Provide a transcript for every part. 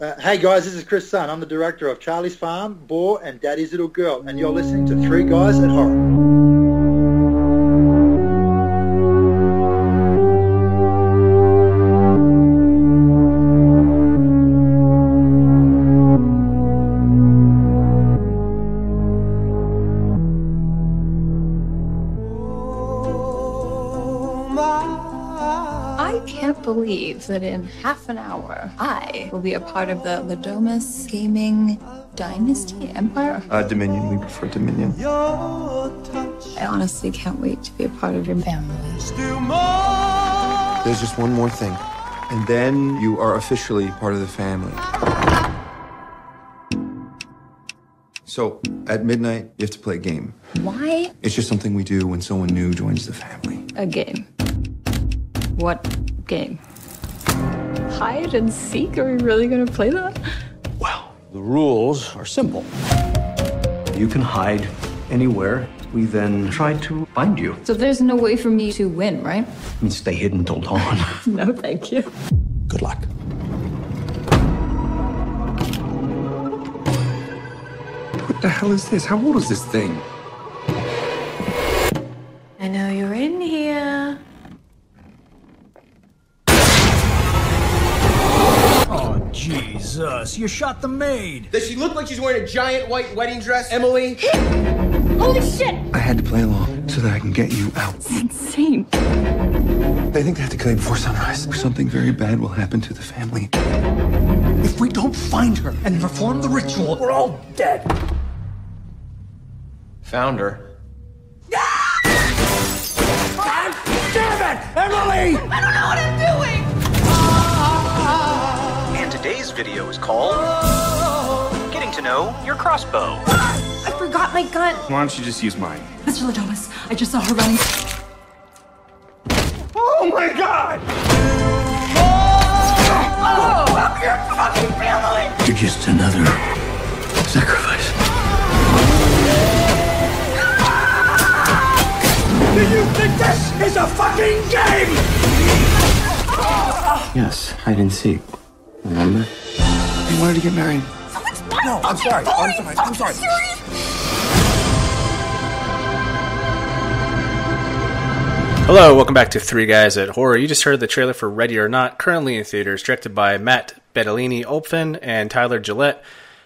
Uh, hey guys, this is Chris Sun. I'm the director of Charlie's Farm, Boar, and Daddy's Little Girl, and you're listening to Three Guys at Horror. That in half an hour I will be a part of the Le Domas Gaming Dynasty Empire. Uh, Dominion. We prefer Dominion. I honestly can't wait to be a part of your family. There's just one more thing. And then you are officially part of the family. So, at midnight, you have to play a game. Why It's just something we do when someone new joins the family. a game? What game? Hide and seek? Are we really gonna play that? Well, the rules are simple. You can hide anywhere. We then try to find you. So there's no way for me to win, right? I mean, stay hidden till dawn. No, thank you. Good luck. What the hell is this? How old is this thing? You shot the maid. Does she look like she's wearing a giant white wedding dress, Emily? Holy shit! I had to play along so that I can get you out. Insane. They think they have to kill you before sunrise. Or something very bad will happen to the family. If we don't find her and perform the ritual, we're all dead. Found her. God damn it! Emily! I don't know what I'm doing! And today's video is called Getting to Know Your Crossbow. I forgot my gun. Why don't you just use mine? Mr. Le Domas, I just saw her running. Oh my god! Oh! Oh! You're just another sacrifice. Do you think this is a fucking game? Yes, hide and seek. Remember? You wanted to get married. No, I'm sorry. I'm sorry. I'm sorry. Hello, welcome back to Three Guys at Horror. You just heard the trailer for Ready or Not, currently in theaters, directed by Matt Bettinelli-Olpin and Tyler Gillett,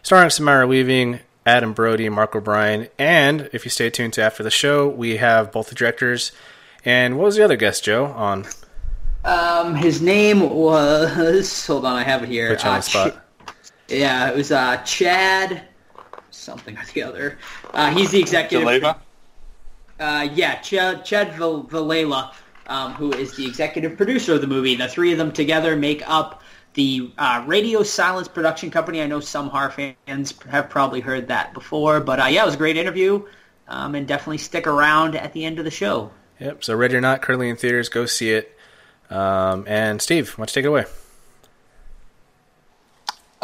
starring Samara Weaving, Adam Brody, Mark O'Brien, and if you stay tuned to after the show, we have both the directors. And what was the other guest, Joe? On Um, his name was. Hold on, I have it here. Put you on Uh, the spot. Ch- yeah, it was uh, Chad, something or the other. Uh, he's the executive. Deleva? Uh, yeah, Chad Chad Val- Villella, um, who is the executive producer of the movie. The three of them together make up the uh, Radio Silence production company. I know some horror fans have probably heard that before, but uh, yeah, it was a great interview, um, and definitely stick around at the end of the show. Yep, so Ready or Not, currently in theaters, go see it. Um, and Steve, why don't you take it away?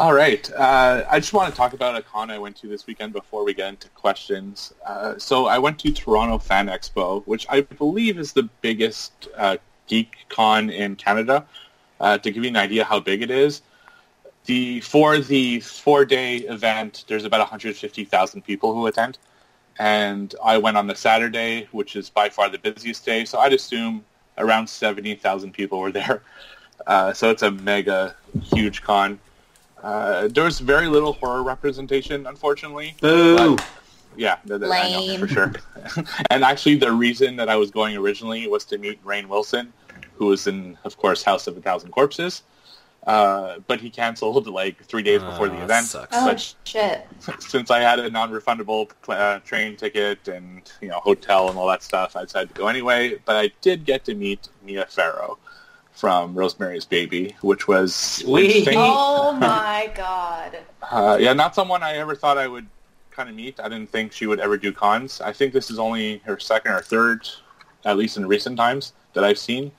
All right. Uh, I just want to talk about a con I went to this weekend before we get into questions. Uh, so I went to Toronto Fan Expo, which I believe is the biggest uh, geek con in Canada. Uh, to give you an idea how big it is, the for the four-day event, there's about 150,000 people who attend. And I went on the Saturday, which is by far the busiest day. So I'd assume around 70,000 people were there. Uh, so it's a mega huge con. Uh, there was very little horror representation, unfortunately. Boo! But, yeah, th- th- I know Lame. for sure. and actually, the reason that I was going originally was to meet Rainn Wilson, who was in, of course, House of a Thousand Corpses. Uh, but he canceled like three days before the Oh, that event. sucks. Oh, But shit. since I had a non-refundable uh, train ticket and you know hotel and all that stuff, I decided to go anyway. But I did get to meet Mia Farrow from Rosemary's Baby, which was Sweet. Oh my god. Uh, yeah, not someone I ever thought I would kind of meet. I didn't think she would ever do cons. I think this is only her second or third, at least in recent times, that I've seen.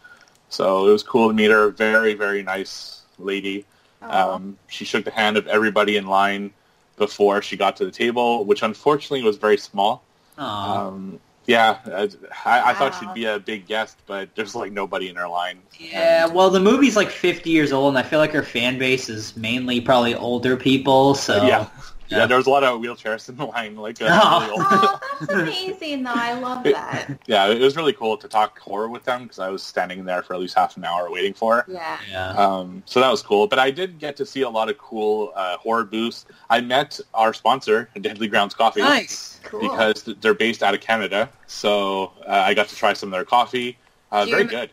So it was cool to meet her. Very, very nice lady. Um, she shook the hand of everybody in line before she got to the table, which unfortunately was very small. Um, Yeah, I, I, I thought she'd be a big guest, but there's like nobody in her line. Yeah, well, the movie's like 50 years old, and I feel like her fan base is mainly probably older people. So yeah. Yeah, there was a lot of wheelchairs in the line. Like, uh, Oh. really Oh, that's amazing, though. I love that. yeah, it was really cool to talk horror with them because I was standing there for at least half an hour waiting for her. Yeah. Yeah. Um, so that was cool. But I did get to see a lot of cool uh, horror booths. I met our sponsor, Deadly Grounds Coffee, Nice. Cool. because th- they're based out of Canada. So uh, I got to try some of their coffee. Uh, very rem- good.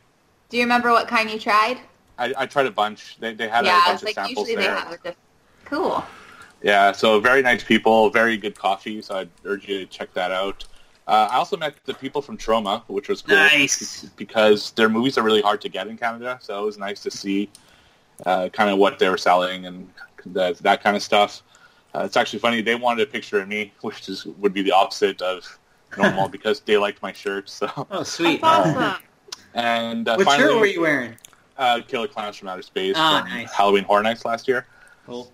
Do you remember what kind you tried? I, I tried a bunch. They, they had yeah, a I bunch was of like, samples usually there. they have a diff- Cool. Yeah, so very nice people, very good coffee. So I'd urge you to check that out. Uh, I also met the people from Troma, which was cool. Nice. Because their movies are really hard to get in Canada, so it was nice to see uh, kind of what they were selling and that, that kind of stuff. Uh, it's actually funny. They wanted a picture of me, which is would be the opposite of normal because they liked my shirt. So Oh, sweet. That's awesome. and uh, What finally, shirt were you wearing? uh, Killer Clowns from Outer Space Ah, from nice. Halloween Horror Nights last year. Cool.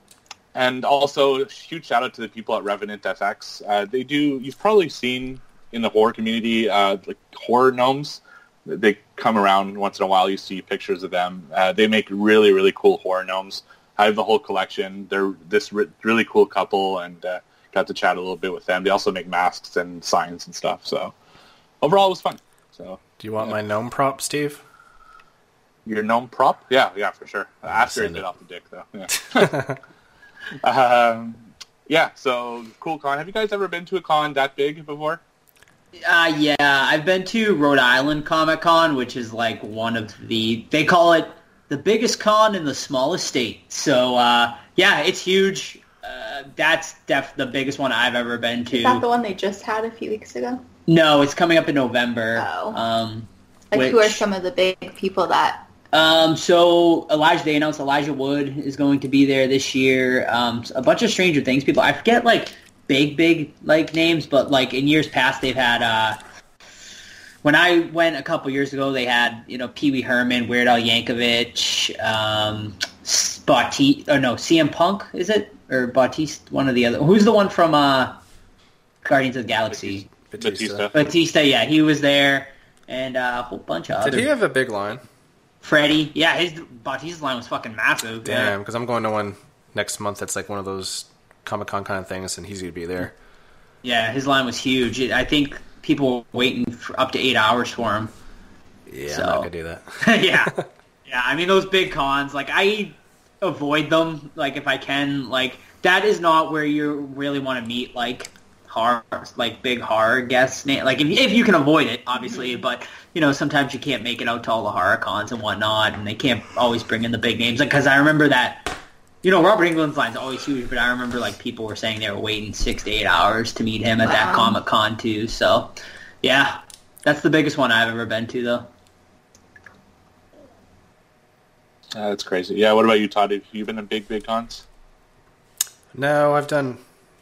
And also, huge shout out to the people at Revenant FX. Uh, they do. You've probably seen in the horror community, uh, like horror gnomes. They come around once in a while. You see pictures of them. Uh, they make really, really cool horror gnomes. I have the whole collection. They're this re- really cool couple, and uh, got to chat a little bit with them. They also make masks and signs and stuff. So overall, it was fun. So Do you want my gnome prop, Steve? your gnome prop? Yeah, yeah, for sure. After it send bit it. off the dick, though. Yeah. um, yeah. So cool con. Have you guys ever been to a con that big before? Uh, yeah, I've been to Rhode Island Comic Con, which is like one of the they call it the biggest con in the smallest state. So uh, yeah, it's huge. Uh, that's def the biggest one I've ever been to. Is that the one they just had a few weeks ago? No, it's coming up in November. Oh. Um, Like, which, who are some of the big people that? Um, so Elijah, they announced Elijah Wood is going to be there this year. Um, a bunch of Stranger Things people. I forget like big, big like names, but like in years past they've had. Uh, when I went a couple years ago, they had you know Pee Wee Herman, Weird Al Yankovic, um, Bautista. Oh no, CM Punk is it or Bautista? One or the other. Who's the one from uh, Guardians of the Galaxy? Batista. Batista. Yeah, he was there, and uh, a whole bunch of Did other. he have a big line? Freddie, yeah, his Bautista's line was fucking massive. Damn, because I'm going to one next month. That's like one of those Comic Con kind of things, and he's gonna be there. Yeah, his line was huge. I think people were waiting for up to eight hours for him. Yeah, So- I'm not gonna do that. yeah, yeah. I mean, those big cons, like I avoid them, like if I can. Like that is not where you really want to meet, like horror, like big horror guests. Like if if you can avoid it, obviously, but you know sometimes you can't make it out to all the horror cons and whatnot, and they can't always bring in the big names. Like because I remember that. You know, Robert Englund's line's always huge, but I remember like people were saying they were waiting six to eight hours to meet him at that Comic Con too. So, yeah, that's the biggest one I've ever been to, though. Uh, that's crazy. Yeah. What about you, Todd? Have you been to big, big cons? No, I've done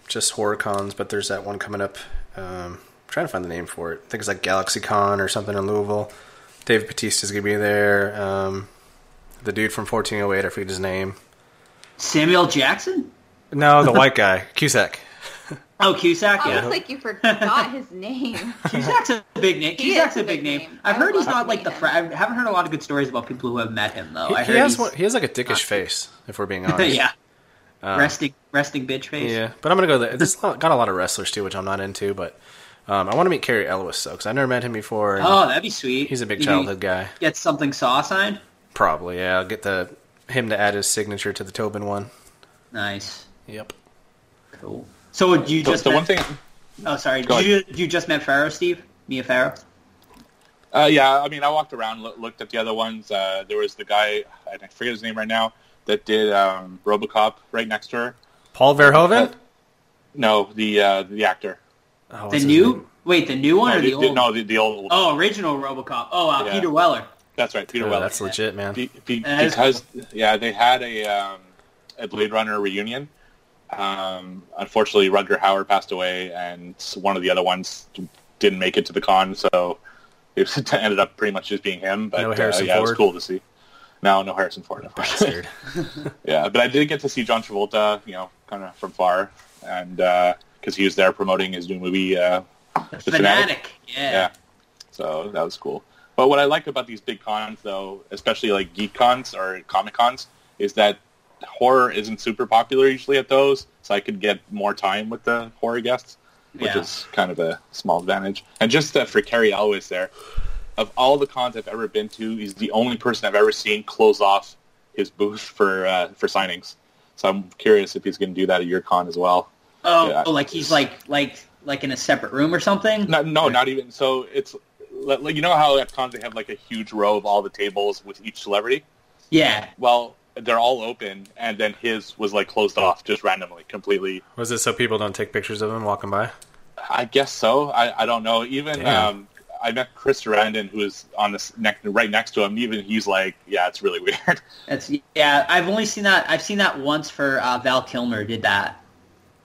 just horror cons, but there's that one coming up. Um, trying to find the name for it. I think it's like Galaxy Con or something in Louisville. Dave Batista's gonna be there. Um, the dude from 1408, I forget his name. Samuel Jackson? No, the white guy, Cusack. Oh, Cusack, Oh, yeah. it's like you forgot his name. Cusack's a big name. He Cusack's a big name. name. I've I heard he's not like the. Fr- I haven't heard a lot of good stories about people who have met him though. He, I he has one, he has like a dickish face, if we're being honest. yeah, Um, resting resting bitch face. Yeah, but I'm gonna go there. This got a lot of wrestlers too, which I'm not into. But um, I want to meet Cary Elwes though, because I never met him before. Oh, that'd be sweet. he's a big childhood guy. Get something saw signed. Probably, yeah. I'll get the him to add his signature to the Tobin one. Nice. Yep. Cool. So did you The, just the met- one thing. Oh, sorry. Go Did you, did you just met Farrow, Steve? Mia Farrow. Uh, yeah. I mean, I walked around, loo- looked at the other ones. Uh, there was the guy. I forget his name right now. That did um, RoboCop right next to her. Paul Verhoeven. No, the uh, the actor. Oh, The new? name? Wait, the new one no, or the, the, old? no, the, the old. Oh, original RoboCop. Oh, uh, Yeah. Peter Weller. That's right, Peter Oh, Weller. that's legit, man. Be, be, That is because yeah, they had a um, a Blade Runner reunion. Um, unfortunately, Rutger Hauer passed away, and one of the other ones didn't make it to the con, so it was- ended up pretty much just being him. But No uh, Harrison yeah, it was Ford? cool to see. No, no Harrison Ford, of course. Yeah, but I did get to see John Travolta, you know, kind of from far, and because he was there promoting his new movie, uh, The Fanatic. Yeah. Yeah. So that was cool. But what I like about these big cons, though, especially like geek cons or comic cons, is that horror isn't super popular usually at those, so I could get more time with the horror guests, which Yeah. is kind of a small advantage. And just uh, for Cary always there, of all the cons I've ever been to, he's the only person I've ever seen close off his booth for uh, for signings. So I'm curious if he's going to do that at your con as well. Oh, Yeah. oh, like he's like like like in a separate room or something. No, no, not even. So it's like you know how at cons they have like a huge row of all the tables with each celebrity. Yeah. Well, they're all open, and then his was like closed off just randomly, completely. Was it so people don't take pictures of him walking by? I guess so. I, I don't know. Even um, I met Chris Sarandon, who was on this neck right next to him. Even he's like, yeah, it's really weird. That's yeah. I've only seen that. I've seen that once for uh, Val Kilmer did that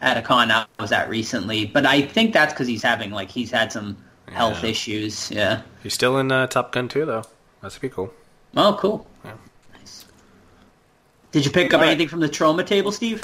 at a con I was at recently. But I think that's because he's having like he's had some health Yeah. issues. Yeah. He's still in uh, Top Gun too, though. That's pretty cool. Oh, cool. Yeah. Nice. Did you pick up All right. anything from the Troma table, Steve?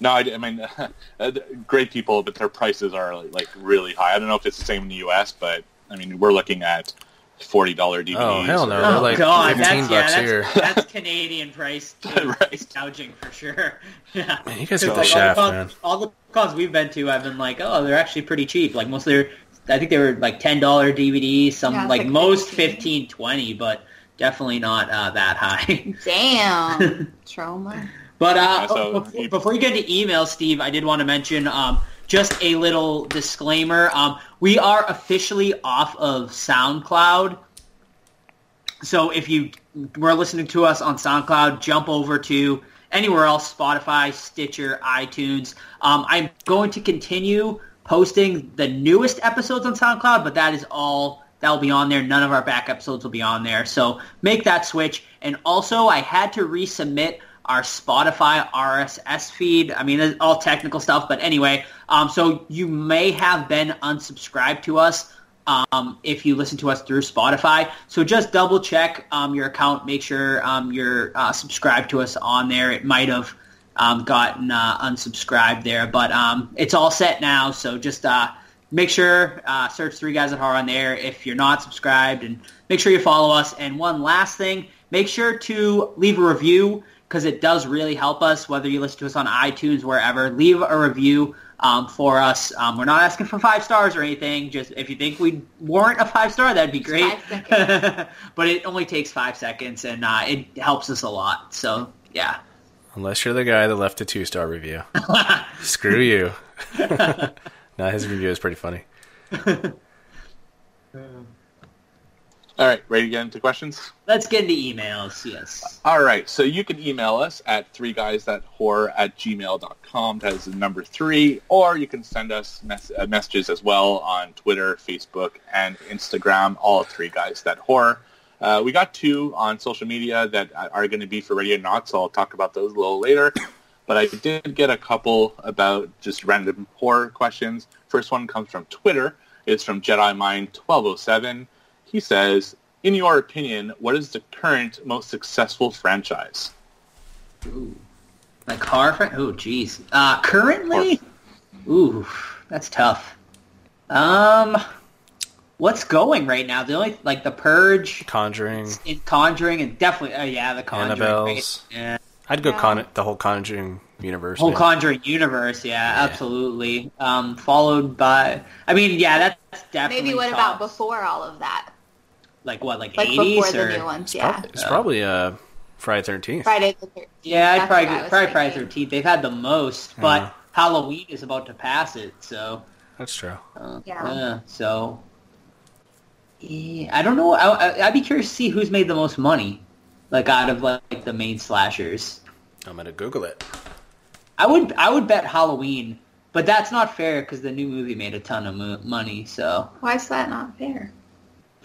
no, I, I mean, uh, great people, but their prices are like really high. I don't know if it's the same in the U.S., but I mean, we're looking at forty dollar DVDs. Oh, hell no. or- They're oh like God, 15 that's yeah, bucks that's, here. that's Canadian price Right. gouging for sure. Yeah. Man, you guys It's get the like shaft, all the man. cons, all the cons we've been to, I've been like, oh, they're actually pretty cheap. Like most of their, I think they were like ten dollar DVDs. Some Yeah, like, like most 15. 15, 20, but definitely not uh, that high. Damn. Troma. But uh, Yeah, so before, you- before you get into email, Steve, I did want to mention um, just a little disclaimer. Um, we are officially off of SoundCloud. So if you were listening to us on SoundCloud, jump over to anywhere else, Spotify, Stitcher, iTunes. Um, I'm going to continue posting the newest episodes on SoundCloud, but that is all that will be on there. None of our back episodes will be on there. So make that switch. And also, I had to resubmit our Spotify RSS feed. I mean, all technical stuff, but anyway, um, so you may have been unsubscribed to us um, if you listen to us through Spotify. So just double check um, your account, make sure um, you're uh, subscribed to us on there. It might have um, gotten uh, unsubscribed there, but um, it's all set now. So just uh, make sure uh, search Three Guys at Horror on there if you're not subscribed, and make sure you follow us. And one last thing, make sure to leave a review because it does really help us. Whether you listen to us on iTunes, wherever, leave a review um, for us. Um, we're not asking for five stars or anything. Just if you think we warrant a five star, that'd be great. Five seconds. but it only takes five seconds, and uh, it helps us a lot. So yeah. Unless you're the guy that left a two star review. Screw you. nah, his review is pretty funny. All right, ready to get into questions? Let's get into emails. Yes. All right, so you can email us at three guys that horror at gmail.com. That is the number three. Or you can send us mes- uh, messages as well on Twitter, Facebook, and Instagram, all three guys that horror. Uh, we got two on social media that are going to be for Radio Not, so I'll talk about those a little later. But I did get a couple about just random horror questions. First one comes from Twitter. It's from Jedi Mind 1207. He says, in your opinion, what is the current most successful franchise? Ooh. Like car friend? Oh, jeez. Uh, currently? Ooh, that's tough. Um, what's going right now? The only like the Purge, Conjuring, in Conjuring, and definitely, uh, yeah, the Conjuring. Annabelle's. right? Yeah. I'd go con the whole Conjuring universe. Whole man. Conjuring universe, yeah, absolutely. Um, followed by, I mean, yeah, that's definitely. Maybe what top. about before all of that? Like what, like Like eighties before or the new ones, yeah. It's probably uh, Friday Thirteenth. Friday the 13th. Yeah, I'd That's probably what I probably Friday. Thirteenth. They've had the most, but Yeah. Halloween is about to pass it, so. That's true. Uh, Yeah. so, yeah, I don't know. I, I, I'd be curious to see who's made the most money, like out of like the main slashers. I'm gonna Google it. I would I would bet Halloween, but that's not fair because the new movie made a ton of mo- money. So Why is that not fair?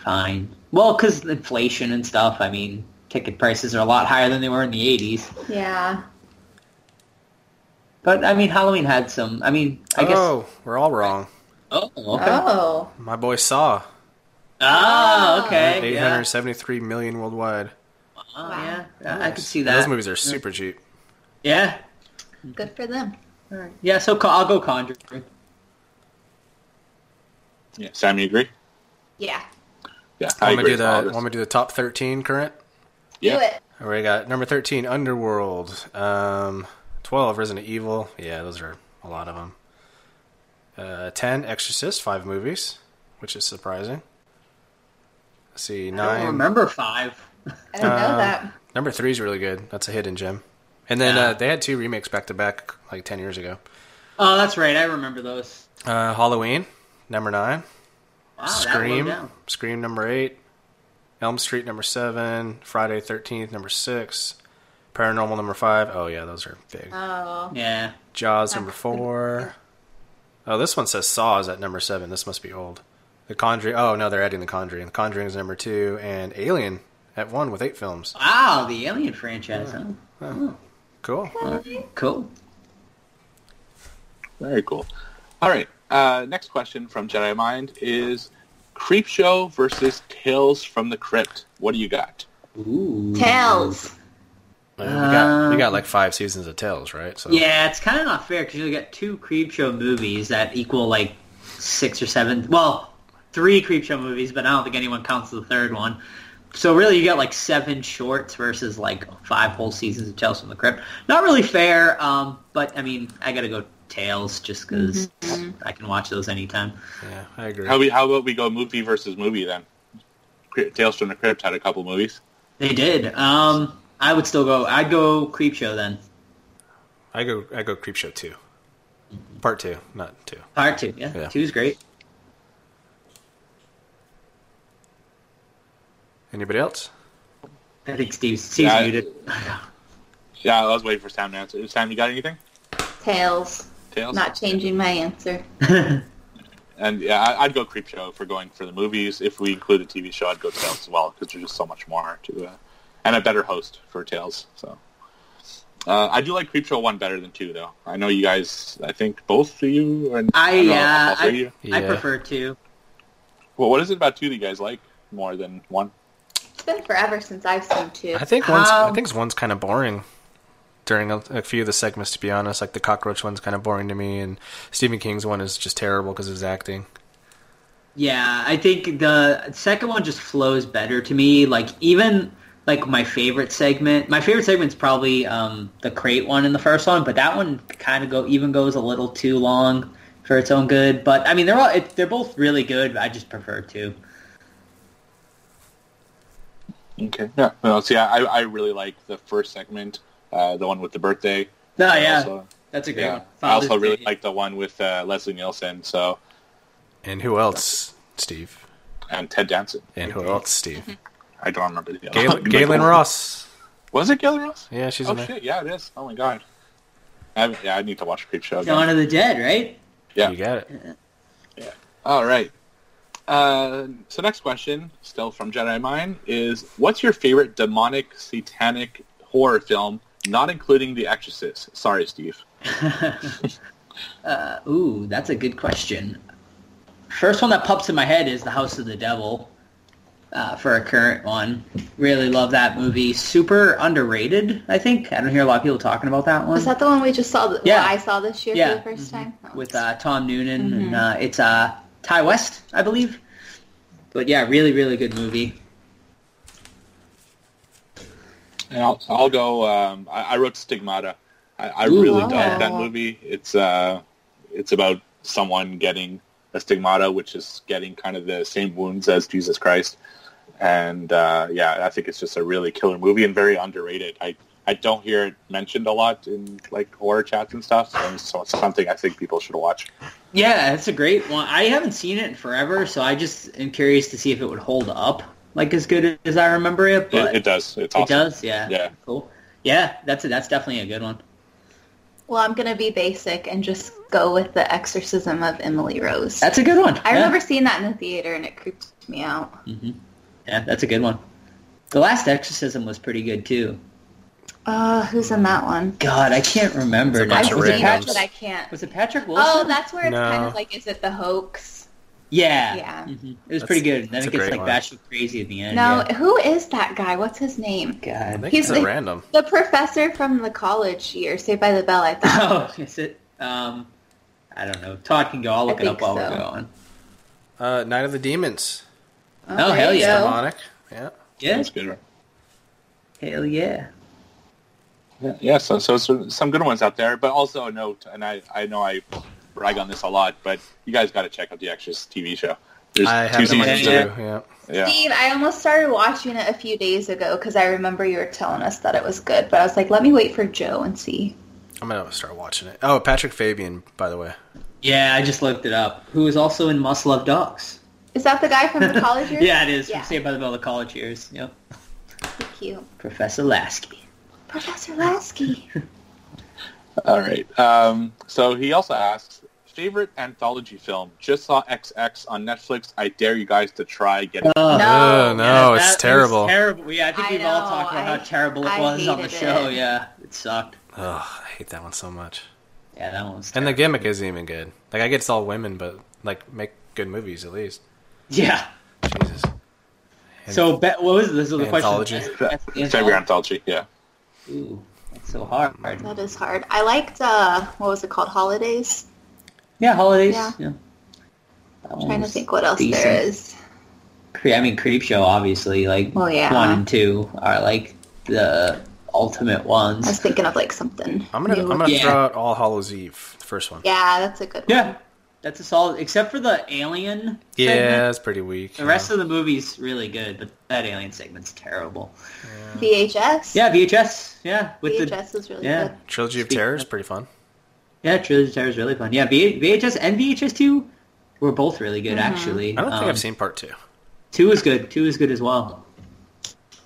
Fine. Well, because inflation and stuff. I mean, ticket prices are a lot higher than they were in the '80s. Yeah. But I mean, Halloween had some. I mean, I guess. oh, we're all wrong. Oh, okay. Oh. My boy Saw. Ah, okay. Eight Yeah. hundred seventy-three million worldwide. Oh, Wow. yeah. yeah. I could see that. Those movies are super cheap. Yeah. Good for them. Yeah. So I'll go Conjuring. Yeah, Sam, you agree? Yeah. Yeah, I Want me to do the this. want me to do the top thirteen current? Yeah. Do it. All right, got number thirteen, Underworld. Um, Twelve, Resident Evil. Yeah, those are a lot of them. Uh, Ten, Exorcist, five movies, which is surprising. Let's see, I nine. don't remember five. I didn't know Um, that. Number three is really good. That's a hidden gem. And then Yeah. uh, they had two remakes back to back like ten years ago. Oh, that's right. I remember those. Uh, Halloween, number nine. Wow, Scream. Scream number eight. Elm Street number seven. Friday Thirteenth number six. Paranormal number five. Oh yeah, those are big. Oh. Yeah. Jaws number four. Oh, this one says Saw is at number seven. This must be old. The Conjuring. Oh no, they're adding The Conjuring. The Conjuring is number two, and Alien at one with eight films. Wow, the Alien franchise. Huh? Oh, Cool. cool. Very cool. All right. Uh, next question from Jedi Mind is Creepshow versus Tales from the Crypt. What do you got? Ooh. Tails. Uh, we got we got like five seasons of Tales, right? So Yeah, it's kind of not fair because you got two Creepshow movies that equal like six or seven. Well, three Creepshow movies, but I don't think anyone counts the third one. So really, you got like seven shorts versus like five whole seasons of Tales from the Crypt. Not really fair, um, but I mean, I gotta go Tales just because I can watch those anytime. yeah, I agree. How, we, how about we go movie versus movie then? Cry- Tales from the Crypt had a couple movies. They did. Um, I would still go. I'd go Creepshow then. I go I go Creepshow two, part two, not two. Part two. Yeah, Yeah. two's great. Anybody else? I think Steve's, Steve's Yeah, I- muted. Yeah, I was waiting for Sam to answer. Sam, you got anything? Tails. Tales? Not changing my answer. And yeah, I- I'd go Creepshow for going for the movies. If we include a TV show, I'd go Tales as well because there's just so much more to, uh, and a better host for Tales. So uh, I do like Creepshow one better than two, though. I know you guys. I think both of you and I don't know, yeah, all three of I, you. I prefer two. Well, what is it about two that you guys like more than one? It's been forever since I've seen two. I think one's I Um, think one's kind of boring during a, a few of the segments. To be honest, like the cockroach one's kind of boring to me, and Stephen King's one is just terrible because of his acting. Yeah, I think the second one just flows better to me. Like even like my favorite segment, my favorite segment's probably um, the crate one in the first one, but that one kind of go even goes a little too long for its own good. But I mean, they're all it, they're both really good. I just prefer two. Okay. Yeah. Well, see, I, I really like the first segment, uh, the one with the birthday. No, And yeah, also- that's a great yeah. one. I also Father's really Day. like the one with uh, Leslie Nielsen. So And who else, Steve? and Ted Danson. And who else, Steve? I don't remember the other Gaylen, one. Gaylen Ross. Was it Gaylen Ross? Yeah, she's oh in shit! Yeah, it is. Oh my god. I, yeah, I need to watch Creepshow again. Dawn of the Dead, right? Yeah. You got it. Yeah. All right. Uh, so next question, still from Jedi Mind, is what's your favorite demonic, satanic horror film, not including The Exorcist? Sorry, Steve. Uh, ooh, that's a good question. First one that pops in my head is The House of the Devil. Uh, for a current one, really love that movie. Super underrated, I think. I don't hear a lot of people talking about that one. Was that the one we just saw? Th- Yeah. well, I saw this year Yeah. for the 1st time. Oh. with uh, Tom Noonan, and uh, it's uh, Ti West, I believe. But yeah, really, really good movie. And I'll, I'll go. Um, I, I wrote Stigmata. I, I Ooh, really wow. dug that movie. It's uh, it's about someone getting a stigmata, which is getting kind of the same wounds as Jesus Christ. And uh, yeah, I think it's just a really killer movie and very underrated. I I don't hear it mentioned a lot in like horror chats and stuff, so it's something I think people should watch. Yeah, it's a great one. I haven't seen it in forever, so I just am curious to see if it would hold up like as good as I remember it. But It, it does. It's It does, yeah. Yeah. Cool. Yeah, that's a, that's definitely a good one. Well, I'm gonna be basic and just go with the Exorcism of Emily Rose. That's a good one. I yeah. remember seeing that in the theater and it creeped me out. Yeah, that's a good one. The last Exorcism was pretty good too. Uh, who's in that one? God, I can't remember. It's a bunch now. I've Was it seen it, but I can't. Was it Patrick Wilson? Oh, that's where it's kind of like, is it the hoax? Yeah. Yeah. Mhm. It was That's- pretty good. Then it gets like one. batshit crazy at the end. No, yeah. who is that guy? What's his name? I God. think He's it's the- random. The professor from the college year, Saved by the Bell. I thought. Oh, is it? Um, I don't know. Todd can go. I'll look I it up think while we're so. going. Uh, Night of the Demons. Oh, there hell yeah. go. Demonic. Yeah. Yeah. That's good. Hell yeah. Yeah, yeah so, so so some good ones out there, but also a note, and I I know I brag on this a lot, but you guys got to check out the Extras TV show. There's I two have the money seasons to of Yeah. Yeah. Steve, I almost started watching it a few days ago because I remember you were telling us that it was good, but I was like, let me wait for Joe and see. I'm gonna start watching it. Oh, Patrick Fabian, by the way. Yeah, I just looked it up. Who is also in Must Love Dogs? Is that the guy from the college years? Yeah, it is. Yeah. From Saved by the Bell, the college years. Yep. Cute. Professor Lasky. Professor Lasky. All right. Um, so he also asks, favorite anthology film? Just saw XX on Netflix. I dare you guys to try get it. Oh, No. no, Yeah, it's terrible. terrible. Yeah, I think I we've all talked about I- how terrible it I was on the show. it. Yeah, it sucked. Ugh, I hate that one so much. Yeah, that one. And the gimmick isn't even good. Like I get it's all women, but like make good movies at least. Yeah. Jesus. And- So, be- what was this? Was the Anthology. question? Favorite Anthology? anthology, yeah. Ooh, that's so hard. that is hard. I liked, uh, what was it called? Holidays? Yeah, holidays. Yeah. Yeah. That I'm trying to think what else decent. there is. I mean, Creep Show, obviously, like Well, yeah. one and two are like the ultimate ones. I was thinking of like something. I'm gonna new. I'm gonna Yeah. throw out All Hallows Eve, the first one. Yeah, that's a good one. Yeah, that's a solid. Except for the alien. Yeah, segment. it's pretty weak. The rest of the movie's really good, but that alien segment's terrible. VHS? Yeah, VHS. Yeah, with the VHS is really yeah, good. Trilogy of Speak- Terror is pretty fun. Yeah, Trilogy of Terror is really fun. Yeah, v- VHS and VHS two were both really good actually. I don't think Um, I've seen part two. two is good. Two is good as well.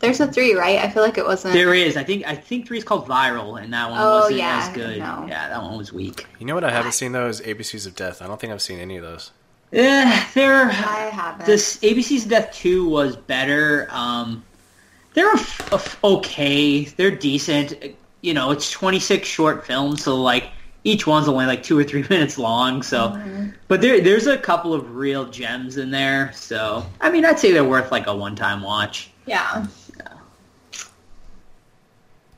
There's a three, right? I feel like it wasn't. There is. I think. I think three is called Viral, and that one Oh, wasn't yeah, as good. no. Yeah, that one was weak. You know what I haven't seen though is ABCs of Death. I don't think I've seen any of those. Yeah, they're. I haven't. This ABC's of Death Two was better. Um, they're f- f- okay. They're decent. You know, it's 26 short films, so like each one's only like two or three minutes long. So, Mm-hmm. but there there's a couple of real gems in there. So, I mean, I'd say they're worth like a one-time watch. Yeah.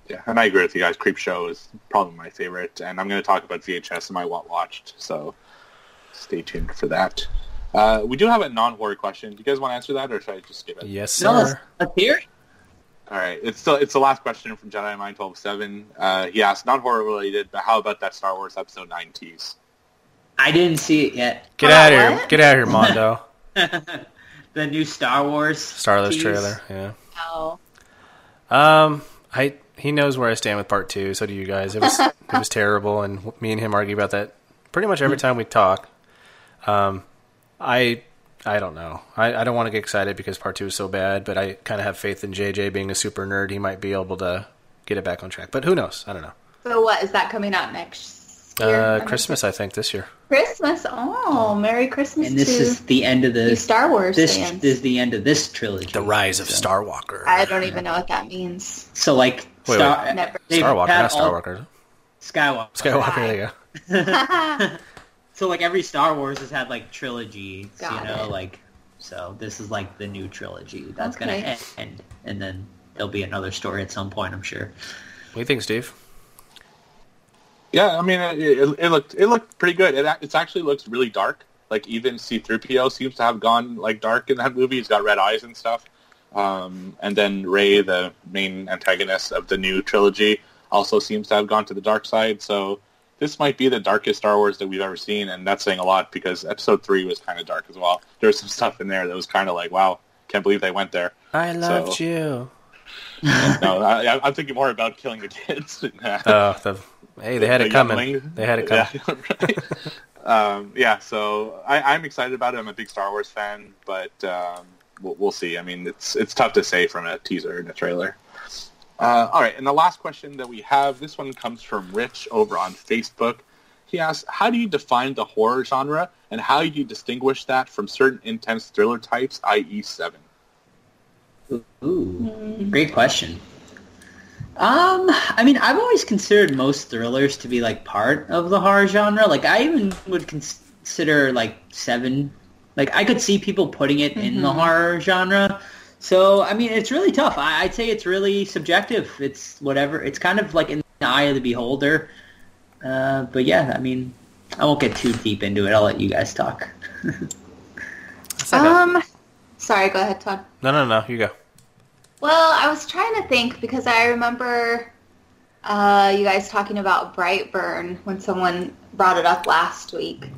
Yeah, and I agree with you guys. Creep Show is probably my favorite, and I'm going to talk about VHS and my what watched. So stay tuned for that. Uh, we do have a non-horror question. Do you guys want to answer that, or should I just skip it? Yes, No, let's, sir. let's hear. it. All right, it's still it's the last question from Jedi Mind Twelve Seven. Uh, he asked not horror related, but how about that Star Wars Episode Nine tease? I didn't see it yet. Get Oh, out of here! what? Get out of here, Mondo. The new Star Wars Starless tease. trailer. Yeah. Oh. Um, I he knows where I stand with part two. So do you guys. It was it was terrible, and me and him argue about that pretty much every time we talk. Um, I I don't know. I, I don't want to get excited because part two is so bad, but I kind of have faith in JJ being a super nerd. He might be able to get it back on track. But who knows? I don't know. So what is that coming out next year? Uh, I Christmas, I think this year. Christmas. Oh, Merry Christmas And this to is the end of the you Star Wars this fans. is the end of this trilogy. The Rise of Starwalker. I don't even know what that means. So like Wait, Star, wait. Never. they've Starwalker, not all- Starwalker. Skywalker. Skywalker. There you go. So like every Star Wars has had like trilogies, Got you know, it. like so this is like the new trilogy that's Okay. gonna end, and then there'll be another story at some point, I'm sure. What do you think, Steve? Yeah, I mean, it, it, it looked it looked pretty good. It it actually looks really dark. Like even C-3PO seems to have gone like dark in that movie. He's got red eyes and stuff. Um, and then Rey, the main antagonist of the new trilogy, also seems to have gone to the dark side. So this might be the darkest Star Wars that we've ever seen, and that's saying a lot because Episode Three was kind of dark as well. There was some stuff in there that was kind of like, wow, can't believe they went there. I loved So- you. no, I, I'm thinking more about killing the kids. Oh, the, hey, they had the it coming. youngling. They had it coming. Yeah, right. um, yeah, so I, I'm excited about it. I'm a big Star Wars fan, but um, we'll, we'll see. I mean, it's it's tough to say from a teaser and a trailer. Uh, all right, and the last question that we have, this one comes from Rich over on Facebook. He asks, how do you define the horror genre, and how do you distinguish that from certain intense thriller types, i.e. Seven? Ooh, great question. Um, I mean, I've always considered most thrillers to be like part of the horror genre. Like, I even would consider like Seven. Like, I could see people putting it in the horror genre. So, I mean, it's really tough. I, I'd say it's really subjective. It's whatever. It's kind of like in the eye of the beholder. Uh, but yeah, I mean, I won't get too deep into it. I'll let you guys talk. Um, sorry, go ahead, Todd. No, no, no. You go. Well, I was trying to think because I remember uh, you guys talking about Brightburn when someone brought it up last week.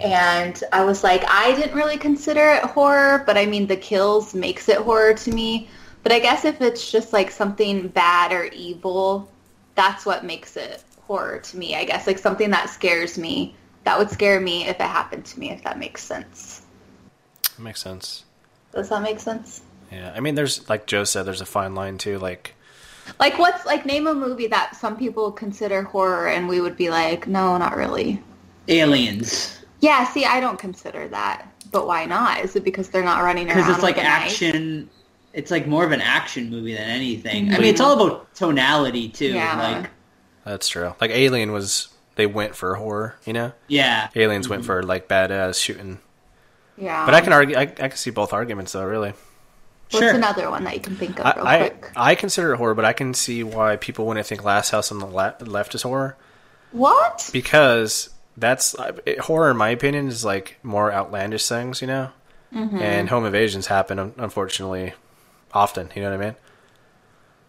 And I was like, I didn't really consider it horror, but I mean, the kills makes it horror to me. But I guess if it's just like something bad or evil, that's what makes it horror to me. I guess like something that scares me. That would scare me if it happened to me, if that makes sense. That makes sense. Does that make sense? Yeah, I mean, there's like Joe said, there's a fine line too. Like, Like what's like name a movie that some people consider horror and we would be like, no, not really. Aliens. Yeah, see, I don't consider that. But why not? Is it because they're not running around? Because it's like with a knife? action. It's like more of an action movie than anything. I mm-hmm. mean, it's all about tonality too. Yeah. Like, that's true. Like Alien was, they went for horror. You know, yeah. Aliens went mm-hmm. for like badass shooting. Yeah. But I can argue. I, I can see both arguments though. Really, What's Sure. another one that you can think of real I, I quick? I consider it horror, but I can see why people wouldn't think Last House on the le- left is horror What? because that's it, horror. In my opinion, is like more outlandish things. You know, Mm-hmm. and home invasions happen unfortunately often. You know what I mean?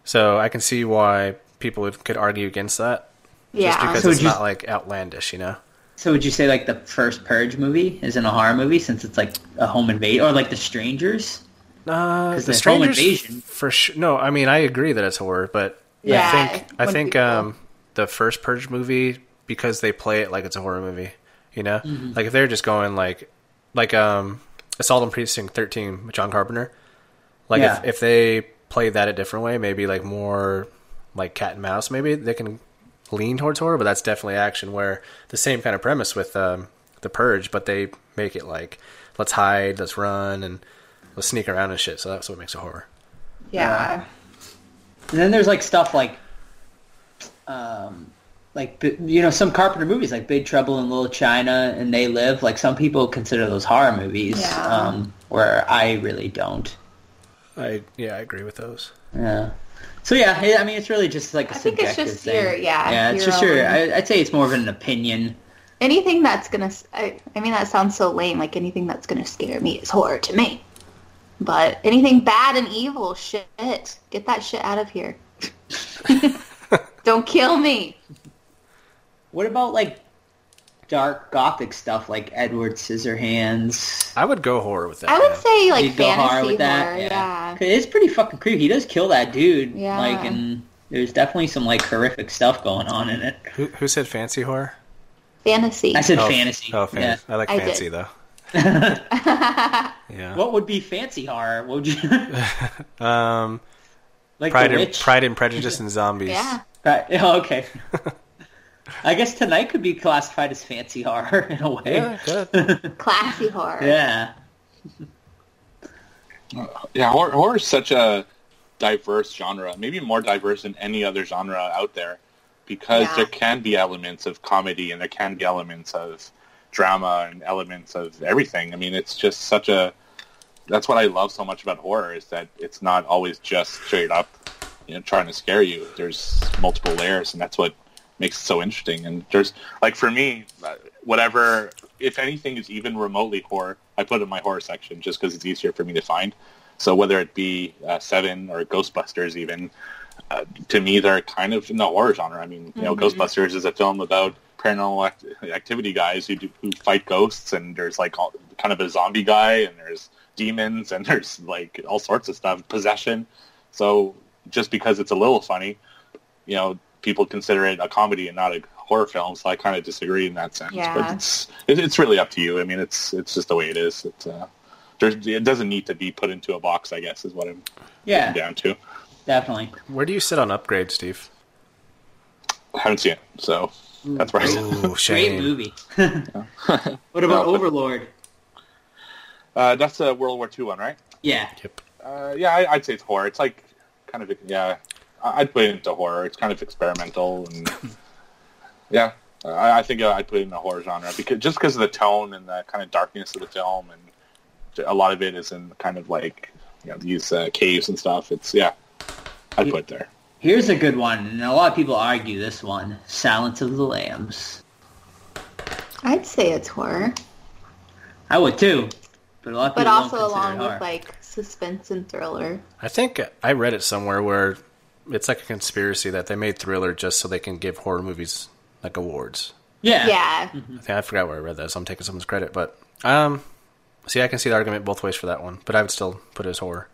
So I can see why people would, could argue against that. Just Yeah. because So it's you- not like outlandish, you know. So would you say like the first Purge movie isn't a horror movie since it's like a home invasion or like The Strangers? Uh, 'Cause the the home invasion- for sure. No, I mean I agree that it's horror, but Yeah, I think I think people- um, the first Purge movie because they play it like it's a horror movie. You know, Mm-hmm. like if they're just going like like um, Assault on Precinct Thirteen, with John Carpenter. Like Yeah. if if they play that a different way, maybe like more like cat and mouse, maybe they can lean towards horror. But that's definitely action. Where the same kind of premise with um, the Purge, but they make it like let's hide, let's run, and let's sneak around and shit. So that's what makes it horror. Yeah. And then there's like stuff like, um, like you know some Carpenter movies like Big Trouble in Little China and They Live. Like some people consider those horror movies, Yeah. um, where I really don't. I yeah, I agree with those. Yeah. So yeah, I I mean it's really just like a I think it's just thing. your- yeah, yeah, it's your just your. own- I, I'd say it's more of an opinion. Anything that's gonna, I mean, that sounds so lame. Like anything that's gonna scare me is horror to me. But anything bad and evil, shit, get that shit out of here. Don't kill me. What about like dark gothic stuff like Edward Scissorhands? I would go horror with that. I would yeah. say like You'd go fantasy horror horror. with that? yeah. 'Cause It's pretty fucking creepy. He does kill that dude. Yeah. Like, and there's definitely some like horrific stuff going on in it. Who, who said fancy horror? fantasy. I said Oh, fantasy. Oh, fan- I like I fancy did. though. yeah. What would be fancy horror? What would you Um, like? Pride the and Witch? Pride and Prejudice and Zombies. yeah. Right. Oh, okay. I guess tonight could be classified as fancy horror in a way. Yeah. Classy horror. Yeah. Yeah, horror, horror is such a diverse genre, maybe more diverse than any other genre out there, because Yeah. there can be elements of comedy and there can be elements of drama and elements of everything. I mean, it's just such a. That's what I love so much about horror is that it's not always just straight up, you know, trying to scare you. There's multiple layers, and that's what makes it so interesting. And there's like for me, uh, whatever, if anything is even remotely horror, I put it in my horror section just because it's easier for me to find. So whether it be uh, Seven or Ghostbusters, even uh, to me, they're kind of in the horror genre. I mean, you know, Ghostbusters is a film about paranormal act- activity guys who do, who fight ghosts, and there's like all, kind of a zombie guy, and there's demons, and there's like all sorts of stuff, possession. So just because it's a little funny, you know, people consider it a comedy and not a horror film. So I kind of disagree in that sense. Yeah. But it's it, it's really up to you. I mean, it's it's just the way it is. It's uh, it doesn't need to be put into a box. I guess is what I'm Yeah. down to. Definitely. Where do you sit on Upgrade, Steve? I haven't seen it, so that's where I sit. Ooh, Great movie. what about No, but- Overlord? Uh, that's a World War II one, right? Yeah. Yep. Uh, yeah, I, I'd say it's horror. It's like kind of yeah. I- I'd put it into horror. It's kind of experimental and yeah. I, I think I'd put it in the horror genre because just because of the tone and the kind of darkness of the film and a lot of it is in kind of like you know these uh, caves and stuff. It's yeah. I'd put it there. Here's a good one, and a lot of people argue this one: Silence of the Lambs. I'd say it's horror. I would too, but a lot of But people don't also along it with horror. like suspense and thriller. I think I read it somewhere where it's like a conspiracy that they made Thriller just so they can give horror movies like awards. yeah, Yeah. Mm-hmm. I think I forgot where I read that, so I'm taking someone's credit. But um, see, I can see the argument both ways for that one, but I would still put it as horror.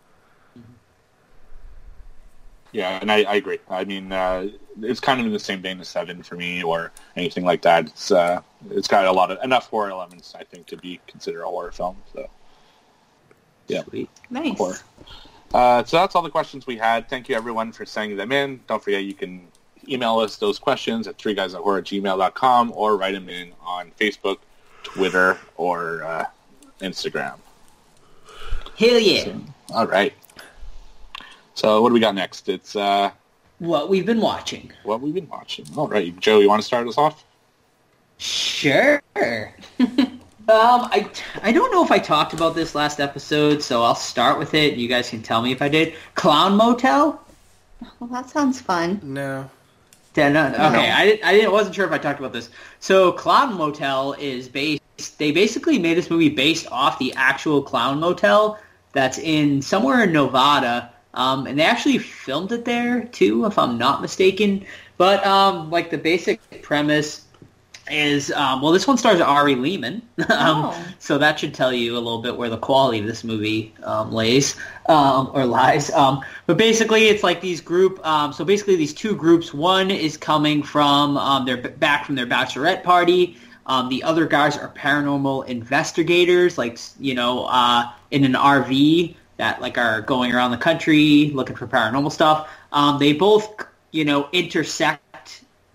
Yeah, and I, I agree. I mean, uh, it's kind of in the same vein as Seven for me, or anything like that. It's uh, it's got a lot of enough horror elements, I think, to be considered a horror film. So, yeah, Nice. horror. Uh, so that's all the questions we had. Thank you everyone for sending them in. Don't forget you can email us those questions at three guys at horror gmail.com or write them in on Facebook, Twitter, or uh, Instagram. Hell yeah. All right. So what do we got next? It's uh, What we've been watching. what we've been watching. All right, Joe, you want to start us off? Sure. um, I I don't know if I talked about this last episode, so I'll start with it. You guys can tell me if I did. Clown Motel. Well, that sounds fun. No. Yeah, no, no, okay, I didn't. I didn't. wasn't sure if I talked about this. So, Clown Motel is based. They basically made this movie based off the actual Clown Motel that's in somewhere in Nevada, um, and they actually filmed it there too, if I'm not mistaken. But um, like the basic premise is, um, well, this one stars Ari Lehman, um, Oh. so that should tell you a little bit where the quality of this movie um, lays um, or lies. Um, but basically, it's like these group. Um, so basically, these two groups. One is coming from um, their back from their bachelorette party. Um, the other guys are paranormal investigators, like you know, uh, in an RV that like are going around the country looking for paranormal stuff. Um, they both, you know, intersect.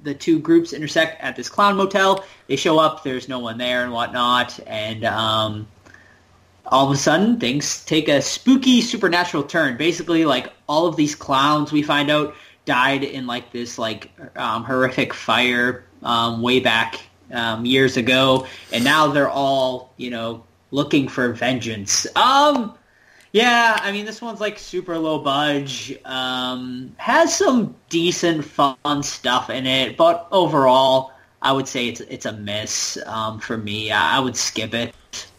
The two groups intersect at this clown motel. They show up. There's no one there and whatnot, and um, all of a sudden things take a spooky supernatural turn. Basically, like all of these clowns we find out died in like this like um, horrific fire um, way back um, years ago, and now they're all you know looking for vengeance. Um, yeah, I mean this one's like super low budge. Um, has some decent fun stuff in it, but overall, I would say it's it's a miss um, for me. I, I would skip it.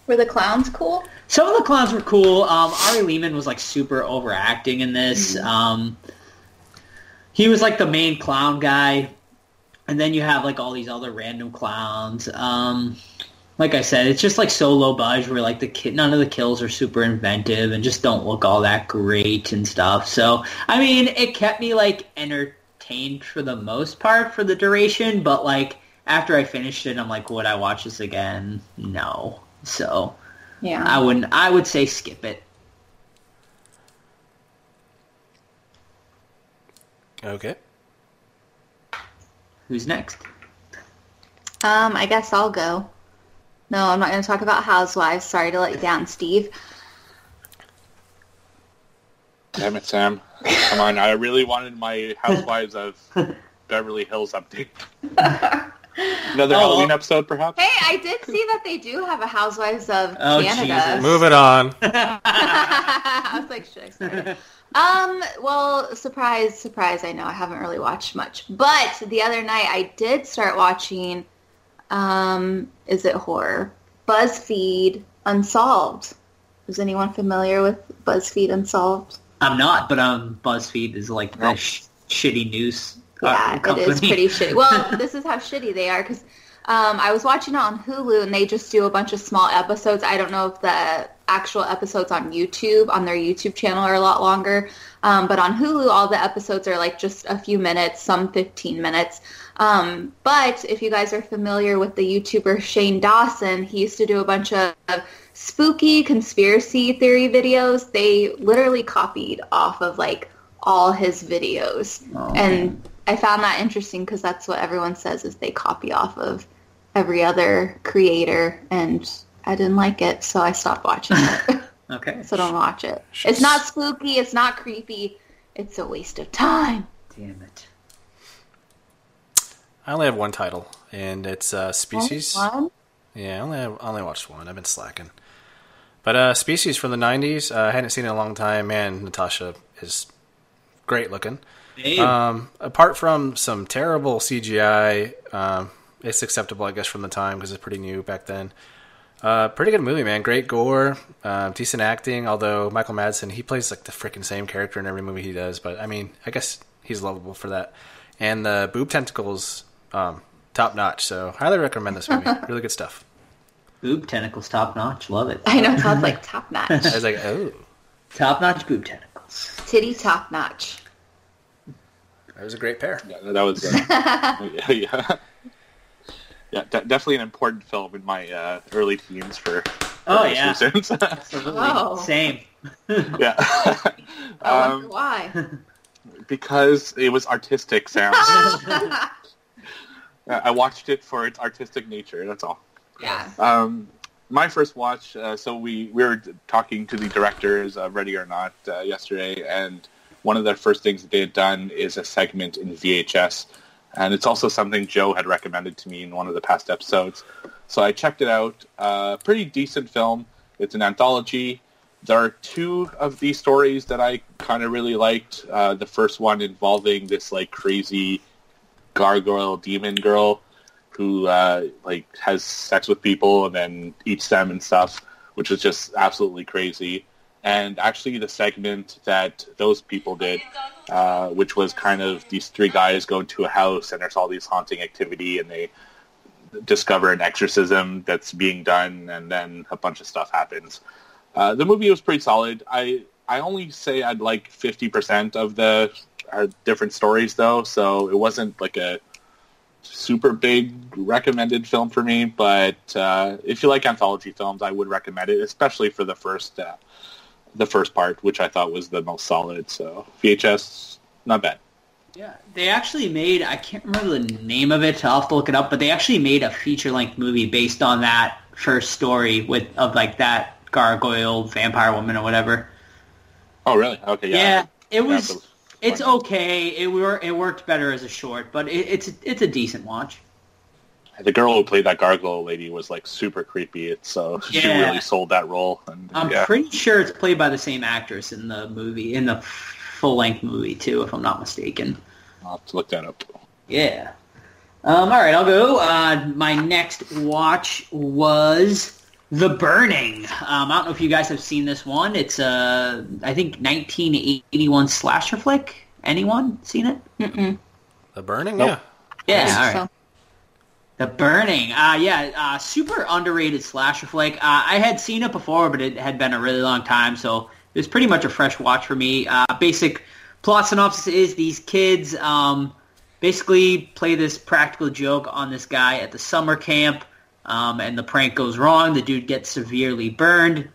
Were the clowns cool? Some of the clowns were cool. Um, Ari Lehman was like super overacting in this. Um, he was like the main clown guy, and then you have like all these other random clowns. Um, like I said, it's just like so low budge where like the ki- none of the kills are super inventive and just don't look all that great and stuff. So I mean, it kept me like entertained for the most part for the duration, but like after I finished it, I'm like, would I watch this again? No. So Yeah. I wouldn't. I would say skip it. Okay. Who's next? Um, I guess I'll go. No, I'm not going to talk about Housewives. Sorry to let you down, Steve. Damn it, Sam. Come on, I really wanted my Housewives of Beverly Hills update. Another Oh. Halloween episode, perhaps? Hey, I did see that they do have a Housewives of Oh, Canada. Jesus. Move it on. I was like, should I start it? Um, well, surprise, surprise, I know I haven't really watched much. But the other night I did start watching, um, is it horror? BuzzFeed Unsolved. Is anyone familiar with BuzzFeed Unsolved? I'm not, but um, BuzzFeed is like the sh- shitty news. uh, Yeah, it company. is pretty shitty. Well, this is how shitty they are because um, I was watching it on Hulu and they just do a bunch of small episodes. I don't know if the actual episodes on YouTube, on their YouTube channel, are a lot longer. Um, but on Hulu, all the episodes are like just a few minutes, some 15 minutes. Um, but if you guys are familiar with the YouTuber Shane Dawson, he used to do a bunch of spooky conspiracy theory videos. They literally copied off of like all his videos. And I found that interesting because that's what everyone says is they copy off of every other creator and I didn't like it, so I stopped watching it. Okay. so don't watch it. It's not spooky, it's not creepy. It's a waste of time. Damn it. I only have one title, and it's uh, Species. One? Yeah, I only have, I only watched one. I've been slacking. But uh, Species from the '90s. Uh, I hadn't seen it in a long time. Man, Natasha is great looking. Um, apart from some terrible CGI, um, it's acceptable, I guess, from the time because it's pretty new back then. Uh, pretty good movie, man. Great gore, uh, decent acting. Although Michael Madsen, he plays like the freaking same character in every movie he does. But I mean, I guess he's lovable for that. And the boob tentacles, um, top notch. So highly recommend this movie. really good stuff. Boob tentacles, top notch. Love it. I know, sounds like top notch. I was like, oh, Top notch boob tentacles. Titty top notch. that was a great pair. Yeah, that was. Uh, yeah, yeah, yeah. De- definitely an important film in my uh, early teens for. for Oh, yeah. reasons. Absolutely. Oh. Same. yeah. I wonder um, why. because it was artistic, Sam. I watched it for its artistic nature. That's all. yeah. Um, my first watch. Uh, so we we were talking to the directors of Ready or Not uh, yesterday, and one of their first things that they had done is a segment in VHS, and it's also something Joe had recommended to me in one of the past episodes. So I checked it out. Uh, pretty decent film. It's an anthology. There are two of these stories that I kind of really liked. Uh, the first one involving this like crazy gargoyle demon girl who uh, like has sex with people and then eats them and stuff, which was just absolutely crazy. And actually, the segment that those people did, uh, which was kind of these three guys go to a house and there's all these haunting activity and they discover an exorcism that's being done and then a bunch of stuff happens. Uh, the movie was pretty solid. I I only say I'd like fifty percent of the uh, different stories though, so it wasn't like a super big recommended film for me. But uh, if you like anthology films, I would recommend it, especially for the first uh, the first part, which I thought was the most solid. So VHS, not bad. Yeah, they actually made, I can't remember the name of it, I'll have to look it up, but they actually made a feature-length movie based on that first story with of like that gargoyle vampire woman or whatever. Oh, really? Okay, yeah. Yeah, it was, it's okay. It were it worked better as a short, but it, it's it's a decent watch. The girl who played that gargoyle lady was like super creepy. It's so she Yeah. really sold that role. And I'm yeah. pretty sure it's played by the same actress in the movie, in the full-length movie too, if I'm not mistaken. I'll have to look that up. Yeah. Um, all right, I'll go. Uh, my next watch was The Burning. Um, I don't know if you guys have seen this one. It's a, I think, 1981 slasher flick. Anyone seen it? Mm-mm. The Burning, Nope. Yeah, Yes. all right. The Burning. Uh, yeah, uh, super underrated slasher flick. Uh, I had seen it before, but it had been a really long time, so it was pretty much a fresh watch for me. Uh, basic plot synopsis is these kids um, basically play this practical joke on this guy at the summer camp, um, and the prank goes wrong. The dude gets severely burned,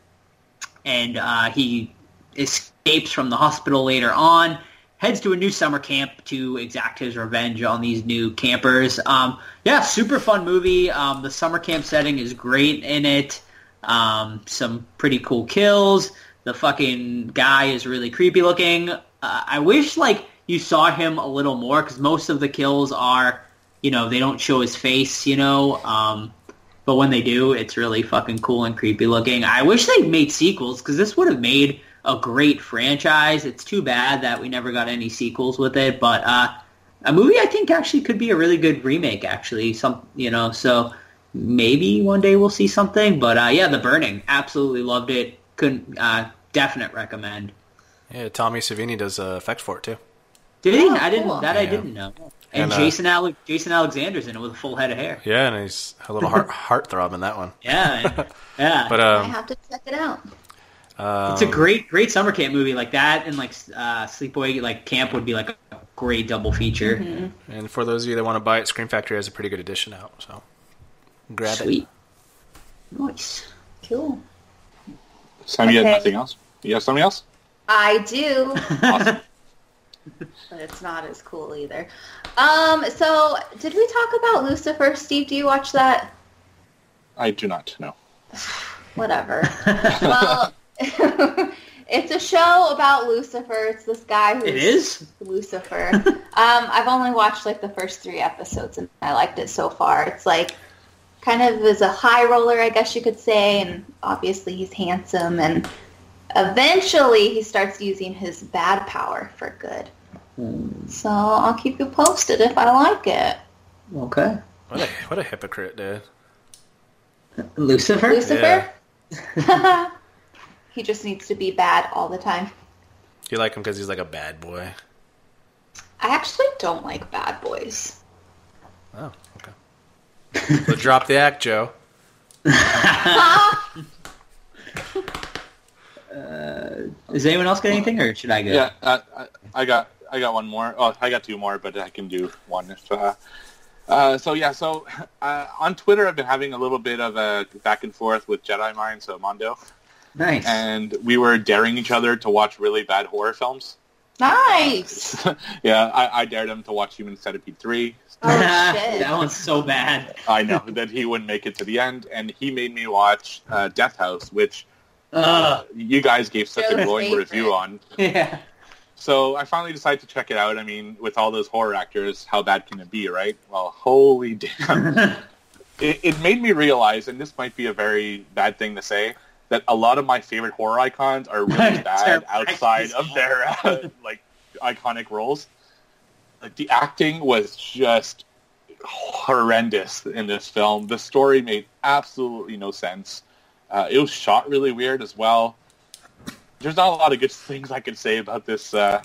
and uh, he escapes from the hospital later on, heads to a new summer camp to exact his revenge on these new campers. Um, yeah, super fun movie. Um, the summer camp setting is great in it. Um, some pretty cool kills. The fucking guy is really creepy looking. Uh, I wish like you saw him a little more because most of the kills are, you know, they don't show his face, you know. Um, but when they do, it's really fucking cool and creepy looking. I wish they made sequels because this would have made a great franchise. It's too bad that we never got any sequels with it, but uh, a movie I think actually could be a really good remake. Actually, some you know, so maybe one day we'll see something. But uh, yeah, The Burning, absolutely loved it. Couldn't uh, definite recommend. Yeah, Tommy Savini does uh, effects for it too. Did he? Oh, I didn't. cool. That I didn't know. And, And, uh, Jason Ale- Jason Alexander's in it with a full head of hair. Yeah, and he's a little heart heartthrob in that one. Yeah, yeah. But I um, have to check it out. um, It's a great, great summer camp movie like that, and like uh, Sleepaway like camp would be like a great double feature. Mm-hmm. and for those of you that want to buy it, Scream Factory has a pretty good edition out. So grab it. Nice. Cool. Sam, you Okay. had nothing else? You have something else? I do, Awesome. but it's not as cool either. Um, so did we talk about Lucifer? Steve, do you watch that? I do not know. Whatever. well, it's a show about Lucifer. It's this guy who's It is. Lucifer. um, I've only watched like the first three episodes, and I liked it so far. It's like kind of is a high roller, I guess you could say, and obviously he's handsome, and eventually he starts using his bad power for good. So I'll keep you posted if I like it. Okay. What a what a hypocrite, dude. Lucifer. Lucifer. he just needs to be bad all the time. You like him because he's like a bad boy. I actually don't like bad boys. Oh, okay. so drop the act, Joe. Uh, does anyone else got anything, or should I go? Yeah, uh, I, I got I got one more. Oh, I got two more, but I can do one if. Uh, uh, so yeah, so uh, on Twitter, I've been having a little bit of a back and forth with Jedi Mind, so Mondo, Nice. and we were daring each other to watch really bad horror films. Nice. yeah, I, I dared him to watch Human Centipede three. Oh shit. that one's so bad. I know that he wouldn't make it to the end, and he made me watch uh, Death House, which Uh, you guys gave such a Joe's glowing favorite. review on. yeah. So I finally decided to check it out. I mean, with all those horror actors, how bad can it be, right? Well, holy damn. it, it made me realize, and this might be a very bad thing to say, that a lot of my favorite horror icons are really bad outside of their uh, like iconic roles. Like the acting was just horrendous in this film. The story made absolutely no sense. Uh, it was shot really weird as well. There's not a lot of good things I could say about this uh,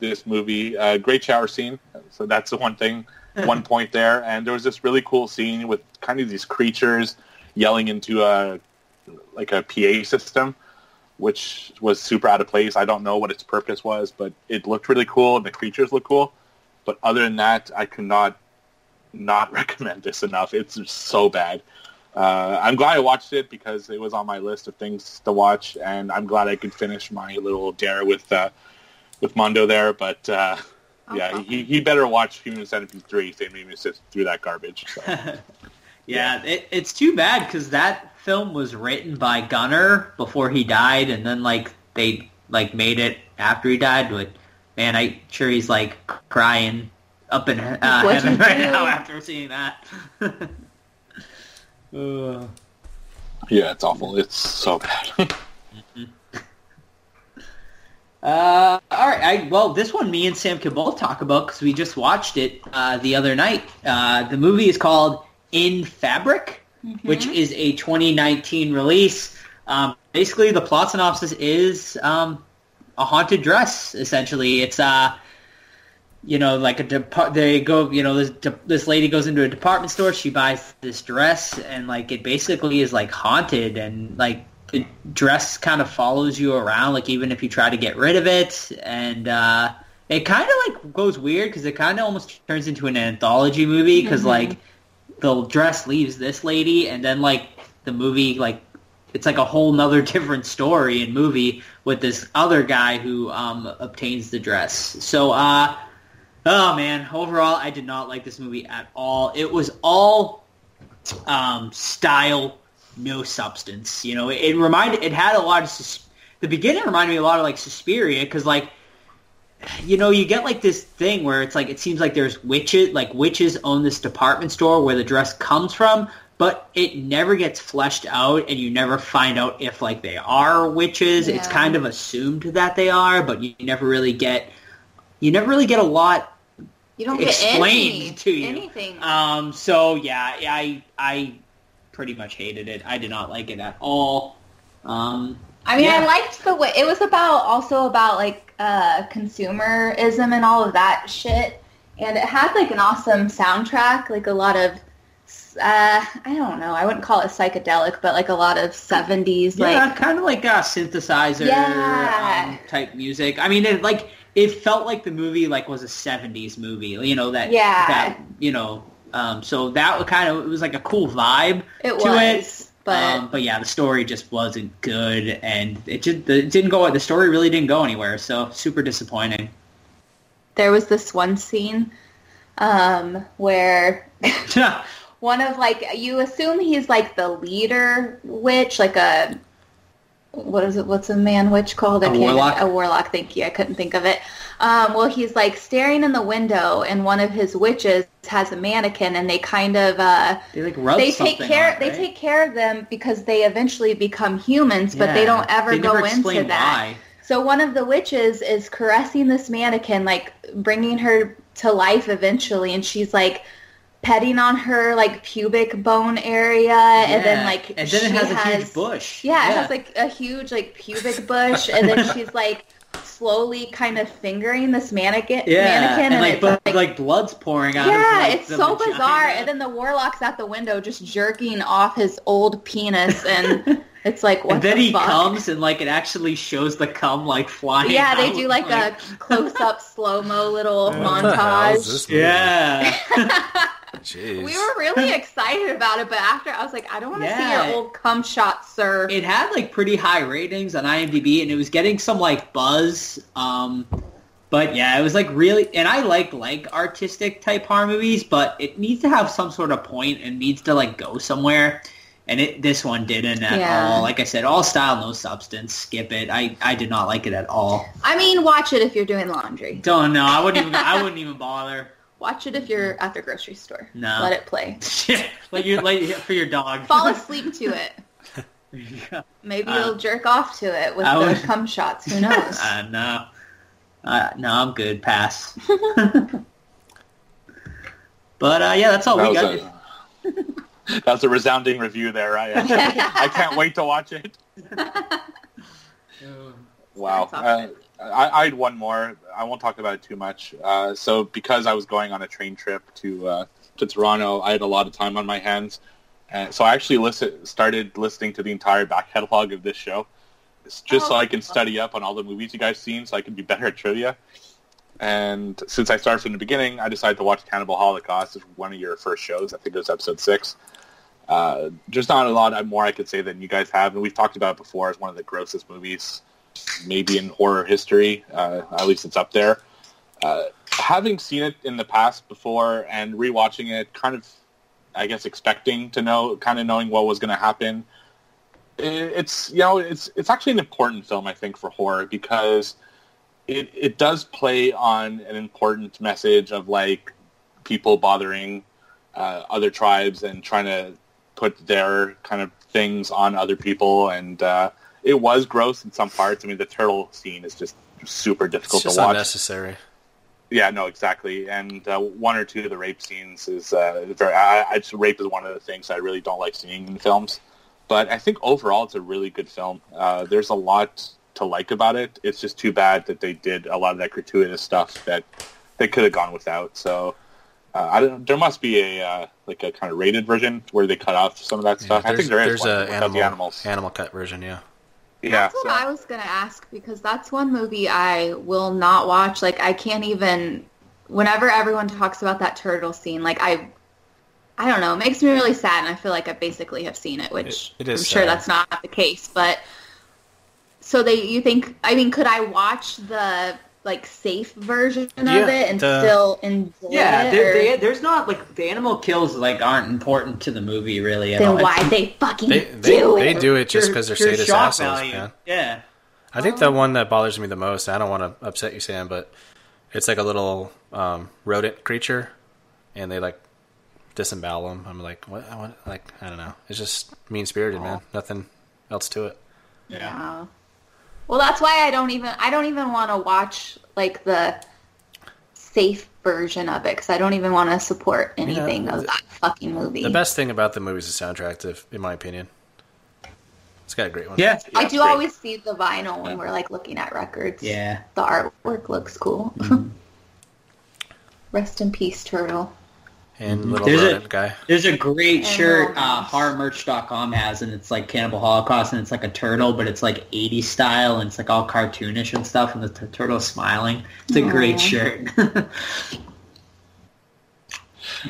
this movie. Uh, great shower scene, so that's the one thing, one point there. And there was this really cool scene with kind of these creatures yelling into a like a PA system, which was super out of place. I don't know what its purpose was, but it looked really cool and the creatures look cool. But other than that, I could not not recommend this enough. It's so bad. Uh, I'm glad I watched it because it was on my list of things to watch, and I'm glad I could finish my little dare with uh, with Mondo there. But uh, yeah, he, he better watch Human Centipede three if they made me sit through that garbage. So. Yeah, it, it's too bad because that film was written by Gunnar before he died, and then like they like made it after he died. But man, I sure he's like crying up in uh, heaven right now after seeing that. Uh, yeah, it's awful. It's so bad. Uh, all right. I, well, this one me and Sam can both talk about because we just watched it uh, the other night. Uh, the movie is called In Fabric, which is a 2019 release. Um, basically, the plot synopsis is um, a haunted dress. Essentially, it's uh, you know, like a depart. They go, you know, this de- this lady goes into a department store. She buys this dress, and like it basically is like haunted, and like the dress kind of follows you around. Like even if you try to get rid of it, and uh, it kind of like goes weird because it kind of almost turns into an anthology movie because Mhm. like the dress leaves this lady, and then like the movie like it's like a whole nother different story and movie with this other guy who um, obtains the dress. So, uh, oh man, overall, I did not like this movie at all. It was all um, style, no substance. You know, it, it reminded, it had a lot of, sus- the beginning reminded me a lot of like Suspiria because like, you know, you get like this thing where it's like it seems like there's witches, like witches own this department store where the dress comes from, but it never gets fleshed out, and you never find out if like they are witches. It's kind of assumed that they are, but you never really get, you never really get a lot You don't get explained any, to you. anything. Um, so yeah, I I pretty much hated it. I did not like it at all. Um, I mean, yeah. I liked the way it was about also about like uh, consumerism and all of that shit, and it had like an awesome soundtrack, like a lot of uh, I don't know, I wouldn't call it psychedelic, but like a lot of seventies yeah, like kind of like a synthesizer Yeah. um, type music. I mean, it like it felt like the movie like was a '70s movie. You know that Yeah. that you know. Um, so that was kind of it was like a cool vibe it to was. it. But um, but yeah, the story just wasn't good, and it just it didn't go. The story really didn't go anywhere. So super disappointing. there was this one scene um, where one of like you assume he's like the leader witch, like a what is it? What's a man witch called? A warlock? A warlock. Thank you. I couldn't think of it. Um, well, he's like staring in the window, and one of his witches has a mannequin, and they kind of uh, they like rub they take care it, they take care of them because they eventually become humans, but they don't ever They go into explain that. why. So one of the witches is caressing this mannequin, like bringing her to life eventually, and she's like, petting on her like pubic bone area, and then like and then it she has, a huge bush. Yeah, it has like a huge like pubic bush, and then she's like slowly kind of fingering this mannequin. yeah, mannequin, and, like, it's bu- like, like, blood's pouring out. yeah, of, like, it's so vagina. bizarre. And then the warlock's at the window just jerking off his old penis, and it's like what and then the he fuck? comes and like it actually shows the cum like flying. Yeah, they out, do like, a close-up slow-mo little What the hell is montage. this? Yeah. Jeez. We were really excited about it, but after I was like, I don't want to see your old cum shot, sir. it had like pretty high ratings on IMDb, and it was getting some like buzz. Um, but yeah, it was like really, and I like like artistic type horror movies, but it needs to have some sort of point and needs to like go somewhere. And it this one didn't at Yeah. all. Like I said, all style, no substance. Skip it. I I did not like it at all. I mean, watch it if you're doing laundry. Don't know. I wouldn't even. I wouldn't even bother. Watch it if you're at the grocery store. No. Let it play. like you like for your dog. Fall asleep to it. Maybe Uh, you'll jerk off to it with I the would- cum shots. Who knows? Uh, no. Uh, no, I'm good. Pass. but uh, yeah, that's all That we got. a- that was a resounding review there. I, I can't wait to watch it. Wow. I, I had one more. I won't talk about it too much. Uh, so because I was going on a train trip to uh, to Toronto, I had a lot of time on my hands. And so I actually listen, started listening to the entire back catalog of this show, It's just so I can study up on all the movies you guys seen, so I can be better at trivia. And since I started from the beginning, I decided to watch Cannibal Holocaust as one of your first shows. I think it was episode six. Uh, there's not a lot more I could say than you guys have, and we've talked about it before as one of the grossest movies, maybe in horror history. Uh, at least it's up there. Uh, having seen it in the past before and rewatching it, kind of, I guess, expecting to know, kind of knowing what was going to happen. It's you know, it's it's actually an important film, I think, for horror because it it does play on an important message of like people bothering uh, other tribes and trying to put their kind of things on other people and uh, it was gross in some parts. I mean, the turtle scene is just super difficult just to watch. unnecessary. Yeah, no, exactly. And uh, one or two of the rape scenes is uh, very. I, I just, rape is one of the things I really don't like seeing in films. But I think overall, it's a really good film. Uh, there's a lot to like about it. It's just too bad that they did a lot of that gratuitous stuff that they could have gone without. So uh, I don't. There must be a uh, like a kind of rated version where they cut off some of that stuff. I think there is there's one a animal the animals. animal cut version. Yeah. Yeah, That's so- what I was gonna ask because that's one movie I will not watch. Like I can't even. Whenever everyone talks about that turtle scene, like I, I don't know, it makes me really sad, and I feel like I basically have seen it, which It- it is I'm sure that's not the case. But so they, you think? I mean, could I watch the like safe version of Yeah, it and the- still enjoy Yeah, it? there, or- they, there's not like the animal kills like aren't important to the movie really. At then all. why It's- they fucking They they, do they it? They do it just because they're pure sadist shock assholes, value. man. Yeah. I think the one that bothers me the most. I don't want to upset you, Sam, but it's like a little um, rodent creature, and they like disembowel them. I'm like, what? I want, like, I don't know. It's just mean spirited, man. Nothing else to it. Yeah. Well, that's why I don't even I don't even want to watch like the safe version of it because I don't even want to support anything of the- that fucking movie. The best thing about the movie is the soundtrack, if- in my opinion. It's got a great one. Yeah. I do always see the vinyl when we're like looking at records. Yeah. The artwork looks cool. Mm-hmm. Rest in peace, turtle. And little There's a- guy. There's a great And shirt romance. uh, horrormerch.com has, and it's like Cannibal Holocaust, and it's like a turtle, but it's like 80s style, and it's like all cartoonish and stuff, and the t- turtle's smiling. It's a great shirt.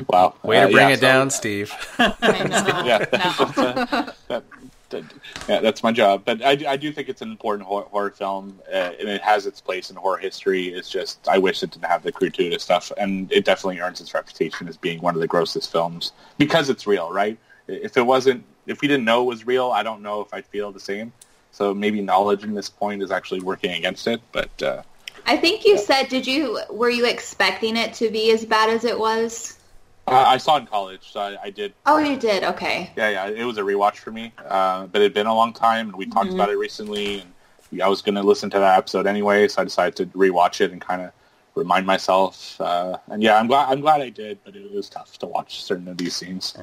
Wow. Way to Uh, bring yeah, it so- down, Steve. I know. yeah, that's, that, that- yeah, that's my job. But I, I do think it's an important horror, horror film, uh, and it has its place in horror history. It's just I wish it didn't have the gratuitous stuff, and it definitely earns its reputation as being one of the grossest films because it's real, right? If it wasn't, if we didn't know it was real, I don't know if I'd feel the same. So maybe knowledge in this point is actually working against it. But uh, I think you said, did you were you expecting it to be as bad as it was? I I saw it in college, so I, I did Oh, you did. Okay. Yeah, yeah, it was a rewatch for me. Uh, but it had been a long time, and we talked Mhm. about it recently. And I was going to listen to that episode anyway, so I decided to rewatch it and kind of remind myself. Uh, and yeah, I'm glad I'm glad I did, but it was tough to watch certain of these scenes.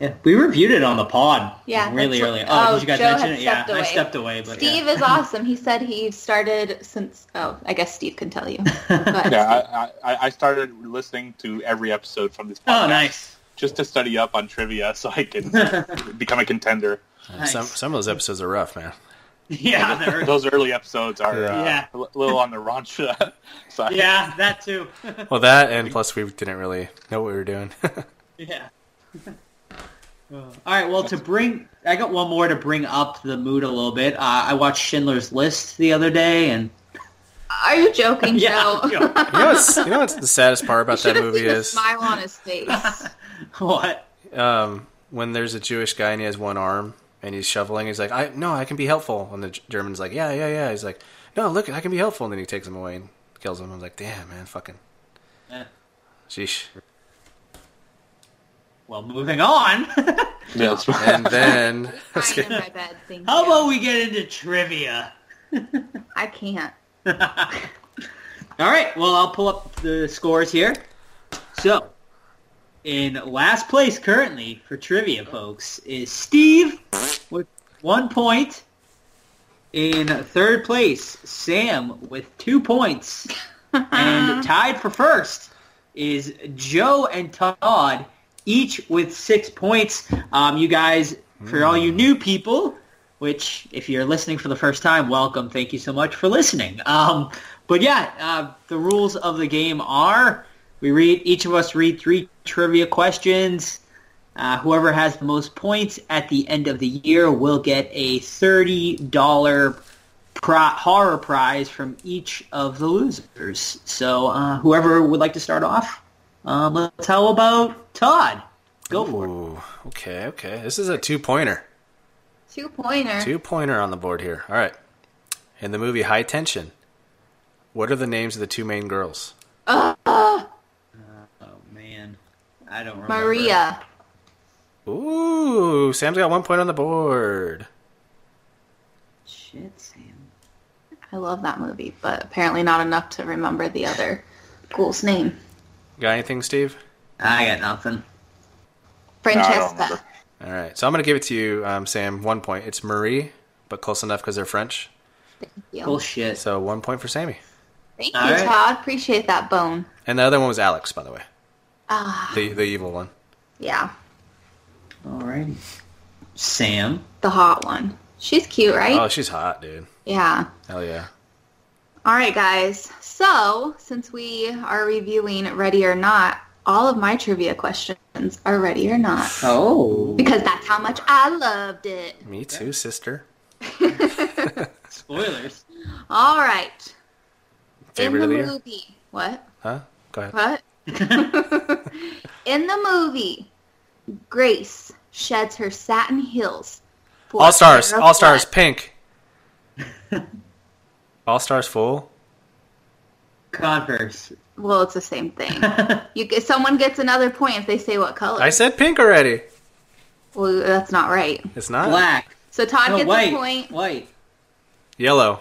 Yeah, we reviewed it on the pod. Yeah, really early. what- Oh, oh, did you guys Joe mention it? Yeah, stepped I stepped away. But Steve yeah. is awesome. He said he started since. Oh, I guess Steve can tell you. But Yeah, I, I, I started listening to every episode from this podcast Oh, nice. just to study up on trivia so I can become a contender. Some some of those episodes are rough, man. Yeah, Those early episodes are uh, Yeah. a little on the raunch uh, side. yeah, that too. Well, that and plus we didn't really know what we were doing. Yeah. All right. Well, to bring, I got one more to bring up the mood a little bit. Uh, I watched Schindler's List the other day, and are you joking, Yeah, Joe? yeah. you know what's you know what's the saddest part about that movie seen the is smile on his face. what? um, when there's a Jewish guy and he has one arm and he's shoveling. He's like, I no, I can be helpful. And the German's like, Yeah, yeah, yeah. He's like, No, look, I can be helpful. And then he takes him away and kills him. I'm like, Damn, man, fucking. Eh. Sheesh. Well, moving on. Yeah, that's right. And then Crying in my bed. Thank How you. about we get into trivia? I can't. All right. Well, I'll pull up the scores here. So, in last place currently for trivia, folks, is Steve with one point. In third place, Sam with two points. and tied for first is Joe and Todd, each with six points. Um, you guys, for all you new people, which if you're listening for the first time, welcome. Thank you so much for listening. Um, but yeah, uh, the rules of the game are we read each of us read three trivia questions. Uh, whoever has the most points at the end of the year will get a thirty dollar horror prize from each of the losers. So uh, whoever would like to start off, um, let's how about Todd? Go for it. Okay, okay. This is a two pointer. Two pointer. Two pointer on the board here. All right. In the movie High Tension, what are the names of the two main girls? Uh, Oh man, I don't remember. Maria. Ooh, Sam's got one point on the board. Shit, Sam. I love that movie, but apparently not enough to remember the other ghoul's name. Got anything, Steve? I got nothing. Francesca. All right. So I'm going to give it to you, um, Sam. One point. It's Marie, but close enough because they're French. Yeah. Bullshit. So one point for Sammy. Thank you, All right. Todd. Appreciate that bone. And the other one was Alex, by the way. Ah, The the evil one. yeah. Alrighty. Sam. The hot one. She's cute, right? Oh, she's hot, dude. yeah. Hell yeah. All right, guys. So, since we are reviewing Ready or Not, all of my trivia questions are Ready or Not. Oh. Because that's how much I loved it. Me too, sister. Spoilers. All right. Favorite In of the the year? movie. What? Huh? Go ahead. What? In the movie, Grace sheds her satin heels. All stars. a pair of All stars. Pink. All stars full. Converse. Well, it's the same thing. you someone gets another point if they say what color. I said pink already. Well, that's not right. It's not Black. So Todd No, gets white. a point. White. yellow.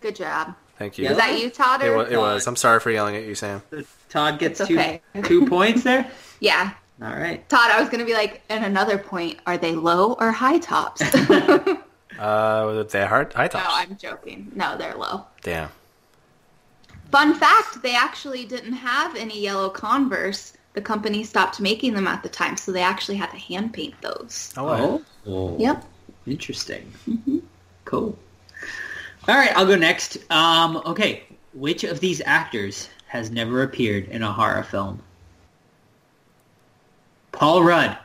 Good job. Thank you. Was that you, Todd? It Or? was, it was. I'm sorry for yelling at you, Sam. Todd gets It's two two points there. Yeah. All right. Todd, I was going to be like, and another point, are they low or high tops? no, Uh, they're hard, high tops. No, I'm joking. No, they're low. Damn. Fun fact, they actually didn't have any yellow Converse. The company stopped making them at the time, so they actually had to hand paint those. Oh, Oh. Yep. Interesting. Cool. All right, I'll go next. Um, okay, which of these actors has never appeared in a horror film? Paul Rudd,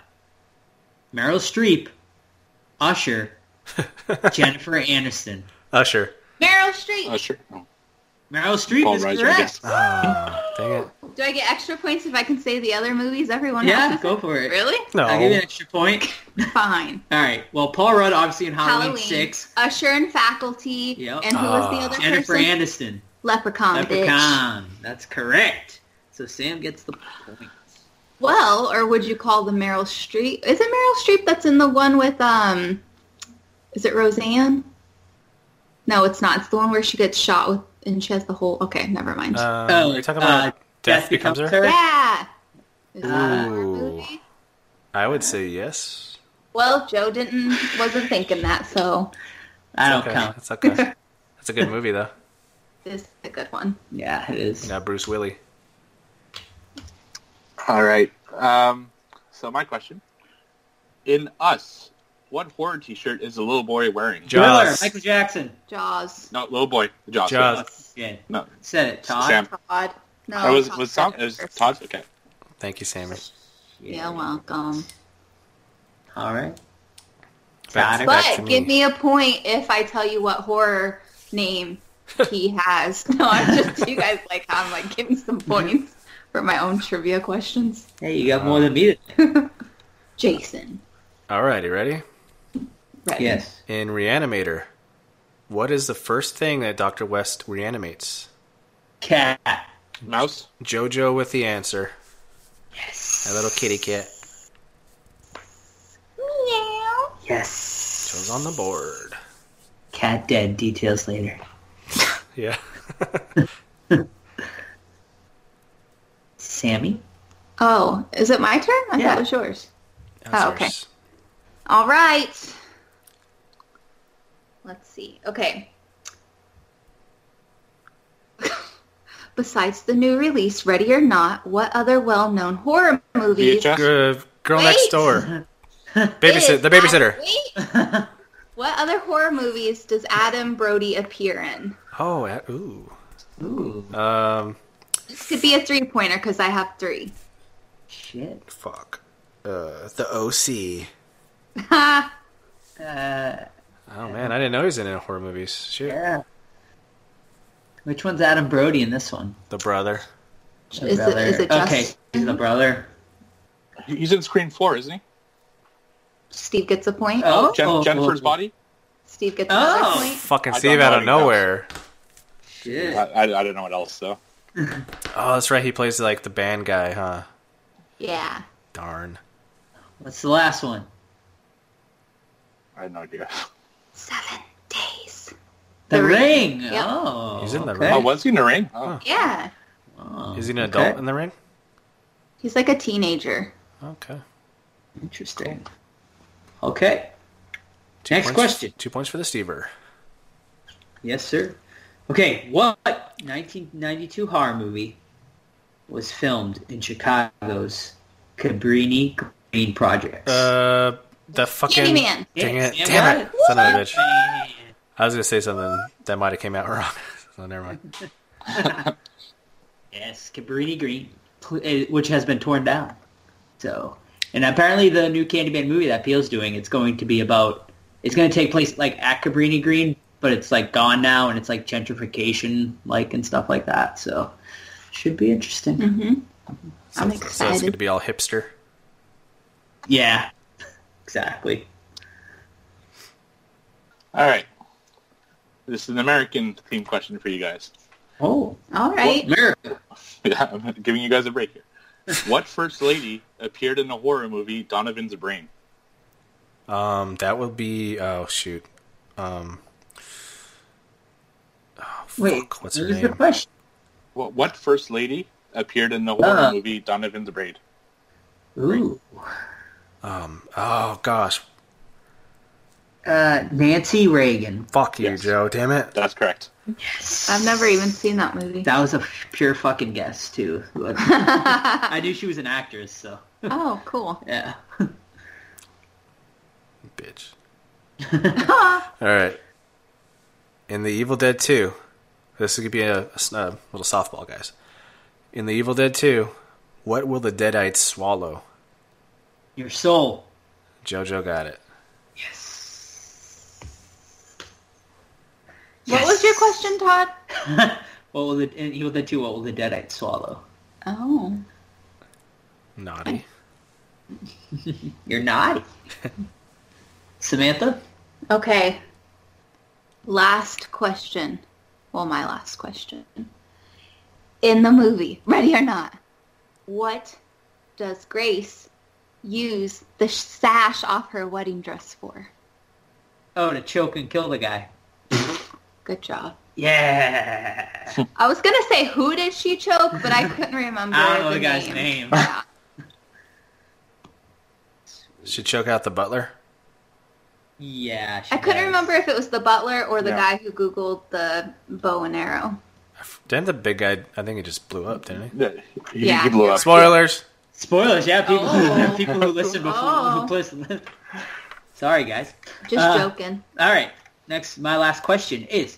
Meryl Streep, Usher, Jennifer Aniston. Usher. Meryl Streep. Usher. Oh. Meryl Streep Paul is Rudd, I correct. guess. Ah, dang it. Do I get extra points if I can say the other movies everyone Yeah, else? go for it. Really? No. I'll give you an extra point. Fine. All right. Well, Paul Rudd, obviously in Halloween, Halloween. 6. Usher and Faculty. Yep. And who was the Ah. other Jennifer person? Aniston. Leprechaun, bitch. Leprechaun. That's correct. So Sam gets the point. Well, or would you call the Meryl Streep? Is it Meryl Streep that's in the one with um? Is it Roseanne? No, it's not. It's the one where she gets shot with and she has the whole. Okay, never mind. Uh, Oh, are you talking uh, about Death, Death Becomes, Becomes Her? Her? yeah. Is that Ooh. movie? I would say yes. Well, Joe didn't wasn't thinking that, so I don't okay. count. That's okay. That's a good movie though. this is a good one. Yeah, it is. Got Bruce Willie. All right. Um, so my question: In Us, what horror T-shirt is the little boy wearing? Thriller, Jaws. Michael Jackson. Jaws. No, little boy. Jaws. Jaws. Yeah, No, said it, Todd. Sam. Todd. No, That was Todd was said Tom. it It was. Todd. Okay. Thank you, Sammy. You're welcome. All right. Back, Todd. back But give me a point if I tell you what horror name he has. No, I'm just you guys like I'm like give me some mm-hmm. points for my own trivia questions. Hey, you got more uh, than me. Jason. Alrighty, ready? Ready. Yes. In Reanimator, what is the first thing that Dr. West reanimates? Cat. Mouse. Jojo with the answer. Yes. A little kitty cat. Meow. Yes. Joe's on the board. Cat dead. Details later. Yeah. Sammy. Oh, is it my turn? I Yeah. thought it was yours. That's Oh, okay. yours. All right. Let's see. Okay. Besides the new release, Ready or Not, what other well-known horror movies? VHS. Uh, girl Wait. next door. Babysit is the babysitter. Wait. what other horror movies does Adam Brody appear in? Oh, uh, ooh. Ooh. Um, This could be a three-pointer because I have three. Shit. fuck. Uh, the OC. Ha! Uh, Oh man, I didn't know he was in any horror movies. Shit. yeah. Which one's Adam Brody in this one? The brother. The Is it- brother. is it okay? He's the mhm. brother. He's in Scream Four, isn't he? Steve gets a point. Oh, Jen- oh, oh Jennifer's oh. body. Steve gets Oh. another point. Fucking I don't Steve know out of anything else. nowhere. Shit. I, I, I don't know what else though. Oh, that's right. He plays like the band guy, huh? Yeah. Darn. What's the last one? I have no idea. Seven days. The, The ring. Ring. Yep. Oh, He's in the okay. Oh, was he in the ring? Oh. Yeah. Oh, Is he an okay. adult in the ring? He's like a teenager. Okay. Interesting. Okay. Two Next points- question. Two points for the Stever. Yes, sir. Okay, what 1992 horror movie was filmed in Chicago's Cabrini Green Projects? Uh, the fucking. Candyman. Dang it! Yeah, Damn got it! Son of a bitch. I was gonna say something that might have came out wrong. so never mind. Yes, Cabrini Green, eh, which has been torn down. So, and apparently the new Candyman movie that Peele's doing, it's going to be about, it's going to take place like at Cabrini Green, but it's like gone now, and it's like gentrification, like and stuff like that. So, should be interesting. Mm-hmm. So, I'm excited. So it's gonna be all hipster. Yeah, exactly. All right. This is an American theme question for you guys. Oh, All right. America. Yeah, I'm giving you guys a break here. what first lady appeared in the horror movie Donovan's Brain? Um, that would be. Oh shoot. Um. Oh, fuck, Wait, what's what her name? question? What, what first lady appeared in the horror Uh. movie Donovan's Brain? Ooh, Um. Oh gosh. uh, Nancy Reagan. Fuck you, Yes. Joe. Damn it. That's correct. Yes, I've never even seen that movie. That was a pure fucking guess too. I knew she was an actress, so oh, cool. yeah. Bitch. All right. In the Evil Dead 2, this is gonna be a, a s- a little softball, guys. In the Evil Dead 2, what will the Deadites swallow? Your soul. Jojo got it. Yes. What was your question, Todd? What will the in Evil Dead 2, what will the Deadite swallow? Oh. Naughty. You're naughty. Samantha? Okay. Last question. Well, my last question. In the movie, ready or not, what does Grace use the sash off her wedding dress for? Oh, to choke and kill the guy. Good job. Yeah. I was gonna say who did she choke, but I couldn't remember. I don't know the the guy's name. name. Yeah. She choke out the butler. Yeah. she I couldn't does. remember if it was the butler or the Yeah. guy who googled the bow and arrow. Didn't the big guy? I think he just blew up, didn't he? he- Yeah. he blew up. Spoilers. Spoilers, yeah. People, Oh. who, people who listen before Oh. who listen. Sorry, guys. Just Uh, joking. All right. Next, my last question is: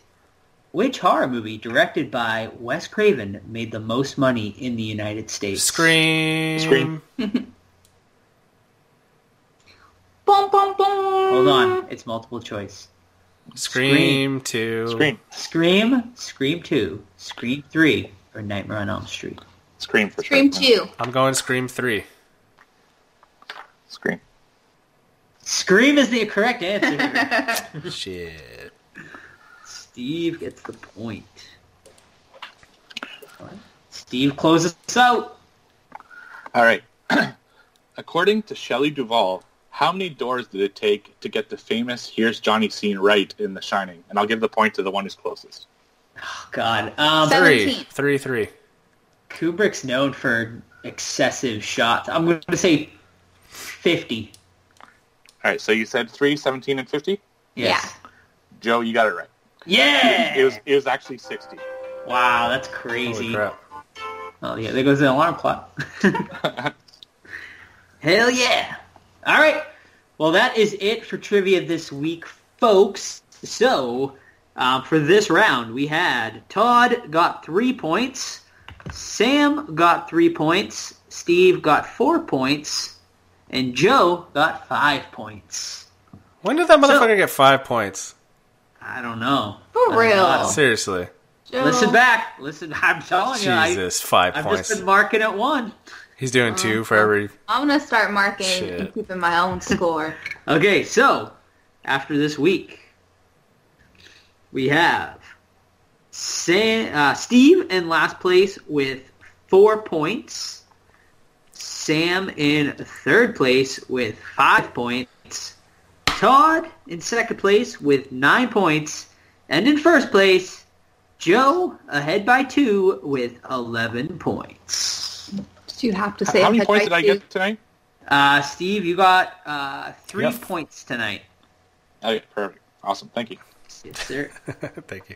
Which horror movie directed by Wes Craven made the most money in the United States? Scream. Scream. Boom, boom, boom. Hold on, it's multiple choice. Scream two. Scream. Scream, Scream Two, Scream Three, or Nightmare on Elm Street. Scream for Scream two. I'm going Scream three. Scream. Scream is the correct answer. Shit. Steve gets the point. Steve closes us out. All right. According to Shelley Duvall, how many doors did it take to get the famous "Here's Johnny" scene right in The Shining? And I'll give the point to the one who's closest. Oh, God. Um, Three. Three. Three. Kubrick's known for excessive shots. I'm going to say 50. All right. So you said three, 17, and 50? Yes. Joe, you got it right. Yeah! It was it was actually 60. Wow, that's crazy. Holy crap. Oh, yeah, there goes the alarm clock. Hell yeah. All right. Well, that is it for trivia this week, folks. So, um, for this round, we had Todd got three points, Sam got three points, Steve got four points, and Joe got five points. When did that motherfucker get five points? I don't know. For I don't know. real. Seriously. Joe. Listen back. Listen, I'm telling you. I, Jesus, five I've points. just been marking at one. He's doing two uh-huh. for every. I'm gonna start marking Shit. and keeping my own score. Okay, so after this week, we have Sam, uh, Steve in last place with four points. Sam in third place with five points. Todd in second place with nine points. And in first place, Joe ahead by two with 11 points. Did you have to say How many points did I two? get tonight? Uh, Steve, you got uh, three Yep. points tonight. Okay, perfect. Awesome. Thank you. Yes, sir. Thank you.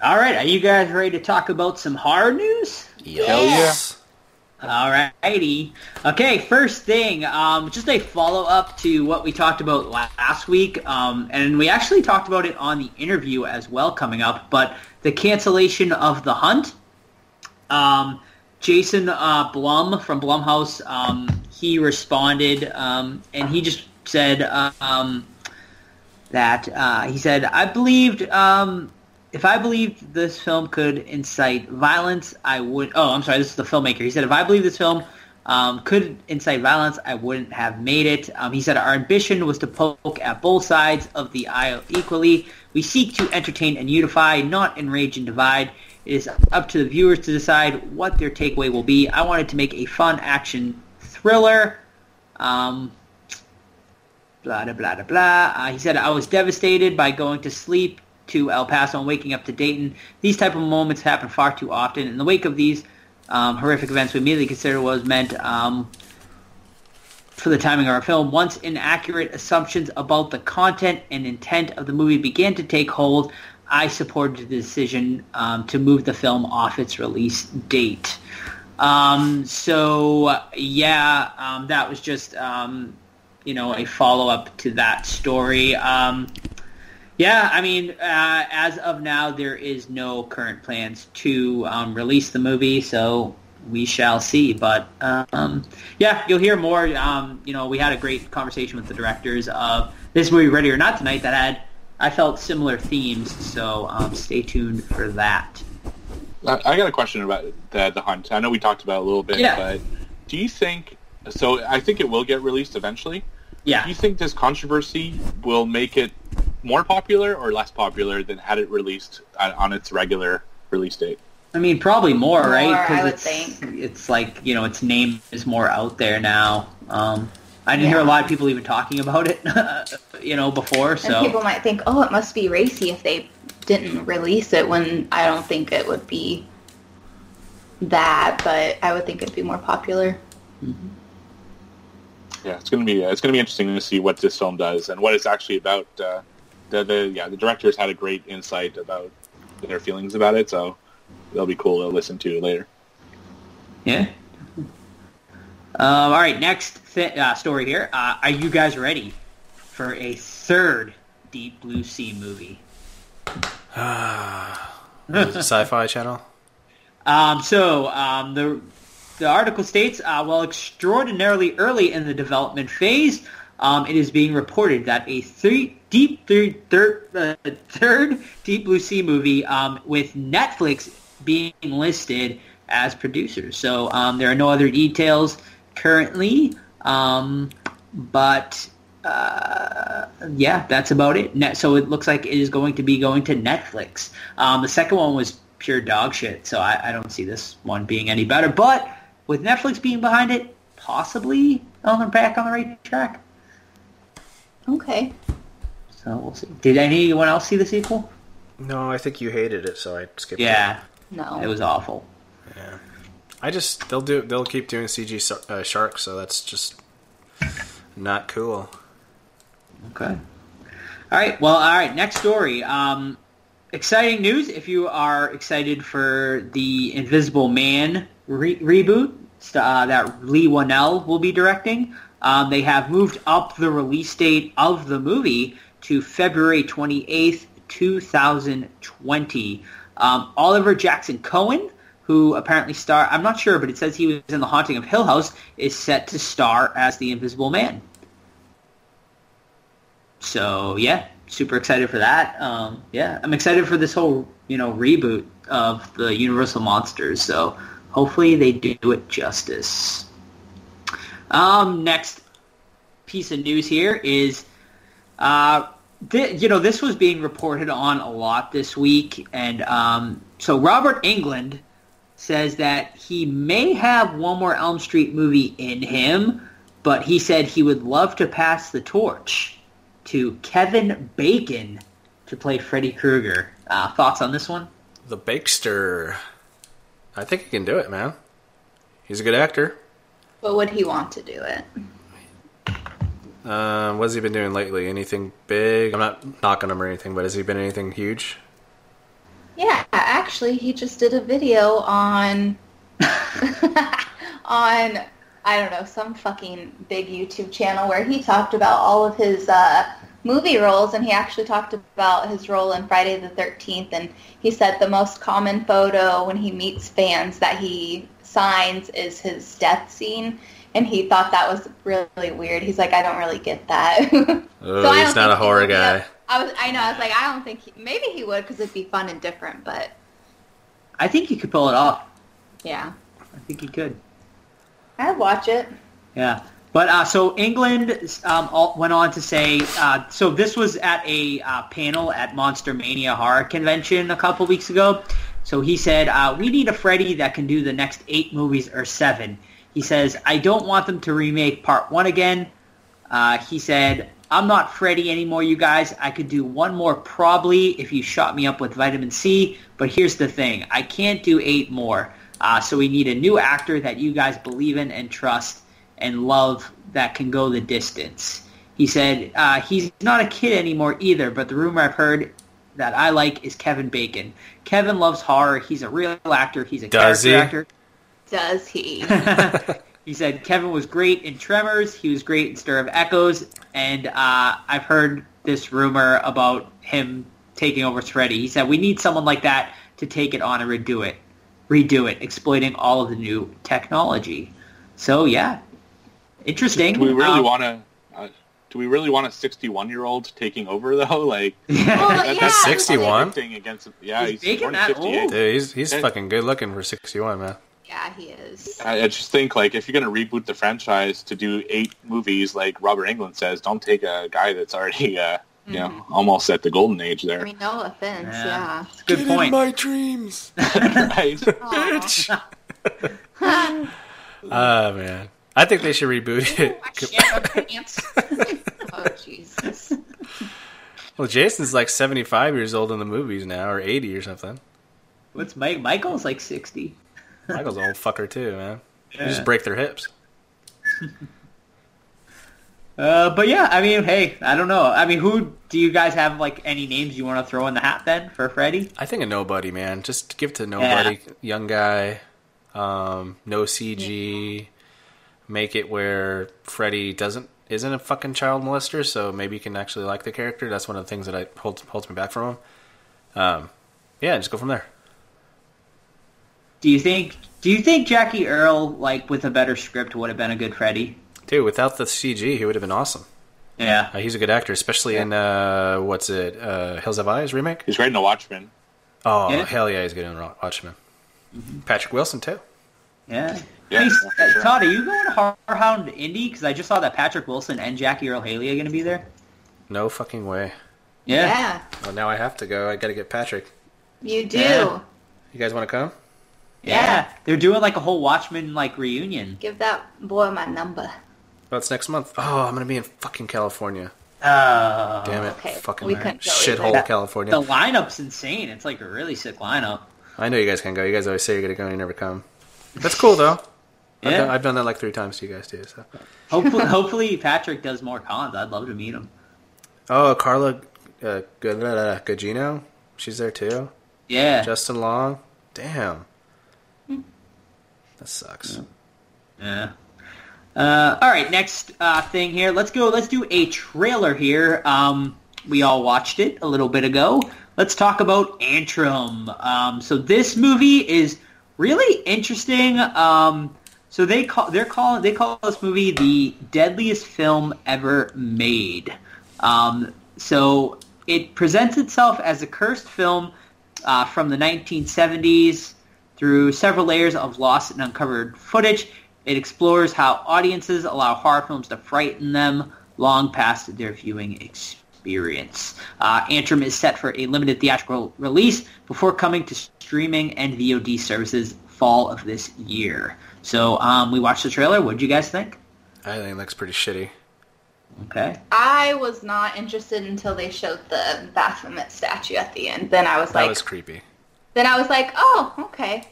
All right, are you guys ready to talk about some hard news? Yes. All righty. Okay, first thing, um, just a follow-up to what we talked about last week, um, and we actually talked about it on the interview as well coming up, but the cancellation of The Hunt. Um, Jason uh, Blum from Blumhouse, um, he responded, um, and he just said uh, um, that, uh, he said, I believed... If I believed this film could incite violence, I would. Oh, I'm sorry. This is the filmmaker. He said, if I believed this film um, could incite violence, I wouldn't have made it. Um, he said, our ambition was to poke at both sides of the aisle equally. We seek to entertain and unify, not enrage and divide. It is up to the viewers to decide what their takeaway will be. I wanted to make a fun action thriller. Um, blah, blah, blah, blah, blah. Uh, he said, I was devastated by going to sleep to El Paso and waking up to Dayton. These type of moments happen far too often. In the wake of these um, horrific events, we immediately consider what was meant um, for the timing of our film. Once inaccurate assumptions about the content and intent of the movie began to take hold, I supported the decision um, to move the film off its release date. Um, so yeah, um, that was just um, you know a follow up to that story. Yeah, I mean, uh, as of now, there is no current plans to um, release the movie, so we shall see. But um, yeah, you'll hear more. Um, you know, we had a great conversation with the directors of this movie, Ready or Not, tonight that had I felt similar themes. So um, stay tuned for that. I I got a question about the the hunt. I know we talked about it a little bit, Yeah. but do you think? So I think it will get released eventually. Yeah. Do you think this controversy will make it more popular or less popular than had it released on on its regular release date? I mean, probably more, More, right? I would it's it's like you know, its name is more out there now. Um, I didn't hear a lot of people even talking about it, you know, before. And So people might think, oh, it must be racy if they didn't release it when I don't think it would be that, but I would think it'd be more popular. Yeah, it's gonna be it's gonna be interesting to see what this film does and what it's actually about. Uh, the the yeah the directors had a great insight about their feelings about it, so that'll be cool to listen to later. yeah. Um, all right, next th- uh, story here. Uh, are you guys ready for a third Deep Blue Sea movie? Is Sci-Fi Channel? Um, so um, the the article states, uh, while extraordinarily early in the development phase, um, it is being reported that a three, deep third third, uh, third Deep Blue Sea movie um, with Netflix being listed as producers. So um, there are no other details currently, um, but uh, yeah, that's about it. Net, so it looks like it is going to be going to Netflix. Um, the second one was pure dog shit, so I, I don't see this one being any better. But with Netflix being behind it, possibly on the back on the right track. Okay. So we'll see. Did anyone else see the sequel? No, I think you hated it, so I skipped Yeah, it. No. it was awful. Yeah. I just they'll do they'll keep doing CG uh, sharks, so that's just not cool. Okay. All right. Well, all right. Next story. Um, exciting news. If you are excited for the Invisible Man re- reboot uh, that Leigh Whannell will be directing, um, they have moved up the release date of the movie to February 28th, 2020. Um, Oliver Jackson Cohen, who apparently star, I'm not sure, but it says he was in The Haunting of Hill House, is set to star as the Invisible Man. So yeah, super excited for that. Um, yeah, I'm excited for this whole you know reboot of the Universal monsters. So hopefully they do it justice. Um, next piece of news here is, uh, thi- you know, this was being reported on a lot this week, and um, so Robert Englund says that he may have one more Elm Street movie in him, but he said he would love to pass the torch to Kevin Bacon to play Freddy Krueger. Uh, thoughts on this one? The Bakester. I think he can do it, man. He's a good actor. But would he want to do it? Um, what has he been doing lately? Anything big? I'm not knocking him or anything, but has he been anything huge? Yeah, actually, he just did a video on on I don't know some fucking big YouTube channel where he talked about all of his uh, movie roles, and he actually talked about his role in Friday the Thirteenth, and he said the most common photo when he meets fans that he signs is his death scene. And he thought that was really weird. He's like, I don't really get that. Oh, So he's don't a horror guy. up- I was, I know. I was like, I don't think he, maybe he would because it'd be fun and different. But I think he could pull it off. yeah, I think he could. I'd watch it. Yeah. But uh, so Englund um, all, went on to say, uh, so this was at a uh, panel at Monster Mania Horror Convention a couple weeks ago. So he said, uh, we need a Freddy that can do the next eight movies or seven. He says, I don't want them to remake part one again. Uh, he said, I'm not Freddy anymore, you guys. I could do one more probably if you shot me up with vitamin C. But here's the thing. I can't do eight more. Uh, so we need a new actor that you guys believe in and trust and love that can go the distance. He said uh, he's not a kid anymore either, but the rumor I've heard that I like is Kevin Bacon. Kevin loves horror. He's a real actor. He's a Does character he? actor. Does he? He said Kevin was great in Tremors. He was great in Stir of Echoes, and uh, I've heard this rumor about him taking over Freddy. He said we need someone like that to take it on and redo it, redo it, exploiting all of the new technology. So yeah, interesting. Do we really Um, want to? Uh, do we really want a 61 year old taking over though? Like Well, that- yeah, that's 61? against yeah, Is he's born in that 58. Dude, he's he's And- fucking good looking for 61, man. Yeah, he is. I, I just think like if you're gonna reboot the franchise to do eight movies, like Robert Englund says, don't take a guy that's already uh, you know almost at the golden age there. I there. mean, no offense, Yeah. yeah. It's a good point. my dreams. right? Aw. Oh man, I think they should reboot it. I shit my pants. oh Jesus! Well, Jason's like 75 years old in the movies now, or 80 or something. What's Mike? Michael's like sixty. Michael's an old fucker too, man. They Yeah. just break their hips. Uh, but yeah, I mean, hey, I don't know. I mean, who do you guys have like any names you want to throw in the hat then for Freddy? I think a nobody, man. Just give it to nobody, young guy, um, no CG. Make it where Freddy doesn't isn't a fucking child molester, so maybe you can actually like the character. That's one of the things that I holds holds me back from him. Um, yeah, just go from there. Do you think? Do you think Jackie Earle, like with a better script, would have been a good Freddy? Dude, without the CG, he would have been awesome. Yeah. Uh, he's a good actor, especially in uh, what's it, uh, Hills Have Eyes remake. He's great in The Watchmen. Oh Yeah. hell yeah, he's good in Ro- Watchmen. Patrick Wilson too. Yeah. Yeah, Hey, uh, sure. Todd, are you going to Horrorhound Indy? Because I just saw that Patrick Wilson and Jackie Earle Haley are going to be there. No fucking way. Yeah, Well, now I have to go. I got to get Patrick. you do. Yeah. You guys want to come? Yeah. They're doing like a whole Watchmen like reunion. Give that boy my number. That's it's next month. Oh, I'm gonna be in fucking California. Oh, Damn it, okay. fucking We couldn't shithole either. California. The lineup's insane. It's like a really sick lineup. I know you guys can go. You guys always say you're gonna go and you never come. That's cool though. I've, Yeah. done, I've done that like three times to you guys too. So. Hopefully, hopefully Patrick does more cons. I'd love to meet him. Oh, Carla uh, uh, Gugino, she's there too. Yeah. Justin Long. Damn. That sucks. Yeah. Uh, all right, next uh, thing here. Let's go. Let's do a trailer here. Um, we all watched it a little bit ago. Let's talk about Antrum. Um, so this movie is really interesting. Um, so they call they're calling they call this movie the deadliest film ever made. Um, so it presents itself as a cursed film uh, from the 1970s through several layers of lost and uncovered footage. It explores how audiences allow horror films to frighten them long past their viewing experience. Uh, Antrum is set for a limited theatrical release before coming to streaming and VOD services fall of this year. So um, we watched the trailer. What did you guys think? I think it looks pretty shitty. Okay. I was not interested until they showed the Baphomet statue at the end. Then I was That like, was creepy. Then I was like, oh, okay.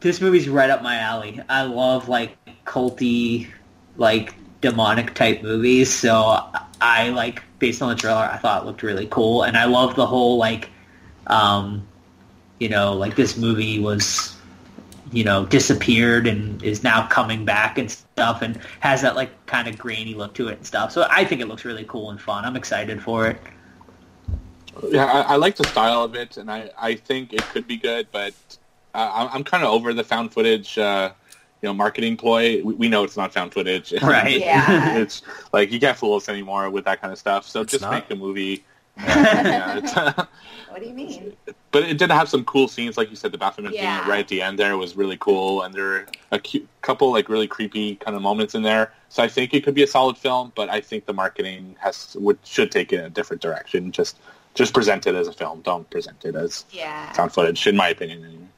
This movie's right up my alley. I love like culty, like demonic type movies. So I like based on the trailer, I thought it looked really cool, and I love the whole like, um, you know, like this movie was, you know, disappeared and is now coming back and stuff, and has that like kind of grainy look to it and stuff. So I think it looks really cool and fun. I'm excited for it. Yeah, I, I like the style of it, and I, I think it could be good, but uh, I'm, I'm kind of over the found footage, uh, you know, marketing ploy. We, we know it's not found footage, Right. Yeah. it's like you can't fool us anymore with that kind of stuff. So It's just not. make a movie. Yeah, yeah, it's, What do you mean? but it did have some cool scenes, like you said, the bathroom Yeah. scene right at the end there was really cool, and there were a cute, couple like really creepy kind of moments in there. So I think it could be a solid film, but I think the marketing has would should take it in a different direction. Just just present it as a film. Don't present it as Yeah. found footage, in my opinion. Anyway.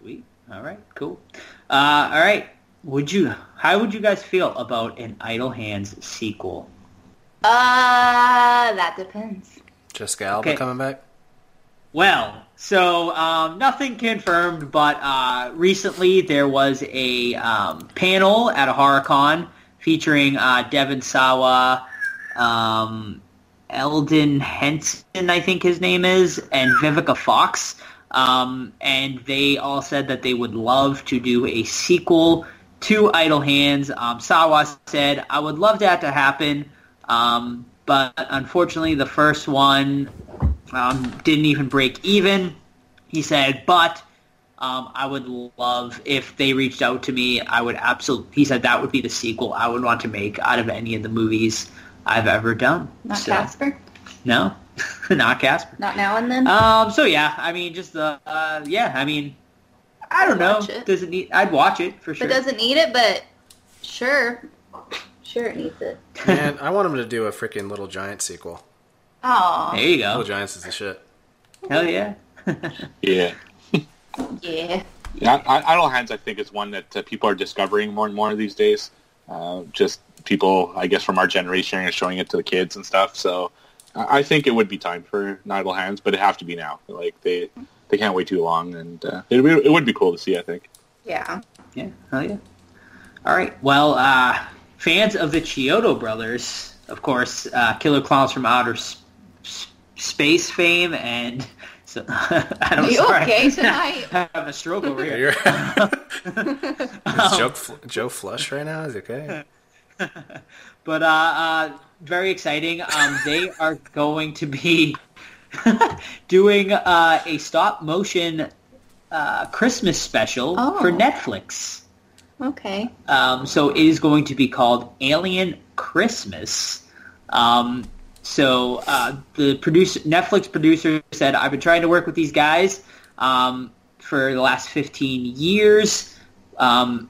Sweet. All right. Cool. Uh, all right. Would you? How would you guys feel about an Idle Hands sequel? Uh, that depends. Jessica Alba Okay. coming back. Well, so um, nothing confirmed, but uh, recently there was a um, panel at a HorrorCon featuring uh, Devon Sawa, um, Elden Henson, I think his name is, and Vivica Fox. Um, and they all said that they would love to do a sequel to Idle Hands. Um, Sawa said, I would love that to happen, um, but unfortunately the first one um, didn't even break even. He said, but um, I would love if they reached out to me. I would absolutely. He said that would be the sequel I would want to make out of any of the movies I've ever done. Not So- Casper. No, not Casper. Not now and then. Um. So yeah, I mean, just the. Uh, yeah, I mean, I don't know. It. Does it need? I'd watch it for sure. It doesn't need it, but sure, sure it needs it. Man, I want him to do a freaking Little Giant sequel. Oh, There you go. Little Giants is the shit. Hell yeah. Yeah. yeah. Yeah, I- Idle Hands, I think, is one that uh, people are discovering more and more these days. Uh, just people, I guess, from our generation are showing it to the kids and stuff. So I I think it would be time for an Idle Hands, but it have to be now. Like they they can't wait too long, and uh, it, would- it would be cool to see. I think. Yeah. Yeah. Hell yeah. All right. Well, uh, fans of the Chiodo brothers, of course, uh, Killer Clowns from Outer s- s- Space fame, and so I don't Are you sorry. okay tonight? I have a stroke over here. You're- Is Joe, Fl- Joe Flush right now? Is he okay? but uh, uh, very exciting. Um, they are going to be doing uh, a stop motion uh, Christmas special Oh. for Netflix. Okay. Um, so it is going to be called Alien Christmas. Um, so uh, the producer, Netflix producer said, "I've been trying to work with these guys um, for the last 15 years." Um,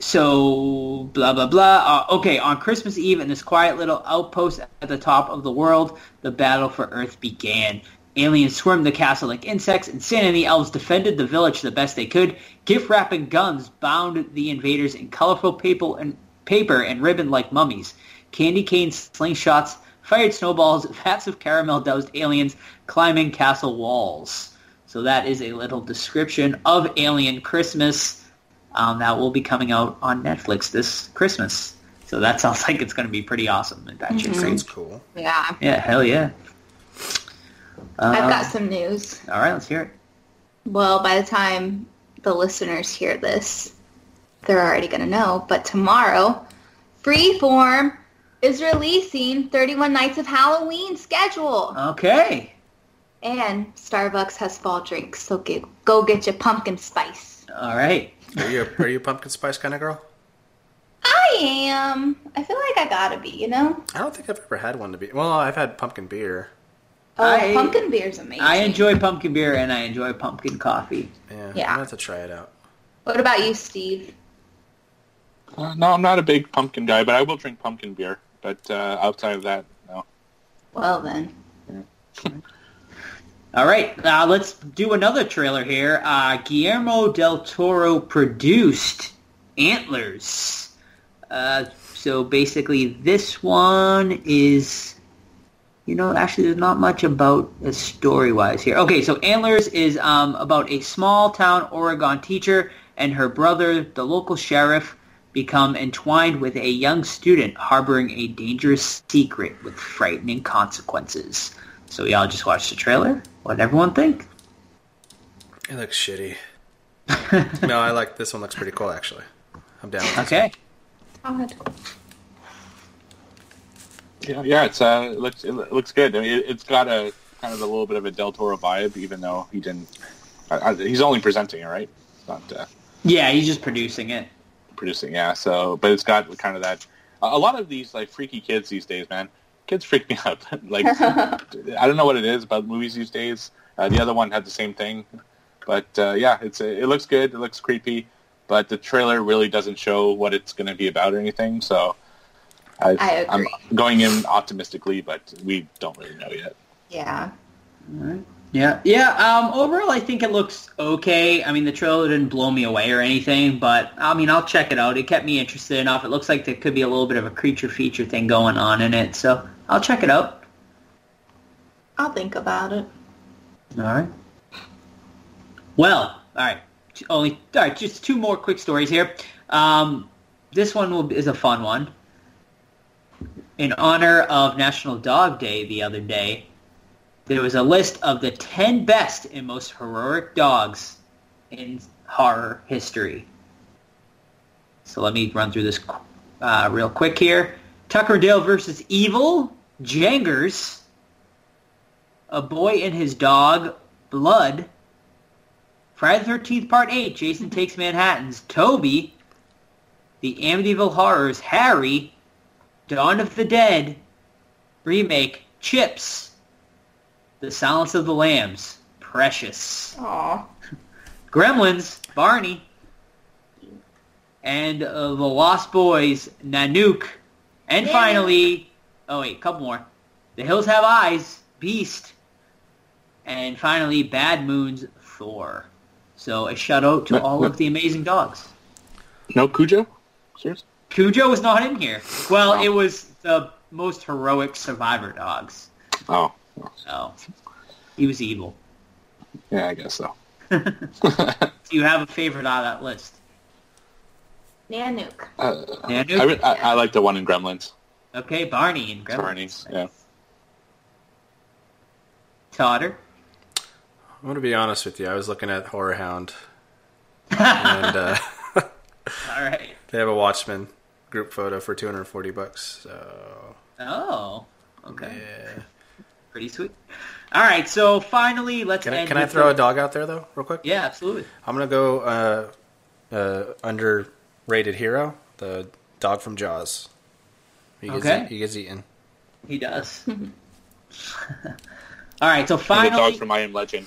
so blah blah blah. Uh, okay, on Christmas Eve in this quiet little outpost at the top of the world, the battle for Earth began. Aliens swarmed the castle like insects, and Santa and the elves defended the village the best they could. Gift-wrapping guns bound the invaders in colorful paper and paper and ribbon like mummies. Candy canes, slingshots, fired snowballs, vats of caramel doused aliens climbing castle walls. So that is a little description of Alien Christmas um, that will be coming out on Netflix this Christmas. So that sounds like it's going to be pretty awesome and batshit Mhm. Sounds cool. Yeah. Yeah, hell yeah. I've got some news. All right, let's hear it. Well, by the time the listeners hear this, they're already going to know. But tomorrow, Freeform is releasing 31 Nights of Halloween schedule. Okay. And Starbucks has fall drinks, so get, go get your pumpkin spice. All right. Are you a, are you a pumpkin spice kind of girl? I am. I feel like I gotta be, you know? I don't think I've ever had one to be. Well, I've had pumpkin beer. Oh, I- pumpkin beer's amazing. I enjoy pumpkin beer and I enjoy pumpkin coffee. Yeah, Yeah. I'm gonna have to try it out. What about you, Steve? Uh, no, I'm not a big pumpkin guy, but I will drink pumpkin beer. But uh, outside of that, no. Well then. All right, uh, let's do another trailer here. Uh, Guillermo del Toro produced Antlers. Uh, so basically, this one is, you know, actually, there's not much about story-wise here. Okay, so Antlers is um, about a small-town Oregon teacher and her brother, the local sheriff, become entwined with a young student harboring a dangerous secret with frightening consequences. So we all just watched the trailer. What did everyone think? It looks shitty. no, I like this one. Looks pretty cool actually. I'm down. With Okay. Todd. Yeah, yeah, it's uh, it looks it looks good. I mean, it, it's got a kind of a little bit of a Del Toro vibe, even though he didn't. I, I, he's only presenting it, right? It's not uh, Yeah, he's just producing it. producing. Yeah, so but it's got kind of that. A a lot of these like freaky kids these days, man. Kids freak me out. like I don't know what it is about movies these days. Uh, the other one had the same thing, but uh, yeah, it's it looks good. It looks creepy, but the trailer really doesn't show what it's going to be about or anything. So I, I I'm going in optimistically, but we don't really know yet. Yeah. Yeah, yeah. Um, overall, I think it looks okay. I mean, the trailer didn't blow me away or anything, but I mean, I'll check it out. It kept me interested enough. It looks like there could be a little bit of a creature feature thing going on in it, so I'll check it out. I'll think about it. All right. Well, all right. Only all right. Just two more quick stories here. Um, this one will, is a fun one. in honor of National Dog Day the other day, there was a list of the 10 best and most heroic dogs in horror history. So let me run through this uh, real quick here. Tuckerdale versus Evil, Jangers, A Boy and His Dog, Blood, Friday the 13th Part 8, Jason Takes Manhattan's, Toby, The Amityville Horrors, Harry, Dawn of the Dead, Remake, Chips, The Silence of the Lambs, Precious, Aw. Gremlins, Barney, and uh, The Lost Boys, Nanook, and Yeah. finally, oh wait, a couple more. The Hills Have Eyes, Beast, and finally, Bad Moon's Thor. So a shout out to No, all no. of the amazing dogs. No Cujo? Seriously? Cujo was not in here. Well, it was the most heroic survivor dogs. Oh, So he was evil. yeah, I guess so. Do you have a favorite out of that list? Nanook. Uh, Nanook? I, I, I like the one in Gremlins. Okay, Barney and Gremlins. Barney, yeah. Totter. I'm gonna be honest with you. I was looking at Horror Hound, and uh, All right. they have a Watchmen group photo for 240 bucks. So Oh, okay. yeah. Pretty sweet. All right, so finally, let's Can I, end can I throw the- a dog out there though, real quick? Yeah, absolutely. I'm gonna go uh, uh, underrated hero, the dog from Jaws. He gets, Okay. eat- he gets eaten. He does. All right, so And the finally. dog from I Am Legend.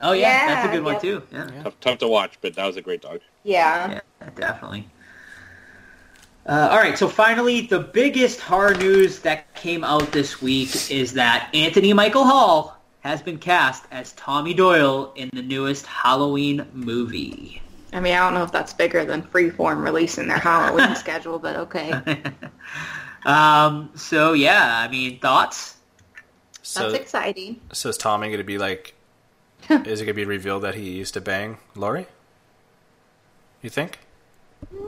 oh yeah, that's a Yeah, good one yep. too. Yeah, Tough, tough to watch, but that was a great dog. Yeah. yeah definitely. Uh, all right, so finally, the biggest horror news that came out this week is that Anthony Michael Hall has been cast as Tommy Doyle in the newest Halloween movie. I mean, I don't know if that's bigger than Freeform releasing their Halloween schedule, but okay. Um, so yeah, I mean, thoughts? So, That's exciting. so is Tommy gonna be like? is it gonna be revealed that he used to bang Laurie? You think? Wait,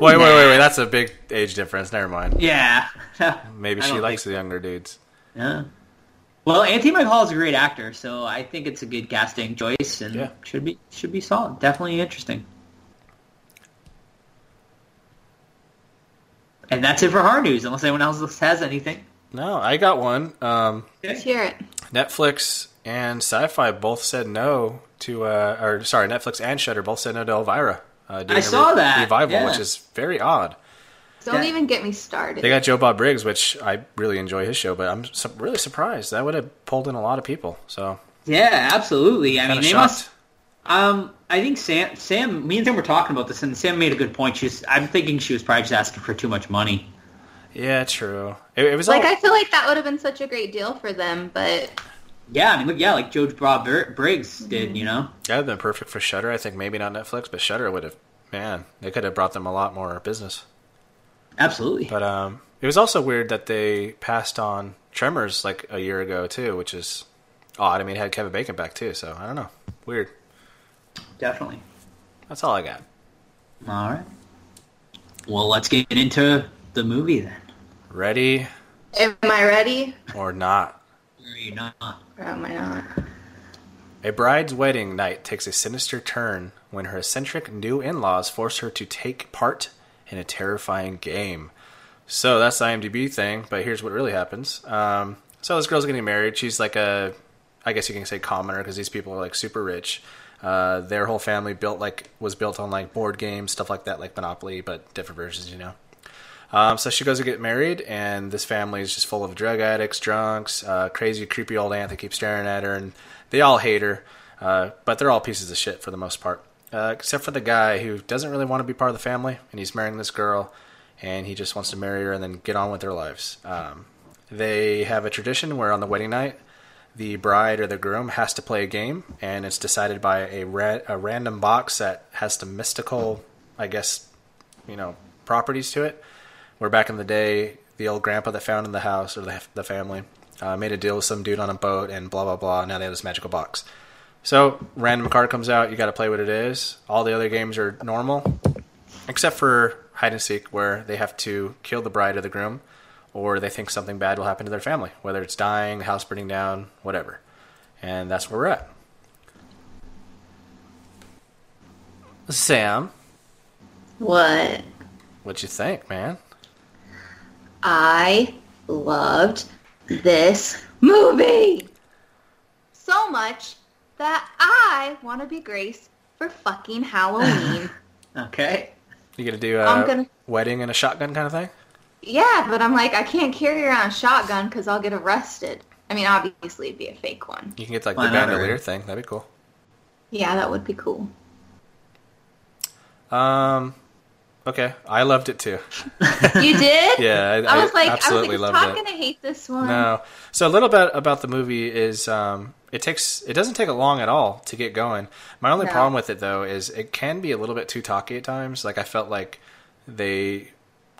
wait, wait, wait. That's a big age difference. Never mind. Yeah. Maybe she don't likes the younger dudes. Yeah. Well, Anthony Michael Hall is a great actor, so I think it's a good casting choice, and Yeah. should be should be solid. Definitely interesting. And that's it for horror news, unless anyone else has anything. No, I got one. Um, Let's hear it. Netflix and Sci-Fi both said no to, uh, or sorry, Netflix and Shudder both said no to Elvira. Uh, doing I a saw that, revival, yeah. which is very odd. Don't Yeah. even get me started. They got Joe Bob Briggs, which I really enjoy his show, but I'm su- really surprised that would have pulled in a lot of people. So Yeah, absolutely. I mean, of they shocked. must. Um, I think Sam, Sam, me and Sam were talking about this, and Sam made a good point. She's, I'm thinking she was probably just asking for too much money. Yeah, true. It, it was like all, I feel like that would have been such a great deal for them, but Yeah, I mean, look, yeah, like Joe Bob Br- Briggs did, you know. that would have been perfect for Shudder. I think maybe not Netflix, but Shudder would have. Man, they could have brought them a lot more business. Absolutely. But um, it was also weird that they passed on Tremors like a year ago too, which is odd. I mean, it had Kevin Bacon back too, so I don't know. Weird. Definitely. That's all I got. All right. Well, let's get into the movie then. Ready am I ready? or not? Are you not? Or am I not? A bride's wedding night takes a sinister turn when her eccentric new in-laws force her to take part in a terrifying game. So that's the IMDb thing, but here's what really happens. Um, so this girl's getting married. She's like a, I guess you can say commoner because these people are like super rich. Uh, their whole family built like was built on like board games, stuff like that, like Monopoly, but different versions, you know. Um, so she goes to get married, and this family is just full of drug addicts, drunks, uh, crazy, creepy old aunt that keeps staring at her, and they all hate her. Uh, but they're all pieces of shit for the most part, uh, except for the guy who doesn't really want to be part of the family, and he's marrying this girl, and he just wants to marry her and then get on with their lives. Um, they have a tradition where on the wedding night, the bride or the groom has to play a game, and it's decided by a, ra- a random box that has some mystical, I guess, you know, properties to it. Where back in the day, the old grandpa that found in the house or the, the family uh, made a deal with some dude on a boat, and blah blah blah. Now they have this magical box. So random card comes out, you got to play what it is. All the other games are normal, except for hide and seek, where they have to kill the bride or the groom, or they think something bad will happen to their family, whether it's dying, house burning down, whatever. And that's where we're at. Sam, What? what'd you think, man? I loved this movie so much that I want to be Grace for fucking Halloween. Okay. You gonna do a I'm gonna- wedding and a shotgun kind of thing? Yeah, but I'm like, I can't carry around a shotgun because I'll get arrested. I mean, obviously it'd be a fake one. You can get like Why the not? bandolier thing. That'd be cool. Yeah, that would be cool. Um, okay, I loved it too. You did? Yeah, I- I was I like, I was absolutely like, is loved Todd it. gonna hate this one? No. So a little bit about the movie is um, it takes it doesn't take a long at all to get going. My only No. problem with it though is it can be a little bit too talky at times. Like I felt like they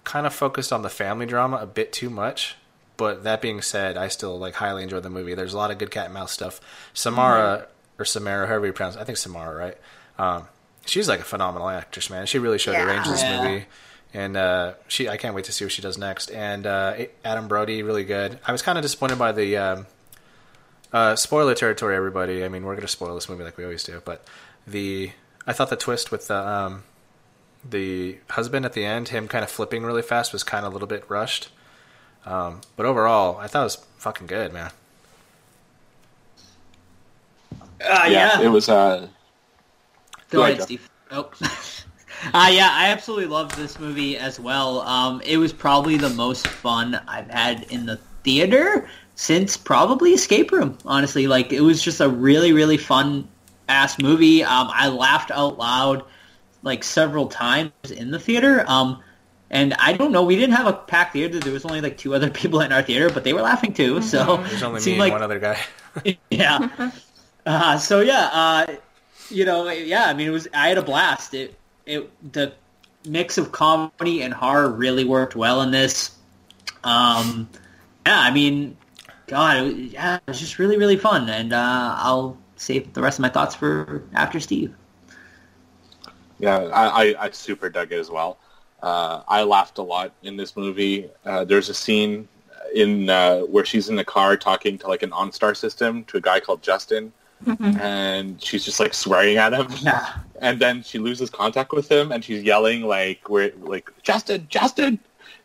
kind of focused on the family drama a bit too much. But that being said, I still like highly enjoyed the movie. There's a lot of good cat and mouse stuff. Samara or Samara, however you pronounce, it, I think Samara, right? Um, she's like a phenomenal actress, man. She really showed her range in this Yeah. movie and uh, she I can't wait to see what she does next. And uh, Adam Brody, really good. I was kind of disappointed by the um, uh, spoiler territory. Everybody, I mean, we're gonna spoil this movie like we always do, but the I thought the twist with the um, the husband at the end, him kind of flipping really fast, was kind of a little bit rushed. Um, but overall, I thought it was fucking good, man. Uh, yeah. it was. Uh, Go Go ahead, ahead, Steve. Oh. uh, yeah, I absolutely loved this movie as well. Um, it was probably the most fun I've had in the theater since probably Escape Room. Honestly, like it was just a really, really fun ass movie. Um, I laughed out loud like several times in the theater. Um, and I don't know, we didn't have a packed theater. There was only like two other people in our theater, but they were laughing too. So There's only me and like one other guy. yeah. Uh, so yeah, uh, you know, yeah. I mean, it was. I had a blast. It, it, the mix of comedy and horror really worked well in this. Um, yeah, I mean, God, it yeah, it was just really, really fun. And uh, I'll save the rest of my thoughts for after Steve. Yeah, I, I, I super dug it as well. Uh, I laughed a lot in this movie. Uh, there's a scene in uh, where she's in the car talking to like an OnStar system to a guy called Justin, and she's just like swearing at him. Yeah. And then she loses contact with him, and she's yelling like, "We're like Justin, Justin,"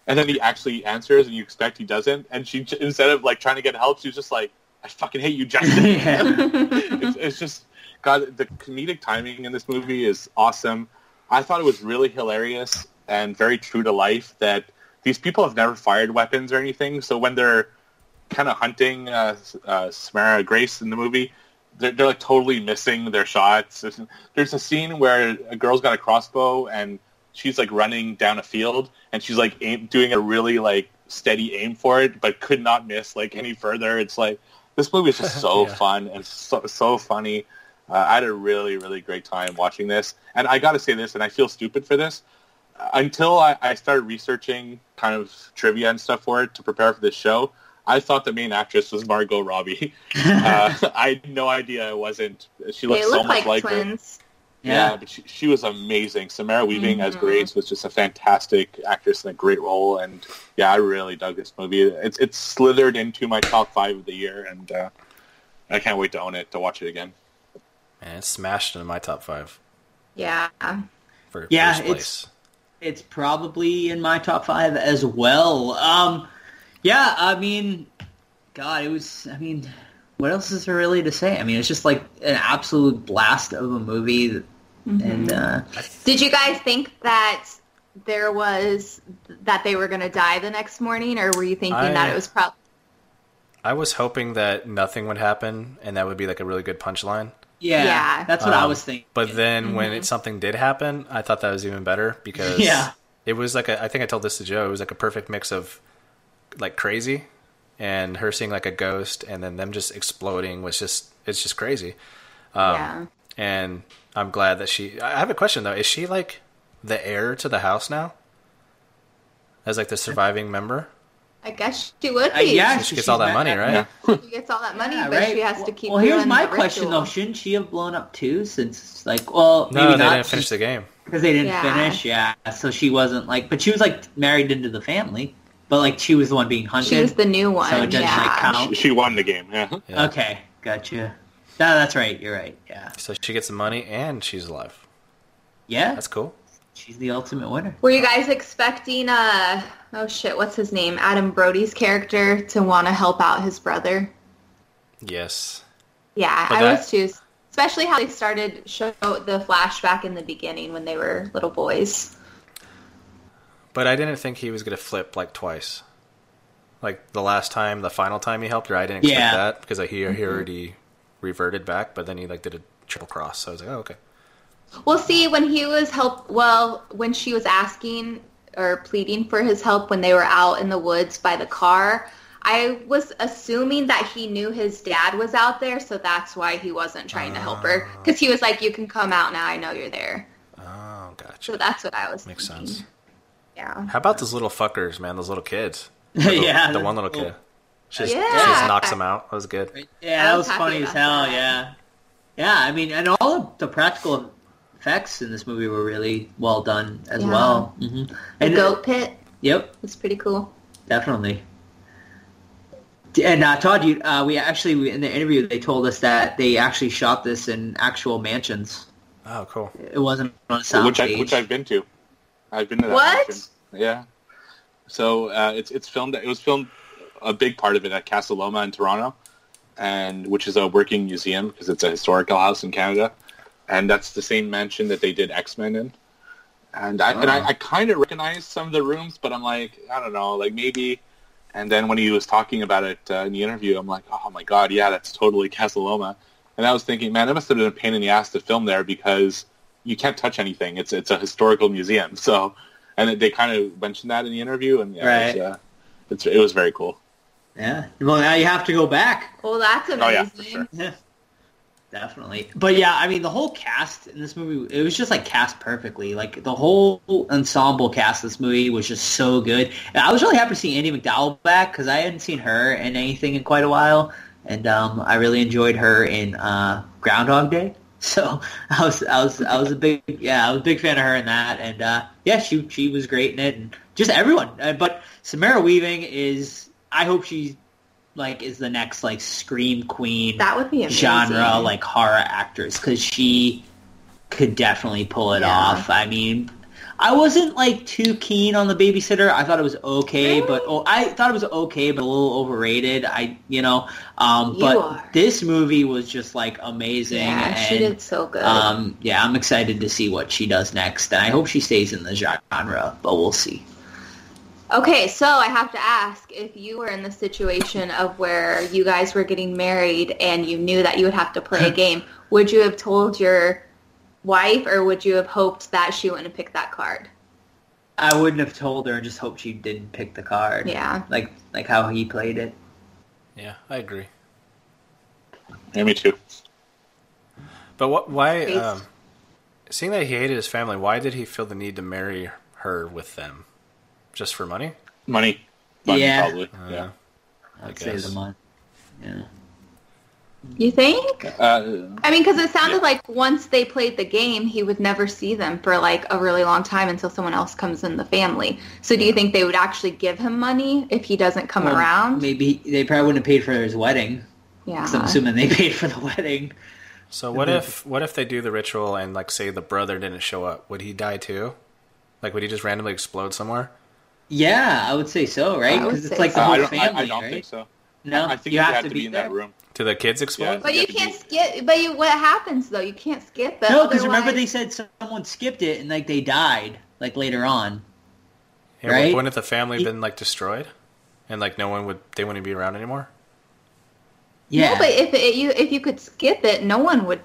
and then he actually answers, and you expect he doesn't, and she instead of like trying to get help, she's just like, "I fucking hate you, Justin." it's, it's just God. The comedic timing in this movie is awesome. I thought it was really hilarious and very true to life that these people have never fired weapons or anything. So when they're kind of hunting uh, uh, Samara Grace in the movie, they're, they're like totally missing their shots. There's a scene where a girl's got a crossbow and she's like running down a field and she's like aim, doing a really like steady aim for it, but could not miss like any further. It's like this movie is just so Yeah. fun and so so funny. Uh, I had a really really great time watching this, and I got to say this, and I feel stupid for this. Until I, I started researching kind of trivia and stuff for it to prepare for this show, I thought the main actress was Margot Robbie. uh, I had no idea it wasn't. She looked They so much like, like her. twins. Yeah, but she, she was amazing. Samara Weaving as Mhm. Grace was just a fantastic actress in a great role, and yeah, I really dug this movie. It's it's slithered into my top five of the year, and uh, I can't wait to own it to watch it again. And it's smashed into my top five Yeah. for Yeah, first it's- place. It's probably in my top five as well. Um, yeah, I mean, God, it was. I mean, what else is there really to say? I mean, it's just like an absolute blast of a movie, and uh, Did you guys think that there was that they were going to die the next morning, or were you thinking I- that it was probably? I was hoping that nothing would happen and that would be like a really good punchline. Yeah, Yeah. that's what I Um, was thinking. But then when Mhm. it, something did happen, I thought that was even better because Yeah. it was like a, I think I told this to Joe. It was like a perfect mix of like crazy and her seeing like a ghost and then them just exploding was just it's just crazy. Um, yeah. And I'm glad that she. I have a question though. Is she like the heir to the house now? As like the surviving member, I guess she would Uh, be. yeah, So she gets all that money, right? She gets all that money, Yeah, but right? she has to keep. Well, here's my question ritual. though: Shouldn't she have blown up too? Since like, well, No, maybe they not didn't finish the game. because they didn't Yeah. finish. Yeah, so she wasn't like, but she was like married into the family. but like she was the one being hunted. She was the new one. So it doesn't yeah. like count. She won the game. Yeah. Yeah. Okay, gotcha. No, that's right. You're right. Yeah, So she gets the money and she's alive. yeah. That's cool. She's the ultimate winner. Were you guys expecting uh oh shit, what's his name? Adam Brody's character to want to help out his brother? Yes. Yeah, But I that- was too. Especially how they started show the flashback in the beginning when they were little boys. But I didn't think he was going to flip like twice. Like the last time, the final time he helped her, I didn't expect Yeah. that because I hear he already reverted back, but then he like did a triple cross. So I was like, oh, okay. Well, see, when he was help, well, when she was asking or pleading for his help when they were out in the woods by the car, I was assuming that he knew his dad was out there, so that's why he wasn't trying to help her. Ah. Because he was like, "You can come out now. I know you're there." Oh, gotcha. So that's what I was. Makes thinking. sense. Yeah. How about those little fuckers, man? Those little kids. The, Yeah, The the one little little- kid. She just, she Yeah. just knocks him out. That was good. Yeah, I that was was funny as hell. that. Yeah, yeah. I mean, and all of the practical effects in this movie were really well done as Yeah. well. hmm The goat pit Yep, it's pretty cool. definitely. And uh, Todd, you, uh, we actually in the interview they told us that they actually shot this in actual mansions. Oh, cool. It wasn't on a sound which I, which I've been to. I've been to that. What? mansion. Yeah. So uh, it's it's filmed. It was filmed a big part of it at Casa Loma in Toronto, and which is a working museum because it's a historical house in Canada, and that's the same mansion that they did X Men in. And I and I, I kind of recognize some of the rooms, but I'm like, I don't know, like maybe. And then when he was talking about it uh, in the interview, I'm like, oh my god, yeah, that's totally Casa Loma. And I was thinking, man, it must have been a pain in the ass to film there because you can't touch anything. It's it's a historical museum. So, and they kind of mentioned that in the interview, and yeah, it, was, uh, it's it was very cool. Yeah. Well, now you have to go back. Well, that's amazing. Oh yeah, for sure. Definitely. But yeah, I mean, the whole cast in this movie, it was just like cast perfectly. Like the whole ensemble cast of this movie was just so good. And I was really happy to see Andie MacDowell back because I hadn't seen her in anything in quite a while. And um, I really enjoyed her in uh, Groundhog Day. So I was, I was, I was a big, yeah, I was a big fan of her in that. And uh, yeah, she, she was great in it, and just everyone. Uh, but Samara Weaving is, I hope she like is the next like scream queen That would be amazing. genre like horror actress because she could definitely pull it Yeah. off. I mean, I wasn't like too keen on the babysitter. I thought it was okay, Really? but oh, I thought it was okay, but a little overrated. I, you know, um, You but are. this movie was just like amazing. Yeah, she did so good. Um, yeah, I'm excited to see what she does next, and I hope she stays in the genre, but we'll see. Okay, so I have to ask if you were in the situation of where you guys were getting married and you knew that you would have to play a game, would you have told your wife or would you have hoped that she wouldn't have picked that card? I wouldn't have told her and just hoped she didn't pick the card. Yeah. Like like how he played it. Yeah, I agree. Yeah, me too. But what? Why? Um, seeing that he hated his family, why did he feel the need to marry her with them? Just for money? Money, money Yeah. probably. Uh, yeah. I'd I say the month. Yeah. You think? Uh, I mean, because it sounded like once they played the game, he would never see them for like a really long time until someone else comes in the family. So do you think they would actually give him money if he doesn't come Well, around? Maybe they probably wouldn't have paid for his wedding. 'cause I'm assuming they paid for the wedding. So what if what if they do the ritual and like say the brother didn't show up? Would he die too? Like would he just randomly explode somewhere? Yeah, I would say so, right? Because it's say like the so. I whole don't, I, family, I don't right? think so. No, I think you you, have have to to be, be in there. that room. Do the kids explode? Yeah. But You you can't be- skip. But you, what happens though? You can't skip it. No, because remember they said someone skipped it and like they died like later on. Yeah, right? Wouldn't the family been like destroyed? And like no one would they wouldn't be around anymore? Yeah, No, but if it, you if you could skip it, no one would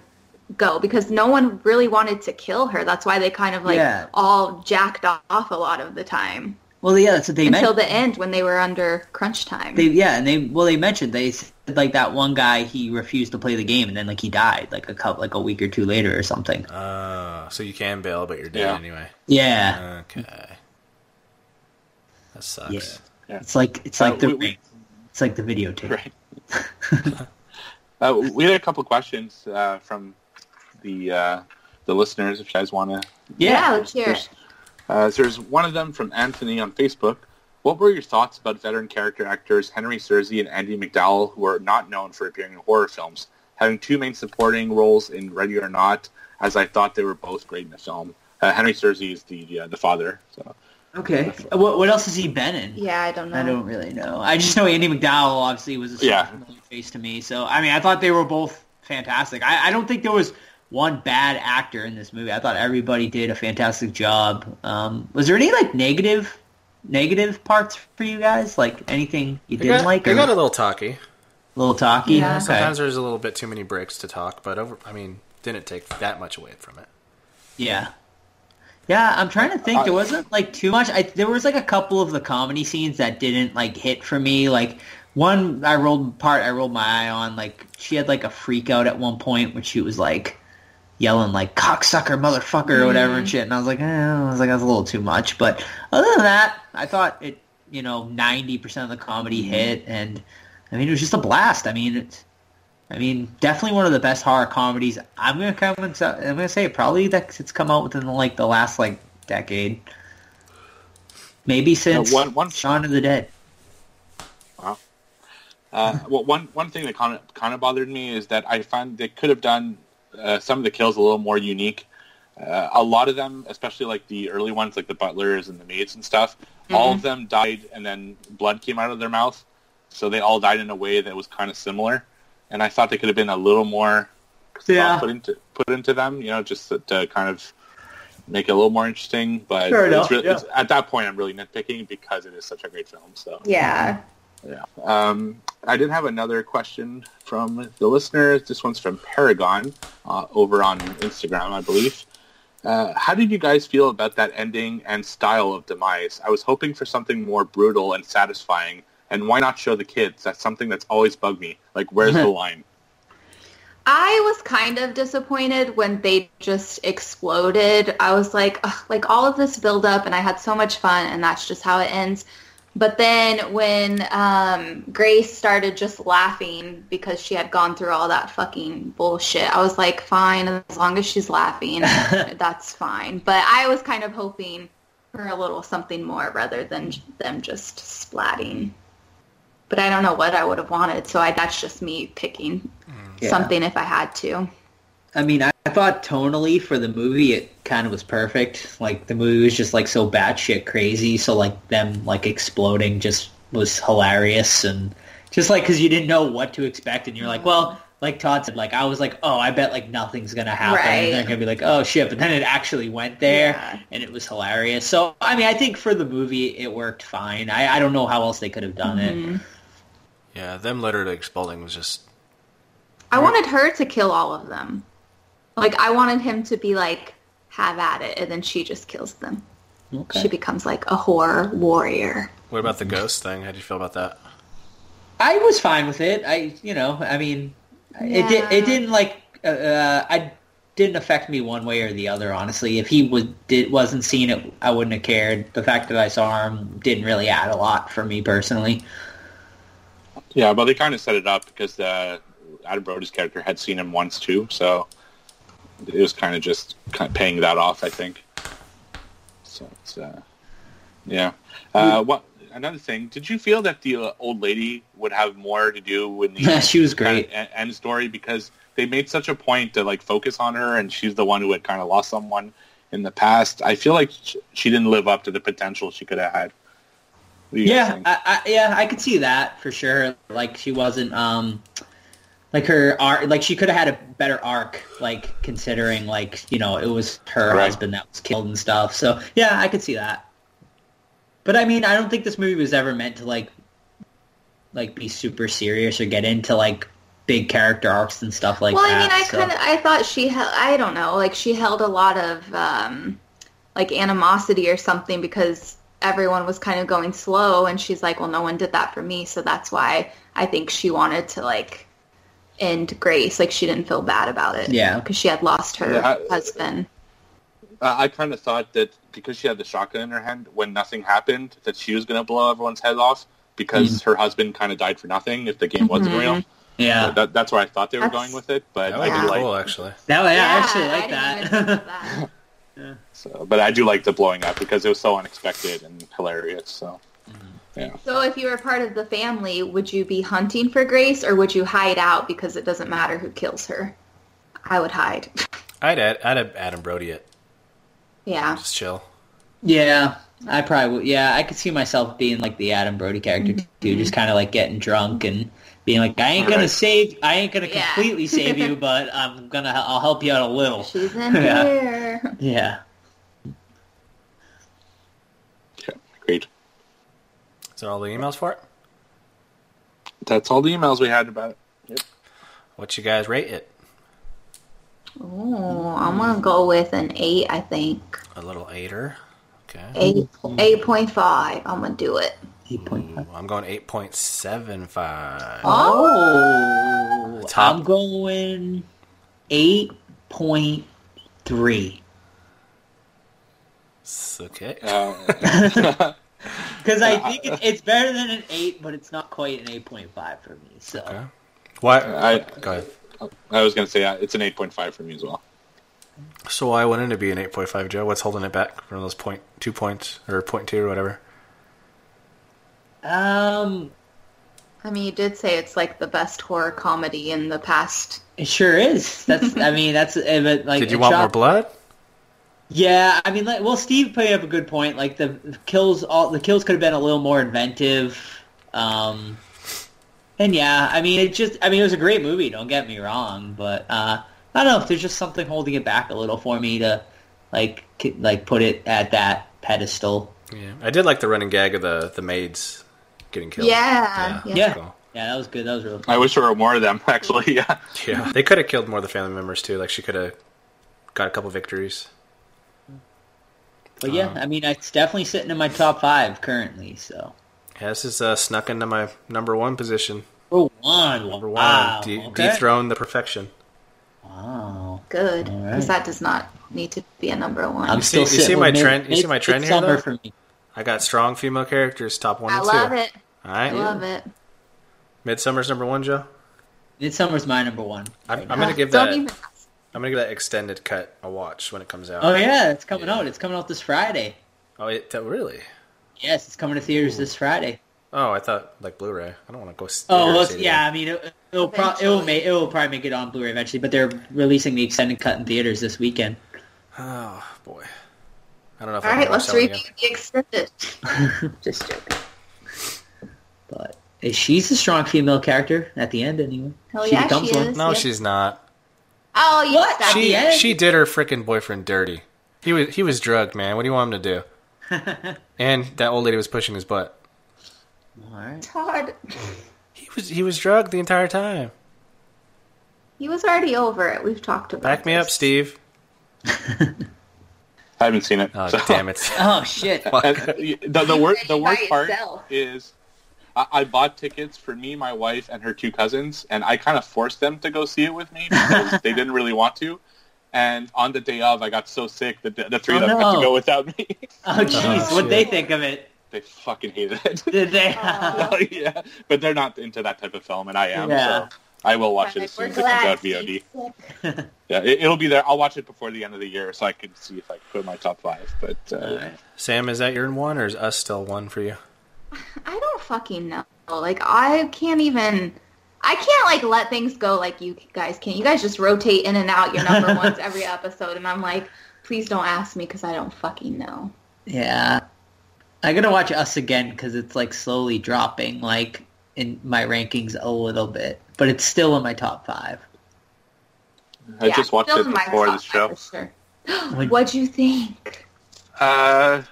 go because no one really wanted to kill her. That's why they kind of like Yeah. all jacked off a lot of the time well, yeah, that's what they until meant. the end when they were under crunch time. They yeah, and they well they mentioned they said like that one guy he refused to play the game and then like he died like a couple like a week or two later or something. Uh, so you can bail, but you're dead Yeah. anyway. Yeah, Okay. That sucks. Yeah. Yeah. it's like it's Uh, like the we- we- it's like the videotape. Right. uh, we had a couple questions uh, from the uh, the listeners. If you guys want to yeah, let's hear it. Uh, so there's one of them from Anthony on Facebook. what were your thoughts about veteran character actors Henry Czerny and Andie MacDowell, who are not known for appearing in horror films, having two main supporting roles in Ready or Not? As I thought they were both great in the film. Uh, Henry Czerny is the uh, the father. So Okay. What, what else has he been in? Yeah, I don't know. I don't really know. I just know Andie MacDowell obviously was a Yeah. familiar face to me. So I mean, I thought they were both fantastic. I, I don't think there was one bad actor in this movie. I thought everybody did a fantastic job. Um, was there any like negative negative parts for you guys? Like anything you didn't got, like? they or got a little talky. A little talky. Yeah. Okay. Sometimes there's a little bit too many breaks to talk, but over. I mean, didn't take that much away from it. Yeah. Yeah, I'm trying to think. There wasn't like too much. I, there was like a couple of the comedy scenes that didn't like hit for me. Like one, I rolled part. I rolled my eye on. Like she had like a freak out at one point when she was like yelling like cocksucker, motherfucker, or whatever and shit. And I was like, eh, I was like, that's a little too much. But other than that, I thought it. You know, ninety percent of the comedy hit, and I mean, it was just a blast. I mean, it's. I mean, definitely one of the best horror comedies. I'm gonna come. and say- I'm gonna say probably that it's come out within like the last like decade, maybe since one- one- Shaun of the Dead. Wow. Uh, well, one one thing that kind of kind of bothered me is that I found they could have done uh, some of the kills a little more unique. Uh, a lot of them, especially like the early ones, like the butlers and the maids and stuff, all of them died, and then blood came out of their mouth. So they all died in a way that was kind of similar. And I thought they could have been a little more Yeah. put into put into them, you know, just to, to kind of make it a little more interesting. But Fair it's enough, really, yeah. it's, at that point, I'm really nitpicking because it is such a great film. So Yeah. Yeah. Um, I did have another question from the listeners. This one's from Paragon uh, over on Instagram, I believe. Uh, how did you guys feel about that ending and style of Demise? I was hoping for something more brutal and satisfying. And why not show the kids? That's something that's always bugged me. Like, where's the line? I was kind of disappointed when they just exploded. I was like, Ugh, like all of this build up and I had so much fun and that's just how it ends. But then when um, Grace started just laughing because she had gone through all that fucking bullshit, I was like, fine, as long as she's laughing, that's fine. But I was kind of hoping for a little something more rather than them just splatting. But I don't know what I would have wanted, so I, that's just me picking Yeah. something if I had to. I mean, I, I thought tonally for the movie, it kind of was perfect. Like the movie was just like so batshit crazy. So like them like exploding just was hilarious and just like because you didn't know what to expect and you're like, well, like Todd said, like I was like, oh, I bet like nothing's gonna happen. Right. And they're gonna be like, oh shit, but then it actually went there Yeah. and it was hilarious. So I mean, I think for the movie, it worked fine. I, I don't know how else they could have done it. Mhm. Yeah, them literally exploding was just. I wanted her to kill all of them. Like I wanted him to be like, have at it, and then she just kills them. Okay. She becomes like a horror warrior. What about the ghost thing? How do you feel about that? I was fine with it. I, you know, I mean, it did. It didn't like. Uh, uh, I didn't affect me one way or the other. Honestly, if he was did wasn't seen it, I wouldn't have cared. The fact that I saw him didn't really add a lot for me personally. Yeah, but they kind of set it up because uh, Adam Brody's character had seen him once too, so it was kind of just kind of paying that off, I think. So it's uh, yeah. Uh, what another thing? Did you feel that the uh, old lady would have more to do with the She was great. kind of end story because they made such a point to like focus on her, and she's the one who had kind of lost someone in the past. I feel like she didn't live up to the potential she could have had. What do you guys Yeah. I, I, yeah, I could see that for sure. Like she wasn't, um, like her arc, like she could have had a better arc, like considering, like you know, it was her Right. husband that was killed and stuff. So yeah, I could see that. But I mean, I don't think this movie was ever meant to like, like be super serious or get into like big character arcs and stuff like well, that. Well, I mean, I so- kind of, I thought she held, I don't know, like she held a lot of um, like animosity or something because everyone was kind of going slow, and she's like, well, no one did that for me, so that's why I think she wanted to like end Grace, like she didn't feel bad about it, Yeah. because she had lost her Yeah, I- husband. Uh, I kind of thought that because she had the shotgun in her hand, when nothing happened, that she was going to blow everyone's head off because her husband kind of died for nothing if the game wasn't Mhm. real. Mm-hmm. Yeah. So that, that's where I thought they were That's- going with it, but That I would do be like. actually. That, yeah, I actually like didn't that. even think of that. So, but I do like the blowing up because it was so unexpected and hilarious. So, Yeah. So if you were part of the family, would you be hunting for Grace or would you hide out because it doesn't matter who kills her? I would hide. I'd add, I'd have Adam Brody it. yeah. Just chill. Yeah, I probably would. Yeah, I could see myself being like the Adam Brody character mm-hmm. too, just kind of like getting drunk and being like, I ain't gonna Right. save, I ain't gonna Yeah. completely save you, but I'm gonna, I'll help you out a little. She's in Yeah. here. Yeah. Great. Is that all the emails for it? That's all the emails we had about it. Yep. What you guys rate it? Oh, I'm gonna go with an eight. I think A little eighter. Okay. eight eight point five. I'm gonna do it. Eight point five. Ooh, I'm going eight point seven five. Oh, Top- I'm going eight point three. Okay. Uh, Because I think it's, it's better than an eight, but it's not quite an eight point five for me. So Okay. Why? I, Go ahead. I was going to say uh, it's an 8.5 for me as well. So why wouldn't it be an eight point five, Joe? What's holding it back from those point two points or point two or whatever? um, I mean, you did say it's like the best horror comedy in the past. it sure is. That's I mean that's uh, but like Did you want shot- more blood? Yeah, I mean, like, well, Steve put up a good point. Like the kills, all the kills could have been a little more inventive. Um, and yeah, I mean, it just, I mean, it was a great movie. Don't get me wrong, but uh, I don't know if there's just something holding it back a little for me to, like, ki- like put it at that pedestal. Yeah, I did like the running gag of the the maids getting killed. Yeah, yeah, Yeah. cool. Yeah, that was good. That was really. I wish there were more of them, actually. Yeah. Yeah, they could have killed more of the family members too. Like she could have got a couple victories. But yeah, I mean, it's definitely sitting in my top five currently. So Yeah, this is uh, snuck into my number one position. number one, Number one, wow, de- okay. dethrone the perfection. Wow. Good, because right. that does not need to be a number one. I'm You see, you see my mid- trend. You see my trend here, though. for me. I got strong female characters, top one I and love two. it. All I love it. Midsommar's number one, Joe. Midsommar's my number one. I'm, right I'm gonna give Don't that. even. I'm gonna get that extended cut a watch when it comes out. Oh yeah, it's coming Yeah. out. It's coming out this Friday. Oh, it, that really? Yes, it's coming to theaters this Friday. Oh, I thought like Blu-ray. I don't want to go. s- Oh, well, see it's, it. yeah. I mean, it, it'll pro- it will make it will probably make it on Blu-ray eventually, but they're releasing the extended cut in theaters this weekend. Oh boy. I don't know if All I can right, let's that review the extended. Just joking. But she's a strong female character at the end, anyway. Hell she yeah, becomes she one. is. No, Yep. she's not. Oh, you What? stopped She she did her freaking boyfriend dirty. He was he was drugged, man. What do you want him to do? and that old lady was pushing his butt. All right. Todd, He was he was drugged the entire time. he was already over it. We've talked about. It. Back me up. Steve. I haven't seen it. Oh so- damn it! Oh shit! And the, the, wor- the worst part itself. is I, I bought tickets for me, my wife, and her two cousins, and I kind of forced them to go see it with me because they didn't really want to. And on the day of, I got so sick that the, the three Oh, of them had to go without me. Oh jeez, Oh, what'd they think of it? they fucking hated it. Did they? Oh, yeah, but they're not into that type of film, and I am. Yeah. So I will watch it as soon as it comes out VOD. Yeah, it, it'll be there. I'll watch it before the end of the year, so I can see if I can put in my top five. But uh, All right. Sam, is that your one or is us still one for you? I don't fucking know. Like I can't even. I can't like let things go like you guys can. You guys just rotate in and out your number ones every episode, and I'm like, please don't ask me because I don't fucking know. Yeah. I'm gonna watch Us again because it's like slowly dropping, like in my rankings a little bit, but it's still in my top five. I Yeah, just watched it before the show. Sure. What'd you think? Uh,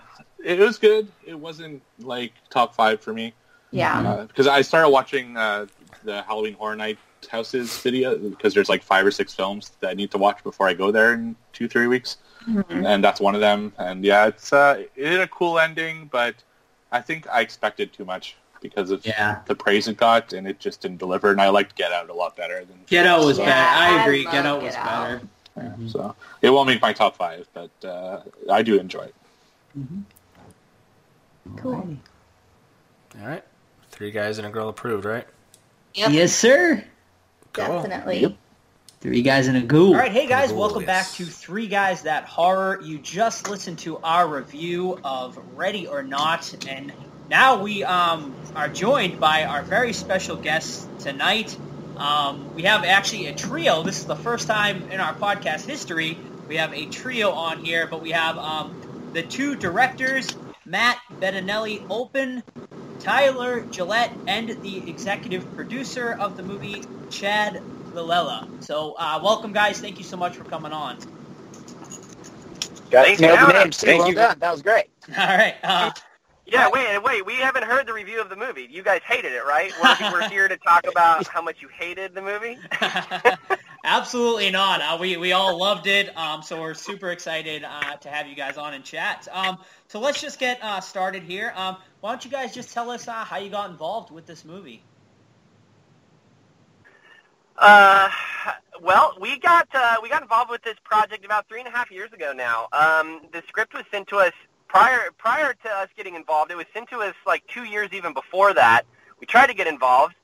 it was good. It wasn't like top five for me. Yeah. because I started watching uh, the Halloween Horror Night Houses video because there's like five or six films that I need to watch before I go there in two three weeks, Mhm. and that's one of them. And yeah, it's uh, it had a cool ending, but I think I expected too much because of Yeah. the praise it got, and it just didn't deliver. And I liked Get Out a lot better than Get Out was Yeah, better. I I agree. love Get Out Get was Out. better. so it won't make my top five, but uh, I do enjoy it. Cool. All right, three guys and a girl approved, right? Yep. Yes, sir. Go. Definitely. Three guys and a ghoul. All right, hey guys, Cool, welcome yes. back to Three Guys That Horror. You just listened to our review of Ready or Not, and now we um, are joined by our very special guest tonight. Um, we have actually a trio. This is the first time in our podcast history we have a trio on here, but we have um, the two directors, Matt Bettinelli-Olpin, Tyler Gillett, and the executive producer of the movie, Chad Villella. So uh, welcome, guys. Thank you so much for coming on. Got nailed the names. Thank well you. done. That was great. All right. Uh, Yeah, wait, wait. We haven't heard the review of the movie. You guys hated it, right? We're, we're here to talk about how much you hated the movie. Absolutely not. Uh, we we all loved it. Um, so we're super excited uh, to have you guys on and chat. Um, so let's just get uh, started here. Um, why don't you guys just tell us uh, how you got involved with this movie? Uh, well, we got uh, we got involved with this project about three and a half years ago now. Um, the script was sent to us prior prior to us getting involved. It was sent to us like two years even before that. We tried to get involved.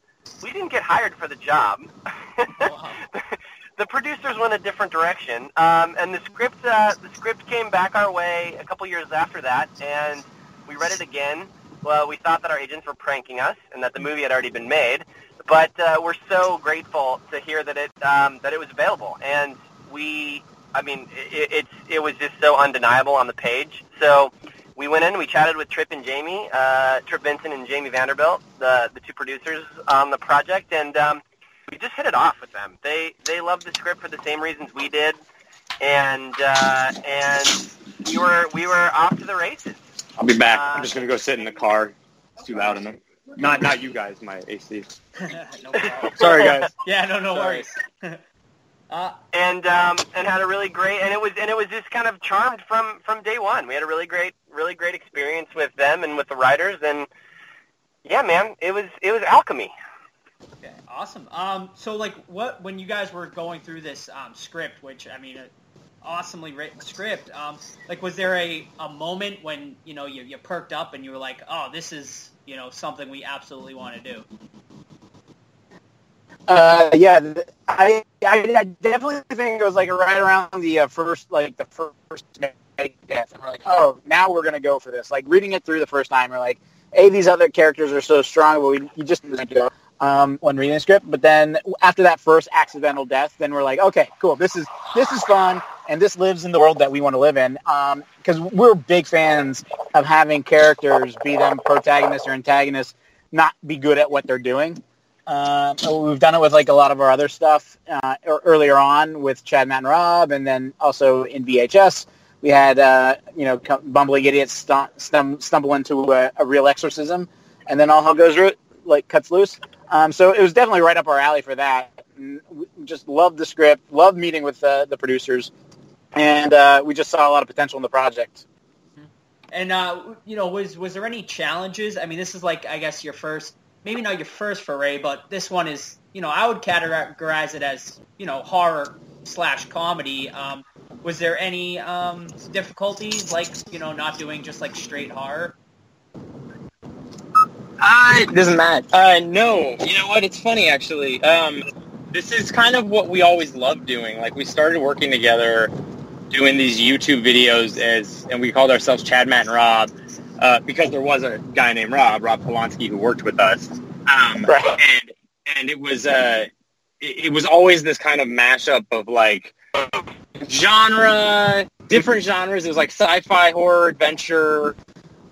We didn't get hired for the job. the producers went a different direction, um, and the script uh, the script came back our way a couple years after that, and we read it again. Well, we thought that our agents were pranking us, and that the movie had already been made. But uh, we're so grateful to hear that it um, that it was available, and we, I mean, it, it's it was just so undeniable on the page. So we went in, we chatted with Tripp and Jamie, uh, Tripp Vincent and Jamie Vanderbilt, the the two producers on the project, and um, we just hit it off with them. They they loved the script for the same reasons we did, and uh, and we were we were off to the races. I'll be back. I'm just gonna go sit in the car. It's too loud in there. Not not you guys, my AC. no. Sorry, guys. Yeah, no, no Sorry. worries. uh, and um, and had a really great and it was and it was just kind of charmed from from day one. We had a really great really great experience with them and with the writers and yeah, man, it was it was alchemy. Awesome. Um, so like, what when you guys were going through this um, script, which I mean, an awesomely written script, um, like, was there a, a moment when you know you, you perked up and you were like, oh, this is you know something we absolutely want to do? Uh, yeah, I, I I definitely think it was like right around the uh, first like the first death, and we're like, oh, now we're gonna go for this. Like reading it through the first time, we're like, hey, these other characters are so strong, but we you just need to go um, when reading the script. But then after that first accidental death, then we're like, okay, cool, this is this is fun, and this lives in the world that we want to live in. Because we're big fans of having characters, be them protagonists or antagonists, not be good at what they're doing. Uh, we've done it with like a lot of our other stuff uh, ear- earlier on with Chad, Matt, and Rob, and then also in VHS we had uh, you know bumbling idiots stu- stum- stumble into a, a real exorcism, and then all hell goes like cuts loose. Um, so it was definitely right up our alley for that. Just loved the script, loved meeting with uh, the producers, and uh, we just saw a lot of potential in the project. And uh, you know, was was there any challenges? I mean, this is like I guess your first, maybe not your first foray, but this one is, you know, I would categorize it as you know horror slash comedy. Um, was there any um, difficulties, like you know, not doing just like straight horror? Uh, it doesn't matter. Uh, no. You know what? It's funny actually. Um, this is kind of what we always loved doing. Like we started working together, doing these YouTube videos as, and we called ourselves Chad, Matt, and Rob, uh, because there was a guy named Rob, Rob Polonsky, who worked with us. Um, and and it was uh, it, it was always this kind of mashup of like genre, different genres. It was like sci-fi, horror, adventure,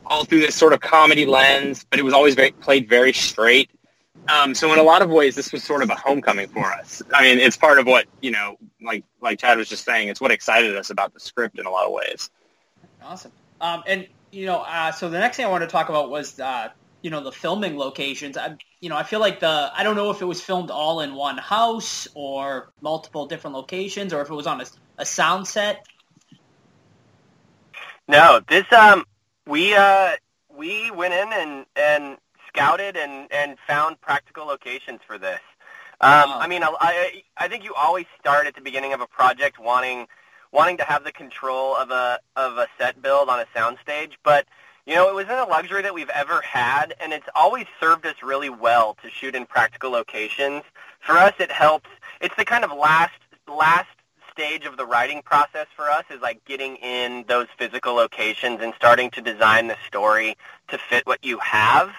all through this sort of comedy lens, but it was always very, played very straight. Um, so in a lot of ways, this was sort of a homecoming for us. I mean, it's part of what you know, like like Chad was just saying, it's what excited us about the script in a lot of ways. Awesome. Um, and you know, uh, so the next thing I wanted to talk about was uh, you know the filming locations. I, you know, I feel like the I don't know if it was filmed all in one house or multiple different locations, or if it was on a, a sound set. No, this um we uh we went in and and scouted and and found practical locations for this. Um, I mean, I- I I think you always start at the beginning of a project wanting wanting to have the control of a of a set build on a soundstage, but you know, it wasn't a luxury that we've ever had, and it's always served us really well to shoot in practical locations. For us, it helps. It's the kind of last last stage of the writing process for us is like getting in those physical locations and starting to design the story to fit what you have.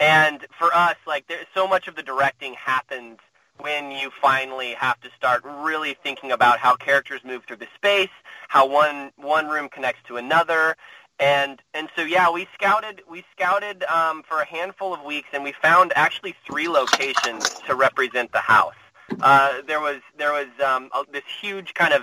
And for us, like there's so much of the directing happens when you finally have to start really thinking about how characters move through the space, how one one room connects to another, and and so yeah, we scouted we scouted um, for a handful of weeks, and we found actually three locations to represent the house. Uh, there was there was um, a, this huge kind of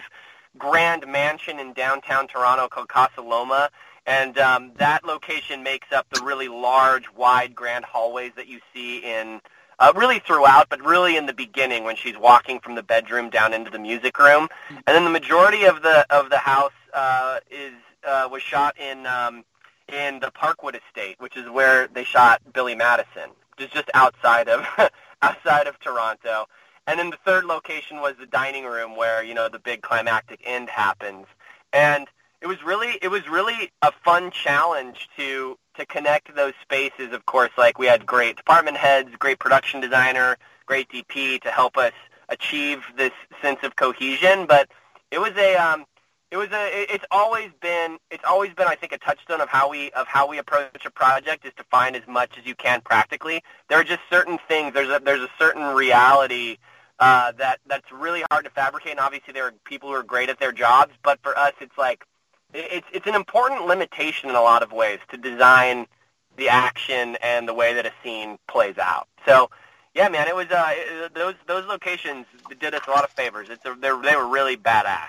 grand mansion in downtown Toronto called Casa Loma, and um, that location makes up the really large, wide, grand hallways that you see in uh, really throughout, but really in the beginning when she's walking from the bedroom down into the music room. And then the majority of the of the house uh, is uh, was shot in um, in the Parkwood Estate, which is where they shot Billy Madison, which is just outside of outside of Toronto. And then the third location was the dining room where, you know, the big climactic end happens. And it was really it was really a fun challenge to to connect those spaces. Of course, like we had great department heads, great production designer, great DP to help us achieve this sense of cohesion, but it was a um it was a it's always been it's always been I think a touchstone of how we of how we approach a project is to find as much as you can practically. There are just certain things there's a there's a certain reality uh, that that's really hard to fabricate. And obviously, there are people who are great at their jobs, but for us, it's like it's it's an important limitation in a lot of ways to design the action and the way that a scene plays out. So, yeah, man, it was uh, it, those those locations did us a lot of favors. It's a, they were really badass.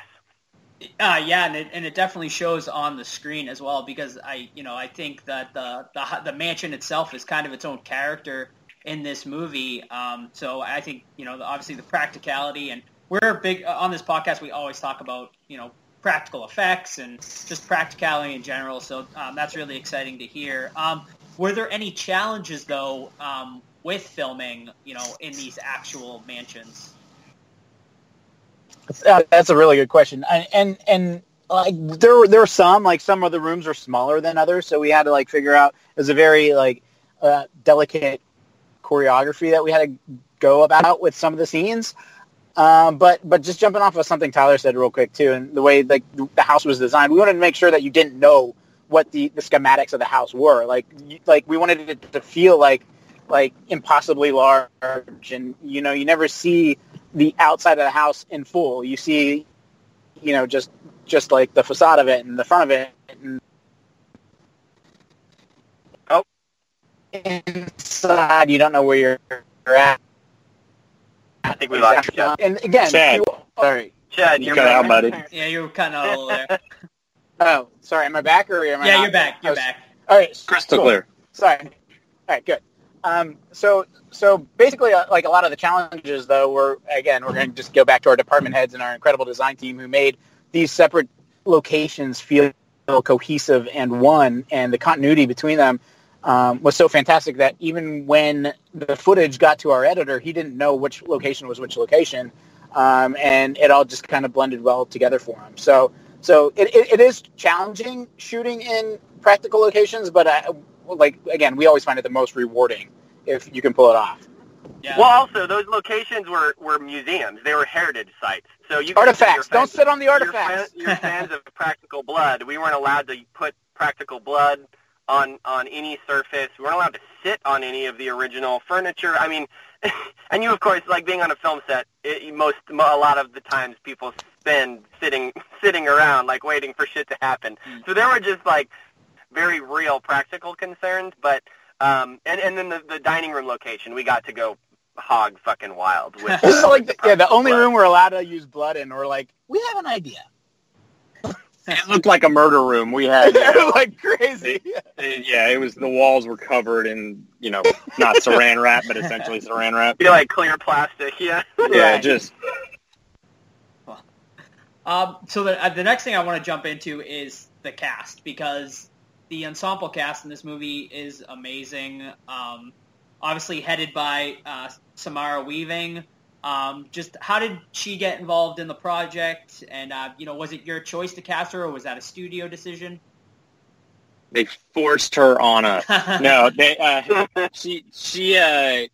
Uh, yeah, and it, and it definitely shows on the screen as well because I, you know, I think that the, the the mansion itself is kind of its own character in this movie. Um, so I think you know, obviously the practicality, and we're big on this podcast. We always talk about you know practical effects and just practicality in general. So um, that's really exciting to hear. Um, were there any challenges though um, with filming, you know, in these actual mansions? Uh, that's a really good question, and and, like there there were some like some of the rooms are smaller than others, so we had to like figure out. It was a very like uh, delicate choreography that we had to go about with some of the scenes. Um, but but just jumping off of something Tyler said real quick too, and the way like the house was designed, we wanted to make sure that you didn't know what the, the schematics of the house were. Like like we wanted it to feel like like impossibly large, and you know you never see the outside of the house in full. You see, you know, just just like the facade of it and the front of it. And inside you don't know where you're, you're at. I think we lost Chad. And again, Chad. you- sorry. Chad, You you're cut out, back. buddy. Yeah, you were kind of all there. Oh, sorry. Am I back or am I? yeah, not? you're back. I You're was- back. All right, Crystal cool. clear. Sorry. All right, good. Um, so so basically, uh, like a lot of the challenges, though, were again we're going to just go back to our department heads and our incredible design team who made these separate locations feel cohesive and one, and the continuity between them um, was so fantastic that even when the footage got to our editor, he didn't know which location was which location, um, and it all just kind of blended well together for him. So so it, it, it is challenging shooting in practical locations, but I, like again, we always find it the most rewarding if you can pull it off. Yeah. Well, also those locations were, were museums. They were heritage sites. So you Artifacts. you're Don't sit on the you're artifacts. fan- You're fans of Practical Blood. We weren't allowed to put Practical Blood on on any surface. We weren't allowed to sit on any of the original furniture. I mean, and you of course like being on a film set. It, most a lot of the times people spend sitting sitting around like waiting for shit to happen. So there were just like very real practical concerns, but um, and and then the, the dining room location, we got to go hog fucking wild with. This is like the, yeah, the only blood. room we're allowed to use blood in. We're like, we have an idea. It looked like a murder room. We had, you know, like crazy. yeah, it was the walls were covered in, you know, not saran wrap, but essentially saran wrap. You know, like clear plastic, yeah. Yeah, just Um, so the, uh, the next thing I want to jump into is the cast because the ensemble cast in this movie is amazing. Um, obviously headed by uh, Samara Weaving. Um, just how did she get involved in the project? And uh, you know, was it your choice to cast her, or was that a studio decision? they forced her on us. no, they uh, she she uh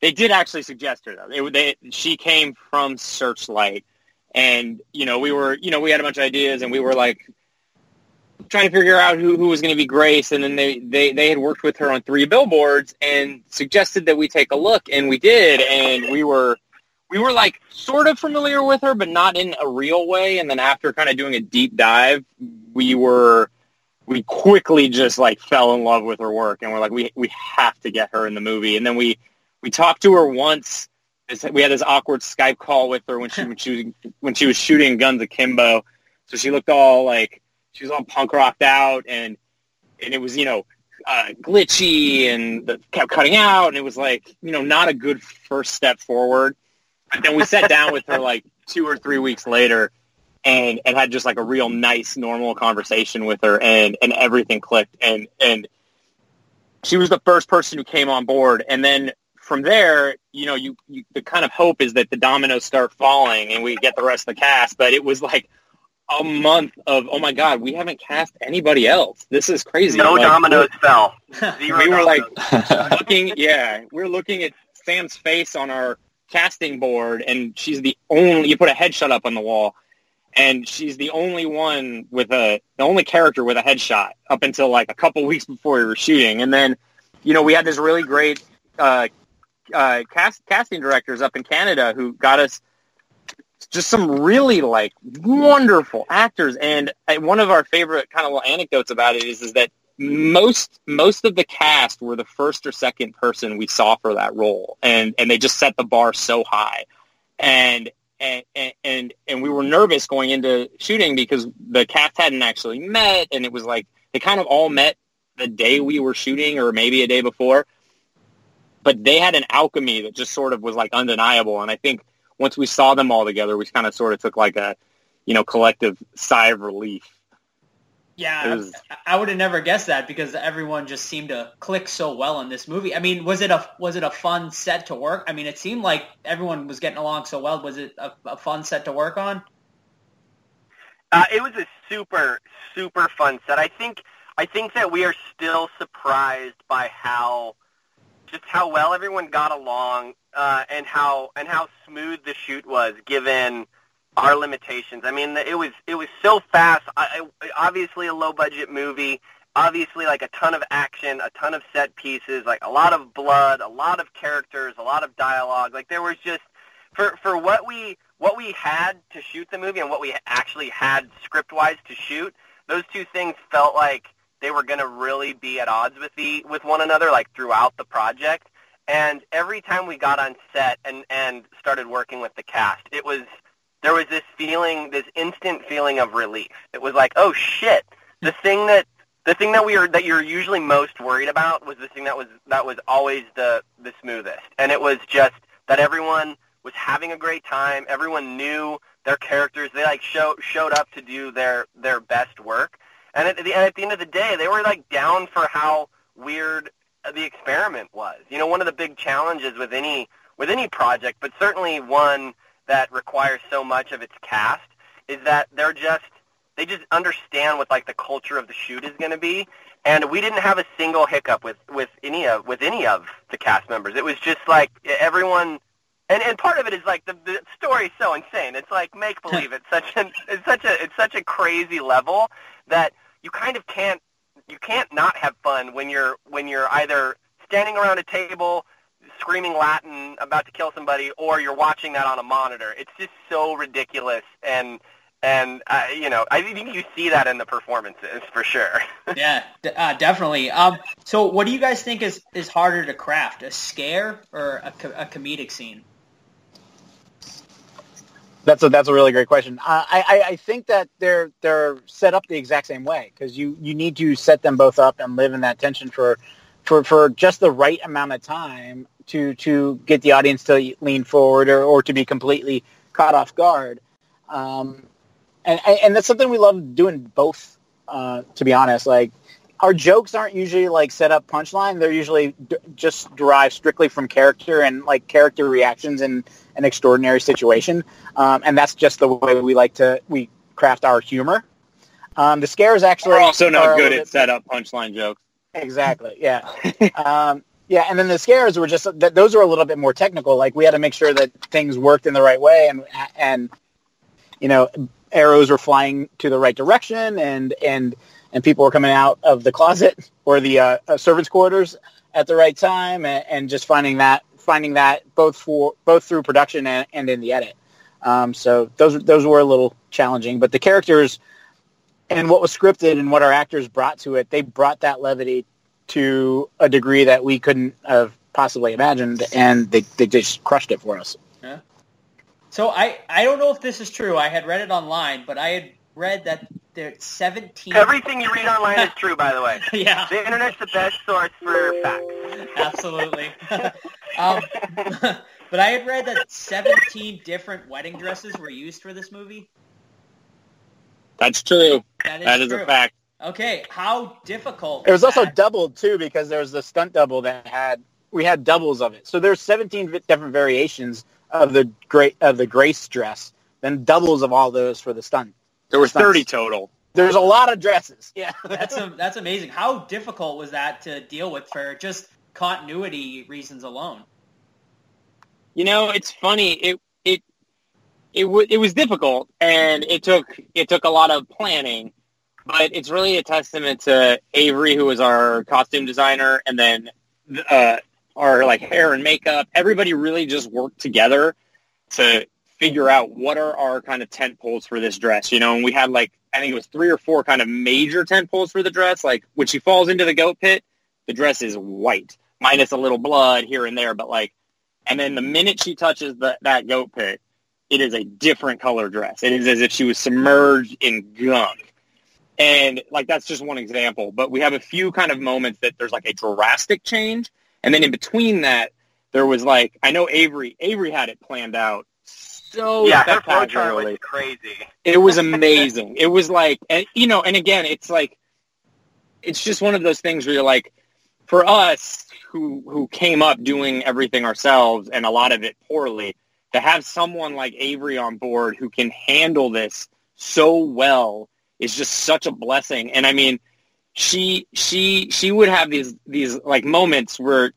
they did actually suggest her though. They, they she came from Searchlight and you know we were you know we had a bunch of ideas and we were like trying to figure out who, who was going to be Grace, and then they, they they had worked with her on three billboards and suggested that we take a look, and we did, and we were we were like sort of familiar with her, but not in a real way. And then after kind of doing a deep dive, we were we quickly just like fell in love with her work, and we're like we we have to get her in the movie. And then we we talked to her once. We had this awkward Skype call with her when she when she was when she was shooting Guns Akimbo. So she looked all like she was all punk rocked out, and and it was you know uh, glitchy and the, kept cutting out, and it was like you know not a good first step forward. But then we sat down with her like two or three weeks later, and and had just like a real nice normal conversation with her, and and everything clicked, and and she was the first person who came on board, and then from there, you know, you, you the kind of hope is that the dominoes start falling and we get the rest of the cast. But it was like a month of oh my god, we haven't cast anybody else. This is crazy. No Like, dominoes fell. Zero we were like looking, yeah, we are looking at Sam's face on our casting board, and she's the only. You put a headshot up on the wall, and she's the only one with a the only character with a headshot up until like a couple weeks before we were shooting, and then you know we had this really great uh, uh, cast casting directors up in Canada who got us just some really like wonderful actors. And uh, one of our favorite kind of little anecdotes about it is is that most most of the cast were the first or second person we saw for that role, and and they just set the bar so high, and. And, and and we were nervous going into shooting because the cast hadn't actually met, and it was like they kind of all met the day we were shooting, or maybe a day before. But they had an alchemy that just sort of was like undeniable, and I think once we saw them all together, we kind of sort of took like a, you know, collective sigh of relief. Yeah, was- I, I would have never guessed that because everyone just seemed to click so well in this movie. I mean, was it a was it a fun set to work? I mean, it seemed like everyone was getting along so well. Was it a, a fun set to work on? Uh, it was a super, super fun set. I think, I think that we are still surprised by how, just how well everyone got along, uh, and how and how smooth the shoot was, given our limitations. I mean, it was it was so fast. I, I, obviously, a low budget movie. Obviously, like a ton of action, a ton of set pieces, like a lot of blood, a lot of characters, a lot of dialogue. Like there was just for for what we what we had to shoot the movie and what we actually had script wise to shoot. Those two things felt like they were going to really be at odds with the with one another, like throughout the project. And every time we got on set and and started working with the cast, it was there was this feeling, this instant feeling of relief. It was like, oh shit, the thing that the thing that we were that you're usually most worried about was the thing that was that was always the the smoothest, and it was just that everyone was having a great time. Everyone knew their characters. They like show, showed up to do their their best work, and at the and at the end of the day, they were like down for how weird the experiment was. You know, one of the big challenges with any with any project, but certainly one that requires so much of its cast, is that they're just they just understand what like the culture of the shoot is going to be. And we didn't have a single hiccup with with any of with any of the cast members. It was just like everyone. And, and part of it is like the, the story is so insane. It's like make believe. it's such an it's such a it's such a crazy level that you kind of can't you can't not have fun when you're when you're either standing around a table screaming Latin about to kill somebody, or you're watching that on a monitor. It's just so ridiculous, and and uh, you know I think you see that in the performances for sure. yeah, d- uh, definitely. Um, so what do you guys think is, is harder to craft, a scare or a, co- a comedic scene? That's a that's a really great question. Uh, I, I I think that they're they're set up the exact same way because you you need to set them both up and live in that tension for for for just the right amount of time to to get the audience to lean forward or, or to be completely caught off guard. Um, and and that's something we love doing both. Uh, to be honest, like our jokes aren't usually like set up punchline. They're usually d- just derived strictly from character and like character reactions in an extraordinary situation. Um, and that's just the way we like to we craft our humor. Um, the scares actually We're also not good at bit- setup punchline jokes. Exactly. Yeah. um, yeah, and then the scares were just that those were a little bit more technical. Like we had to make sure that things worked in the right way, and and you know arrows were flying to the right direction and and and people were coming out of the closet or the uh, uh, servants' quarters at the right time, and, and, just finding that finding that both for both through production and, and in the edit. Um, so those those were a little challenging, but the characters and what was scripted and what our actors brought to it, they brought that levity to a degree that we couldn't have possibly imagined, and they they just crushed it for us. Yeah. So I I don't know if this is true. I had read it online, but I had read that there's 17. Everything you read online is true, by the way. yeah. The internet's the best source for facts. Absolutely. um, but I had read that 17 different wedding dresses were used for this movie. That's true. That is, that is true. a fact. Okay, how difficult? It was also that? doubled too because there was the stunt double that had we had doubles of it. So there's 17 different variations of the great of the grace dress, then doubles of all those for the stunt. There were 30 total. There's a lot of dresses. Yeah. that's a, that's amazing. How difficult was that to deal with for just continuity reasons alone? You know, it's funny. It it it w- it was difficult, and it took it took a lot of planning. But it's really a testament to Avery, who was our costume designer, and then uh, our like hair and makeup. Everybody really just worked together to figure out what are our kind of tent poles for this dress, you know. And we had like I think it was three or four kind of major tent poles for the dress. Like when she falls into the goat pit, the dress is white, minus a little blood here and there, but like, and then the minute she touches the, that goat pit, it is a different color dress. It is as if she was submerged in gunk. And like that's just one example, but we have a few kind of moments that there's like a drastic change, and then in between that, there was like I know Avery Avery had it planned out so yeah, her flow chart spectacularly. was crazy. It was amazing. it was like, and, you know, and again, it's like, it's just one of those things where you're like, for us who who came up doing everything ourselves and a lot of it poorly, to have someone like Avery on board who can handle this so well is just such a blessing. And I mean, she she she would have these these like moments where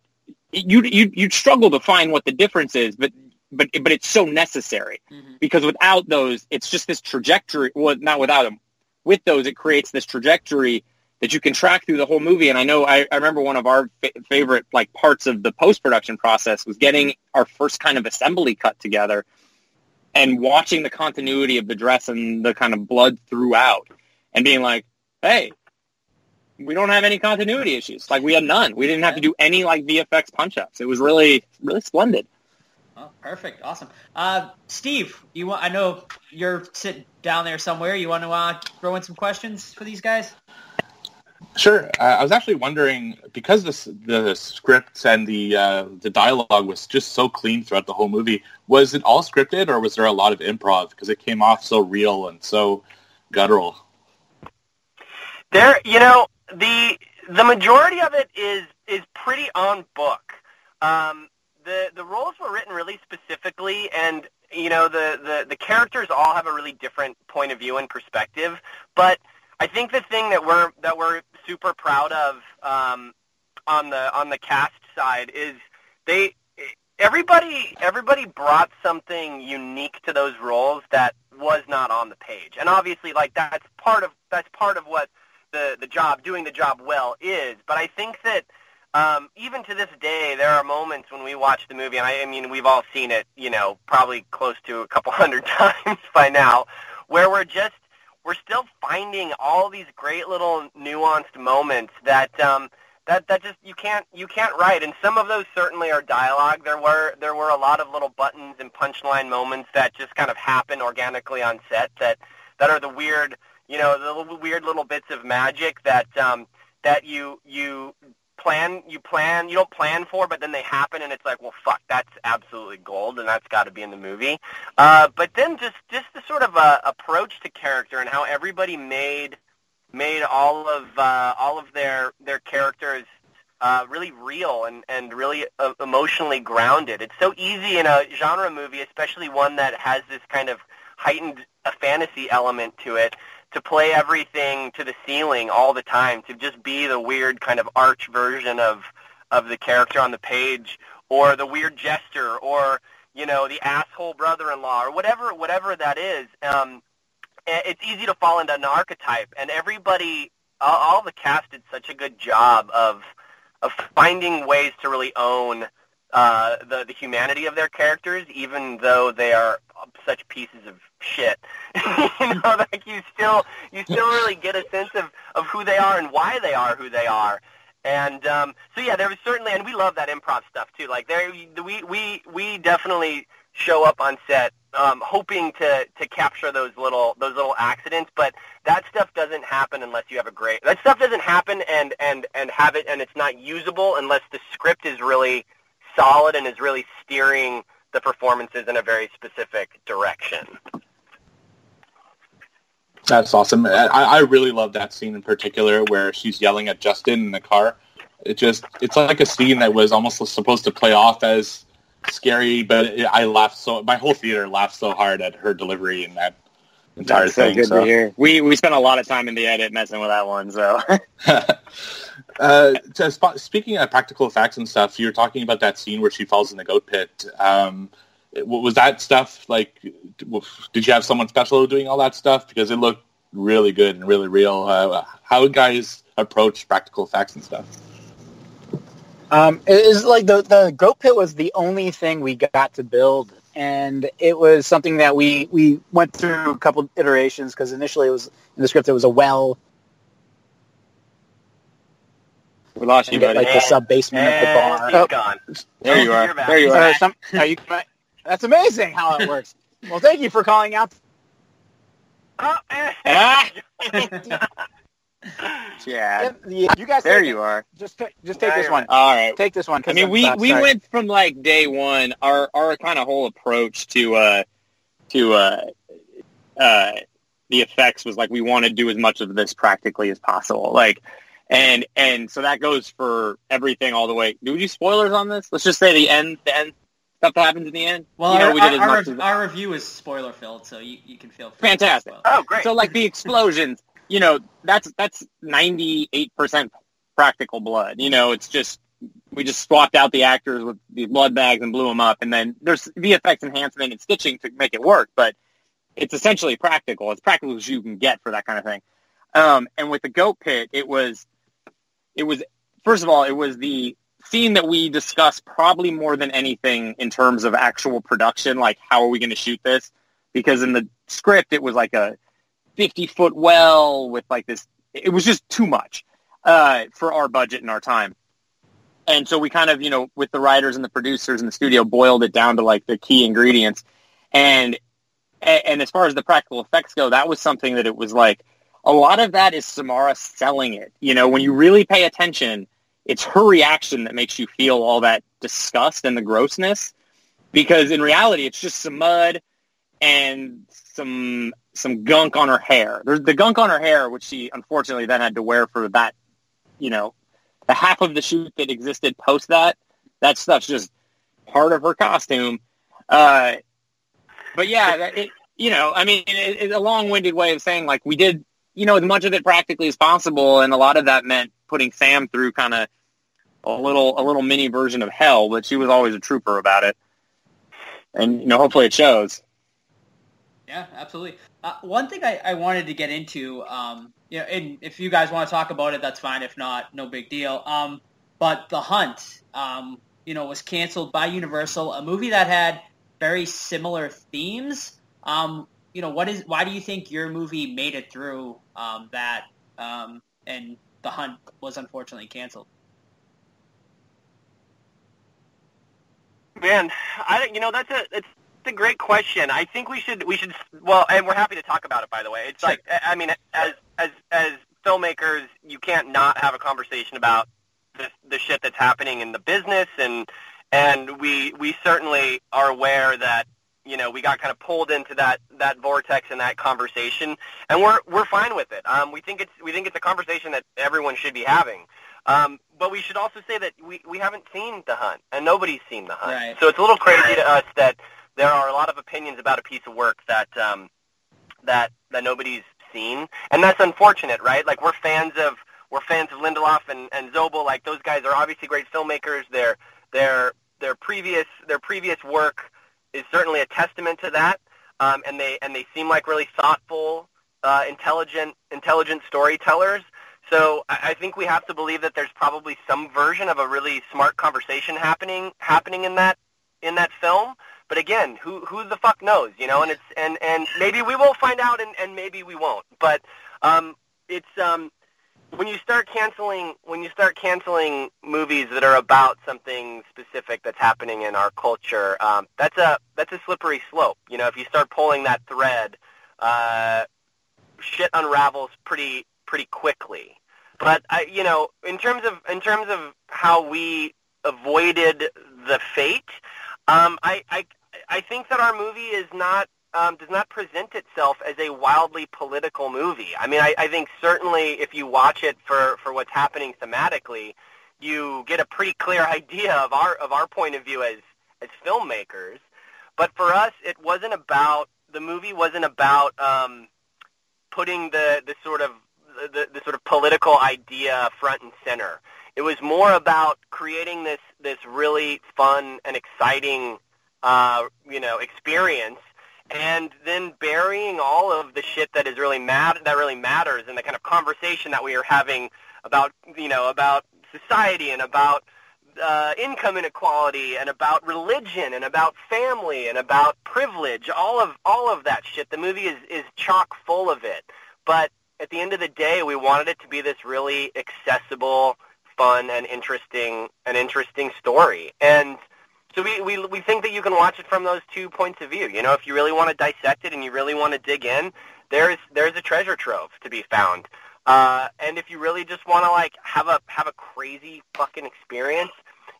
you you you'd struggle to find what the difference is, but but but it's so necessary mm-hmm. because without those, it's just this trajectory. Well, not without them. With those, it creates this trajectory that you can track through the whole movie. And I know I, I remember one of our fa- favorite like parts of the post production process was getting our first kind of assembly cut together and watching the continuity of the dress and the kind of blood throughout and being like, hey. We don't have any continuity issues. Like we had none. We didn't have to do any like VFX punch ups. It was really, really splendid. Oh, perfect, awesome. Uh, Steve, you want? I know you're sitting down there somewhere. You want to uh, throw in some questions for these guys? Sure. Uh, I was actually wondering because this, the script and the uh, the dialogue was just so clean throughout the whole movie. Was it all scripted, or was there a lot of improv? Because it came off so real and so guttural. There, you know, the the majority of it is is pretty on book. Um, the the roles were written really specifically, and you know the, the the characters all have a really different point of view and perspective. But I think the thing that we're that we're super proud of um, on the on the cast side is they everybody everybody brought something unique to those roles that was not on the page, and obviously like that's part of that's part of what the the job doing the job well is. But I think that um, even to this day, there are moments when we watch the movie, and I, I mean, we've all seen it, you know, probably close to a couple hundred times by now, where we're just we're still finding all these great little nuanced moments that um, that that just you can't you can't write. And some of those certainly are dialogue. There were there were a lot of little buttons and punchline moments that just kind of happen organically on set that that are the weird you know the weird little bits of magic that um, that you you plan you plan you don't plan for but then they happen and it's like well fuck that's absolutely gold and that's got to be in the movie. Uh, but then just just the sort of uh, approach to character and how everybody made made all of uh, all of their their characters uh, really real and and really uh, emotionally grounded. It's so easy in a genre movie especially one that has this kind of heightened a fantasy element to it to play everything to the ceiling all the time, to just be the weird kind of arch version of of the character on the page, or the weird jester, or you know, the asshole brother-in-law or whatever whatever that is. Um, it's easy to fall into an archetype, and everybody, all, all the cast did such a good job of of finding ways to really own uh, the the humanity of their characters, even though they are such pieces of shit. you know, like you still you still really get a sense of of who they are and why they are who they are. And um, so yeah, there was certainly, and we love that improv stuff too. Like there, we we we definitely show up on set um, hoping to to capture those little those little accidents, but that stuff doesn't happen unless you have a great. That stuff doesn't happen and and and have it, and it's not usable unless the script is really solid and is really steering the performances in a very specific direction. That's awesome. I, I really love that scene in particular where she's yelling at Justin in the car. It just it's like a scene that was almost supposed to play off as scary, but it, I laughed so my whole theater laughed so hard at her delivery in that entire That's so good so. to hear. We we spent a lot of time in the edit messing with that one. So Uh, to sp- speaking of practical effects and stuff, you were talking about that scene where she falls in the goat pit. Um, was that stuff like? Did you have someone special doing all that stuff? Because it looked really good and really real. Uh, how guys approach practical effects and stuff? Um, it is like the the goat pit was the only thing we got to build, and it was something that we we went through a couple iterations because initially it was in the script it was a well we lost you, and get, buddy. like the sub basement of the bar. He's Oh, gone. there you are. There you are. some, are you, that's amazing how it works. Well, thank you for calling out. Ah! yeah. Yeah, you guys, There you it. are. Just just take this one. All right. Take this one. 'cause I mean, I'm- we uh, we sorry. went from like day one. Our our kind of whole approach to uh to uh uh the effects was like we want to do as much of this practically as possible. Like, and and so that goes for everything all the way. Do we do spoilers on this? Let's just say the end the end stuff that happens in the end. Well, you know, our, we did as our, much our, as our review is spoiler filled, so you, you can feel free. fantastic. Oh, great. So like the explosions, you know, that's that's ninety eight percent practical blood. You know, it's just we just swapped out the actors with the blood bags and blew them up, and then there's VFX enhancement and stitching to make it work, but it's essentially practical. It's practical as you can get for that kind of thing. Um, and with the goat pit, it was it was first of all, it was the scene that we discussed probably more than anything in terms of actual production, like how are we going to shoot this? Because in the script, it was like a 50 foot well with like this. It was just too much uh, for our budget and our time. And so we kind of, you know, with the writers and the producers in the studio, boiled it down to like the key ingredients. And and as far as the practical effects go, that was something that it was like a lot of that is Samara selling it. You know, when you really pay attention, it's her reaction that makes you feel all that disgust and the grossness. Because in reality, it's just some mud and some some gunk on her hair. There's the gunk on her hair, which she unfortunately then had to wear for that, you know, the half of the shoot that existed post that. That stuff's just part of her costume. Uh, but yeah, it, you know, I mean, it, it's a long-winded way of saying like we did, you know, as much of it practically as possible, and a lot of that meant putting Sam through kind of a little a little mini version of hell, but she was always a trooper about it, and you know, hopefully it shows. Yeah, absolutely. Uh, one thing I, I wanted to get into, um, you know, and if you guys want to talk about it, that's fine. If not, no big deal. Um, but The Hunt, um, you know, was canceled by Universal, a movie that had very similar themes. Um, you know, what is? Why do you think your movie made it through um, that, um, and The Hunt was unfortunately canceled? Man, I you know that's a it's a great question. I think we should we should well, and we're happy to talk about it. By the way, it's like I mean, as as as filmmakers, you can't not have a conversation about the the shit that's happening in the business, and and we we certainly are aware that you know we got kind of pulled into that that vortex and that conversation, and we're we're fine with it. Um, we think it's we think it's a conversation that everyone should be having. Um, but we should also say that we, we haven't seen The Hunt, and nobody's seen The Hunt. Right. So it's a little crazy to us that there are a lot of opinions about a piece of work that um, that that nobody's seen, and that's unfortunate, right? Like we're fans of we're fans of Lindelof and, and Zobel. Like those guys are obviously great filmmakers. Their their their previous their previous work is certainly a testament to that. Um, and they and they seem like really thoughtful, uh, intelligent, intelligent storytellers. So I, I think we have to believe that there's probably some version of a really smart conversation happening happening in that in that film. But again, who who the fuck knows, you know? And it's and and maybe we will find out, and and maybe we won't. But um, it's um, when you start canceling when you start canceling movies that are about something specific that's happening in our culture, um, that's a that's a slippery slope. You know, if you start pulling that thread, uh, shit unravels pretty pretty quickly. But I, you know, in terms of in terms of how we avoided the fate, um, I, I I think that our movie is not um, does not present itself as a wildly political movie. I mean, I, I think certainly if you watch it for, for what's happening thematically, you get a pretty clear idea of our of our point of view as as filmmakers. But for us, it wasn't about the movie wasn't about um, putting the the sort of the, the sort of political idea front and center. It was more about creating this this really fun and exciting uh, you know experience and then burying all of the shit that is really mad that really matters and the kind of conversation that we are having about you know about society and about uh, income inequality and about religion and about family and about privilege all of all of that shit. The movie is is chock full of it. But at the end of the day we wanted it to be this really accessible fun and interesting an interesting story. And so we, we we think that you can watch it from those two points of view. You know, if you really want to dissect it and you really want to dig in, there's there's a treasure trove to be found. Uh, and if you really just want to like have a have a crazy fucking experience,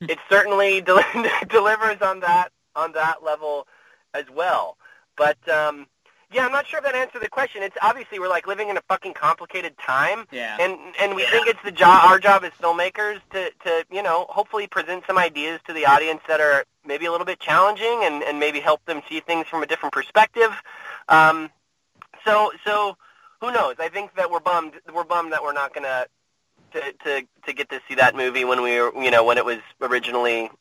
it certainly del- delivers on that on that level as well. But um, yeah, I'm not sure if that answered the question. It's obviously we're like living in a fucking complicated time, Yeah. and and we think it's the job, our job as filmmakers to to you know hopefully present some ideas to the audience that are maybe a little bit challenging and and maybe help them see things from a different perspective. Um, so so who knows? I think that we're bummed. We're bummed that we're not gonna to to to get to see that movie when we were you know when it was originally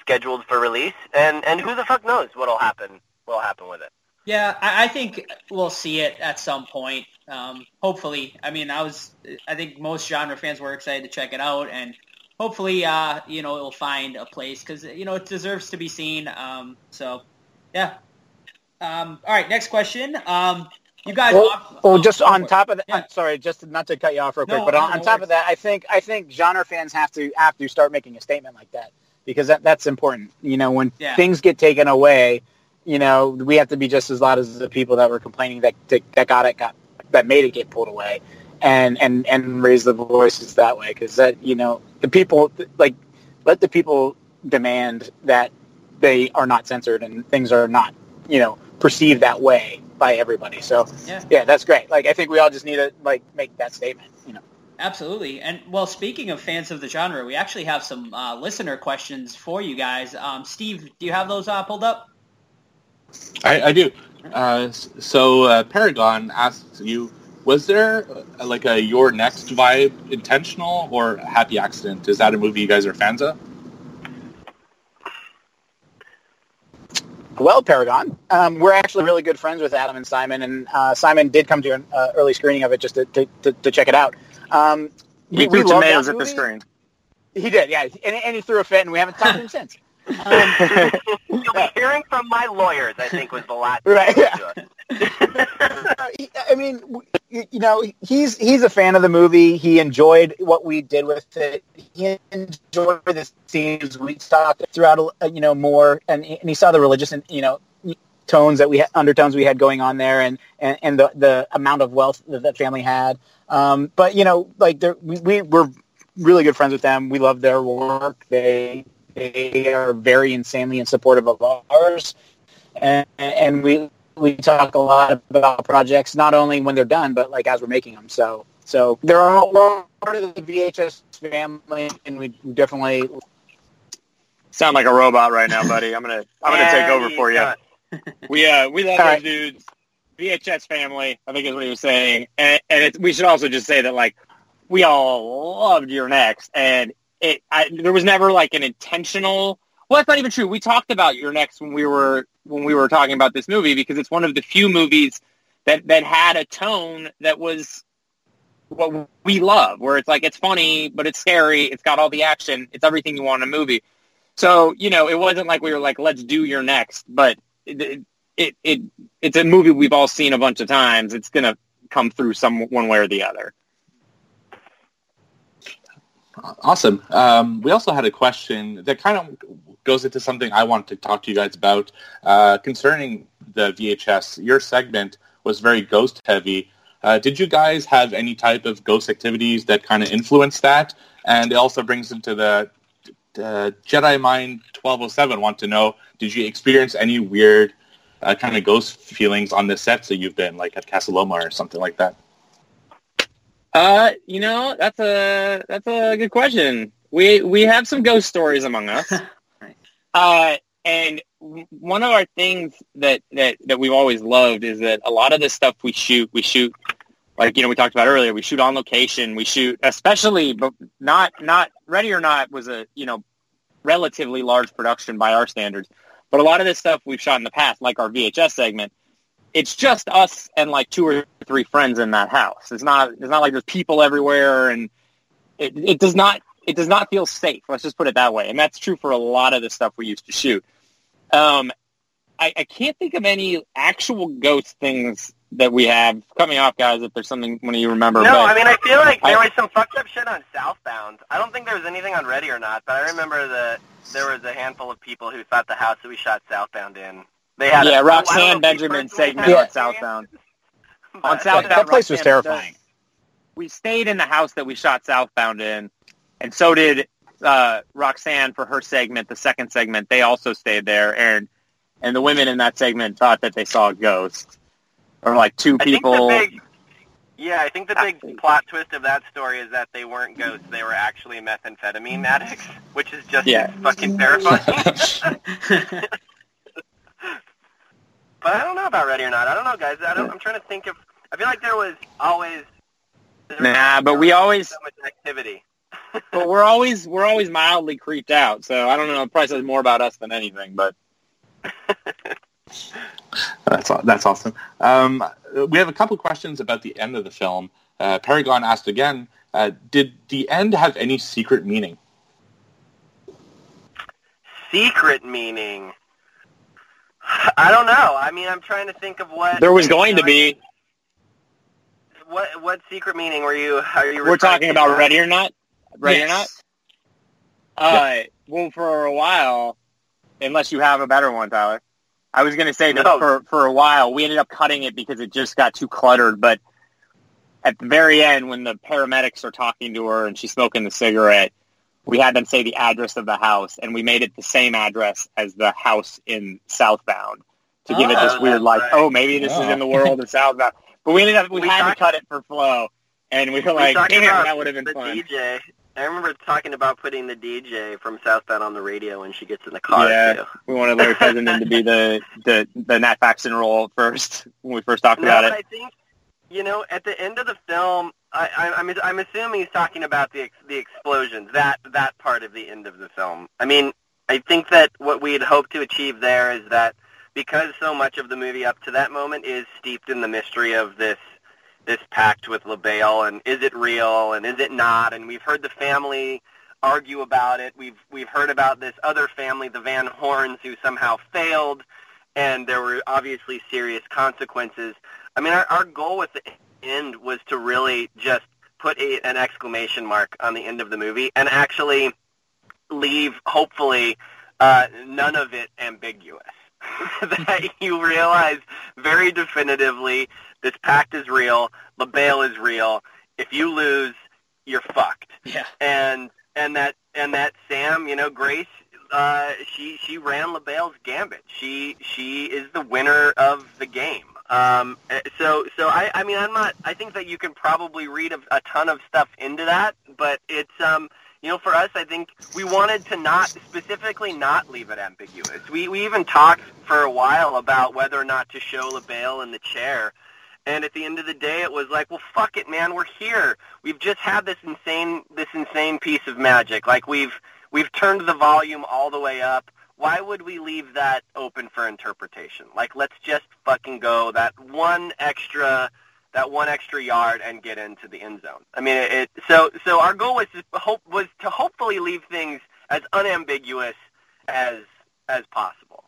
scheduled for release, and and who the fuck knows what'll happen what'll happen with it. Yeah, I, I think we'll see it at some point. Um, hopefully, I mean, I was, I think most genre fans were excited to check it out, and hopefully, uh, you know, it'll find a place because you know it deserves to be seen. Um, so, yeah. Um, all right, next question. Um, you guys, Well, well just on top of that, I'm sorry, just not to cut you off real quick, No, but on, on top of that, I think I think genre fans have to have to start making a statement like that because that, that's important. You know, when Yeah. things get taken away, you know, we have to be just as loud as the people that were complaining that that got it got that made it get pulled away, and and and raise the voices that way because that you know the people like let the people demand that they are not censored and things are not you know perceived that way by everybody. So Yeah. yeah, that's great. Like I think we all just need to like make that statement. You know. Absolutely. And well, speaking of fans of the genre, we actually have some uh, listener questions for you guys. Um, Steve, do you have those uh, pulled up? I, I do. Uh, so uh, Paragon asks you, was there uh, like a You're Next vibe intentional or happy accident? Is that a movie you guys are fans of? Well, Paragon, um, we're actually really good friends with Adam and Simon, and uh, Simon did come to an uh, early screening of it just to, to, to, to check it out. Um, He threw tomatoes at the screen. He did, yeah, and, and he threw a fit, and we haven't talked to him since. You'll be hearing from my lawyers. I think was the last. Right, yeah. I mean, you know, he's he's a fan of the movie. He enjoyed what we did with it. He enjoyed the scenes we talked throughout, uh, you know, more, and he- and he saw the religious and you know tones that we had, undertones we had going on there, and and, and the the amount of wealth that that family had. Um, but you know, like we we were really good friends with them. We love their work. They they are very insanely and supportive of ours, and, and we we talk a lot about projects not only when they're done, but like as we're making them. So so they're all we're part of the VHS family, and we definitely Sound like a robot right now, buddy. I'm gonna I'm gonna take over for you. We uh we love All those right. dudes. VHS family, I think is what he was saying, and, and it's, we should also just say that like we all loved You're Next, and it I, there was never like an intentional Well, that's not even true. We talked about You're Next when we were when we were talking about this movie because it's one of the few movies that that had a tone that was what we love, where it's like it's funny, but it's scary. It's got all the action. It's everything you want in a movie. So you know, it wasn't like we were like, let's do You're Next, but it it, it it's a movie we've all seen a bunch of times. It's gonna come through some one way or the other. Awesome. Um, we also had a question that kind of goes into something I want to talk to you guys about uh, concerning the VHS. Your segment was very ghost heavy. Uh, did you guys have any type of ghost activities that kind of influenced that? And it also brings into the uh, Jedi Mind 1207 want to know, did you experience any weird uh, kind of ghost feelings on the sets that you've been, like at Casa Loma or something like that? Uh, you know, that's a that's a good question. We we have some ghost stories among us. uh, and one of our things that, that, that we've always loved is that a lot of the stuff we shoot, we shoot like you know we talked about earlier. We shoot on location. We shoot, especially, but not not Ready or Not was a you know relatively large production by our standards. But a lot of this stuff we've shot in the past, like our VHS segment, it's just us and like two or three friends in that house. It's not it's not like there's people everywhere, and it, it does not it does not feel safe. Let's just put it that way. And that's true for a lot of the stuff we used to shoot. Um, I, I can't think of any actual ghost things that we have. Cut me off, guys, if there's something one of you remember. No, but I mean I feel like there I- was some fucked up shit on Southbound. I don't think there was anything on Ready or Not, but I remember that there was a handful of people who thought the house that we shot Southbound in. They had yeah, a, Roxanne Benjamin segment on Southbound. On Southbound, that place was terrifying. does- We stayed in the house that we shot Southbound in, and so did uh, Roxanne for her segment, the second segment. They also stayed there, and and the women in that segment thought that they saw a ghost, or like two I think the people. big- Yeah, I think the big plot twist of that story is that they weren't ghosts; they were actually methamphetamine addicts, which is just Yeah. fucking terrifying. but I don't know about Ready or Not. I don't know, guys. I don't, I'm trying to think of. I feel like there was always there was Nah, but we always, so much activity. but we're always we're always mildly creeped out. So I don't know. It probably says more about us than anything. But That's that's awesome. Um, we have a couple questions about the end of the film. Uh, Paragon asked again, uh, did the end have any secret meaning? Secret meaning. I don't know. I mean, I'm trying to think of what there was going to be. what what secret meaning were you? Are you? We're talking to? about ready or not. Ready or not. Yes. Uh, well, for a while, unless you have a better one, Tyler. I was going to say that No. for for a while we ended up cutting it because it just got too cluttered. But at the very end, when the paramedics are talking to her and she's smoking the cigarette, we had them say the address of the house, and we made it the same address as the house in Southbound to give it this Oh, weird, like, right. oh, maybe this is Oh. in the world of Southbound. But we ended up we, We had talked- to cut it for flow, and we were We like, damn, that would have been the fun. DJ. I remember talking about putting the DJ from Southbound on the radio when she gets in the car. Yeah. Too. We wanted Larry Fessenden to be the the the Nat Faxon role first when we first talked No, about it. I think you know at the end of the film, I, I'm I'm assuming he's talking about the the explosions that that part of the end of the film. I mean, I think that what we had hoped to achieve there is that because so much of the movie up to that moment is steeped in the mystery of this this pact with Le Bail and is it real and is it not and we've heard the family argue about it. We've we've heard about this other family, the Van Horns, who somehow failed and there were obviously serious consequences. I mean, our, our goal with the end was to really just put a, an exclamation mark on the end of the movie and actually leave, hopefully, uh, none of it ambiguous. that you realize very definitively this pact is real, Le Bail is real. If you lose, you're fucked. Yeah. And and that and that Sam, you know, Grace, uh, she she ran Le Bail's gambit. She she is the winner of the game. Um, eh, so so I I mean I'm not. I think that you can probably read a, a ton of stuff into that, but it's um you know, for us, I think we wanted to not specifically not leave it ambiguous. We we even talked for a while about whether or not to show Le Bail in the chair. And at the end of the day, it was like, well, fuck it, man. We're here. We've just had this insane, this insane piece of magic. Like we've we've turned the volume all the way up. Why would we leave that open for interpretation? Like, let's just fucking go that one extra, that one extra yard and get into the end zone. I mean, it. it so so our goal was to hope was to hopefully leave things as unambiguous as as possible.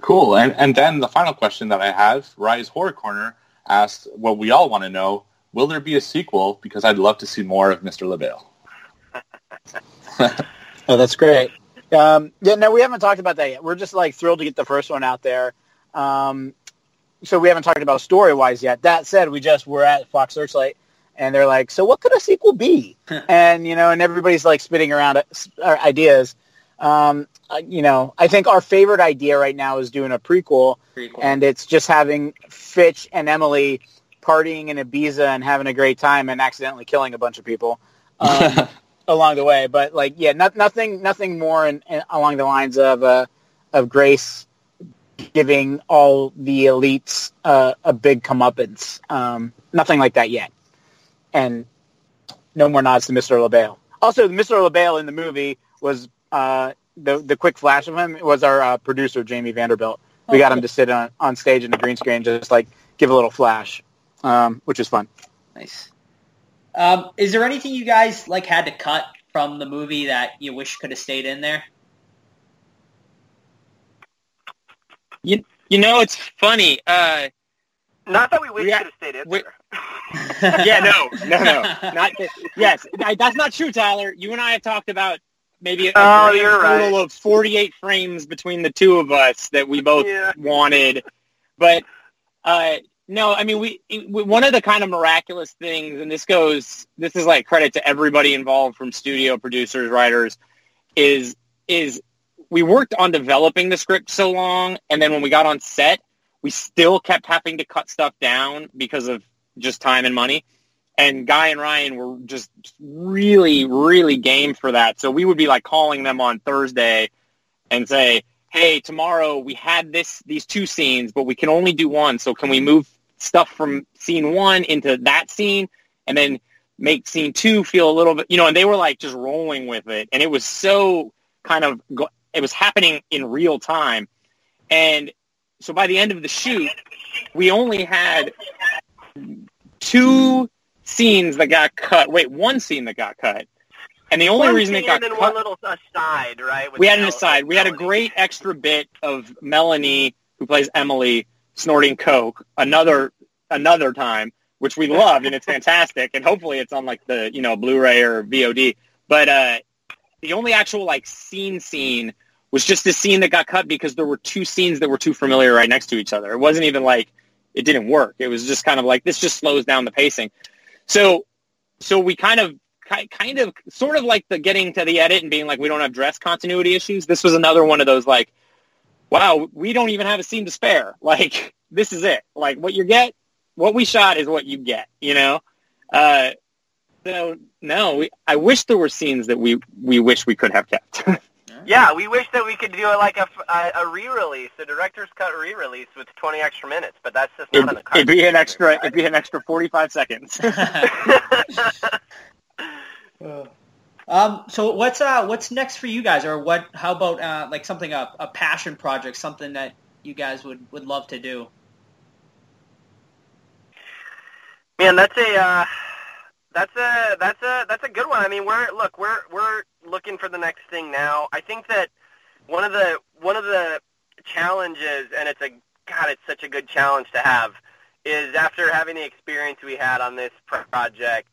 Cool. And and then the final question that I have, Rise Horror Corner asked what we all want to know: Will there be a sequel? Because I'd love to see more of Mr. Le Bail. Oh, that's great. Um, yeah, no, we haven't talked about that yet. We're just like thrilled to get the first one out there. Um, so we haven't talked about story wise yet. That said, we just were at Fox Searchlight, and they're like, "So what could a sequel be?" and you know, and everybody's like spitting around uh, ideas. Um, uh, you know, I think our favorite idea right now is doing a prequel, Prequel. and it's just having Fitch and Emily partying in Ibiza and having a great time and accidentally killing a bunch of people um, along the way. But like, yeah, not, nothing, nothing more in, in, along the lines of uh, of Grace giving all the elites uh, a big comeuppance. Um, nothing like that yet, and no more nods to Mr. Le Bail. Also, Mr. Le Bail in the movie was uh, the the quick flash of him was our uh, producer Jamie Vanderbilt. We got him to sit on, on stage in the green screen, just like give a little flash, um, which is fun. Nice. Um, is there anything you guys like had to cut from the movie that you wish could have stayed in there? You you know it's funny. Uh, Not that we wish Yeah, could have stayed in we- there. yeah, no, no, no, not yes. That's not true, Tyler. You and I have talked about maybe a, a Oh, grand you're total right. of forty-eight frames between the two of us that we both Yeah. wanted, but uh, no, I mean we, we. One of the kind of miraculous things, and this goes, this is like credit to everybody involved, from studio producers, writers, is is we worked on developing the script so long, and then when we got on set, we still kept having to cut stuff down because of just time and money. And Guy and Ryan were just really, really game for that. So we would be like calling them on Thursday and say, "Hey, tomorrow we had this these two scenes, but we can only do one. So can we move stuff from scene one into that scene, and then make scene two feel a little bit, you know?" And they were like just rolling with it, and it was so kind of it was happening in real time, and so by the end of the shoot, we only had two scenes that got cut. Wait, one scene that got cut. And the only One reason it got and then cut, one little aside, right? we had an aside. We had a great extra bit of Melanie, who plays Emily, snorting coke. Another another time, which we loved, and it's fantastic. And hopefully, it's on like the you know Blu-ray or VOD. But uh, the only actual like scene scene was just this scene that got cut because there were two scenes that were too familiar right next to each other. It wasn't even like it didn't work. It was just kind of like this just slows down the pacing. So so we kind of kind of sort of like the getting to the edit and being like we don't have dress continuity issues. This was another one of those like wow, we don't even have a scene to spare. Like this is it. Like what you get, what we shot is what you get, you know? Uh so no, we, I wish there were scenes that we we wish we could have kept. Yeah, we wish that we could do it like a, a, a re-release, a director's cut re-release with 20 extra minutes, but that's just not it'd, in the cut. it'd be an extra it'd be an extra 45 seconds. Um, so what's uh what's next for you guys, or what? How about uh like something a, a passion project, something that you guys would would love to do? Man, that's a uh, that's a that's a that's a good one. I mean, we're look, we're we're looking for the next thing now. I think that one of the one of the challenges, and it's a God, it's such a good challenge to have, is after having the experience we had on this project,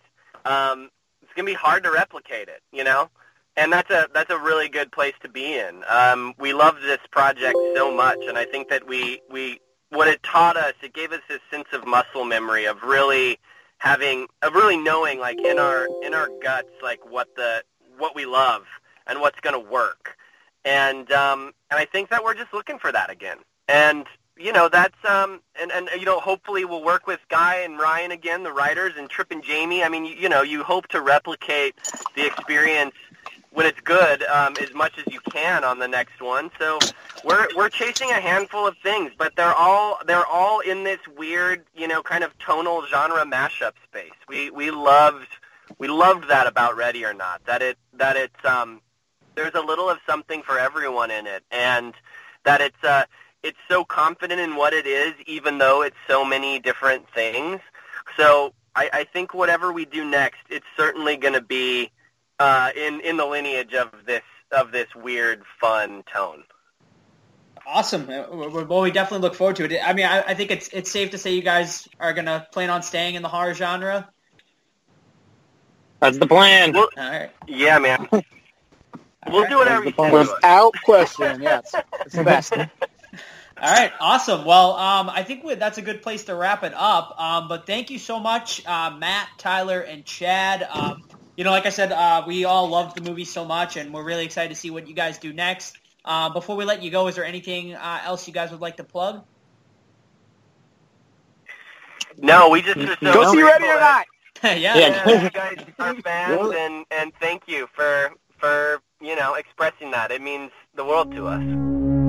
um, it's gonna be hard to replicate it. You know. And that's a that's a really good place to be in. Um, we loved this project so much, and I think that we we what it taught us, it gave us this sense of muscle memory of really having of really knowing like in our in our guts like what the what we love and what's going to work. And um and I think that we're just looking for that again. And you know, that's um and and you know, hopefully we'll work with Guy and Ryan again, the writers and Tripp and Jamie. I mean, you, you know, you hope to replicate the experience when it's good um, as much as you can on the next one. So we're we're chasing a handful of things, but they're all they're all in this weird, you know, kind of tonal genre mashup space. We we loved we loved that about Ready or Not. That it that it's um there's a little of something for everyone in it, and that it's uh, it's so confident in what it is, even though it's so many different things. So I, I think whatever we do next, it's certainly going to be uh, in in the lineage of this of this weird, fun tone. Awesome. Uh, Well, we definitely look forward to it. I mean, I, I think it's it's safe to say you guys are gonna plan on staying in the horror genre. That's the plan. All right. Yeah, man. we'll do whatever you say. Without question, yes. It's the best. All right, awesome. Well, um, I think we, that's a good place to wrap it up. Um, but thank you so much, uh, Matt, Tyler, and Chad. Um, you know, like I said, uh, we all loved the movie so much, and we're really excited to see what you guys do next. Uh, before we let you go, is there anything uh, else you guys would like to plug? No, we just are so Go see Ready or that- Not. yeah. yeah, you guys are fans, and and thank you for for you know expressing that. It means the world to us.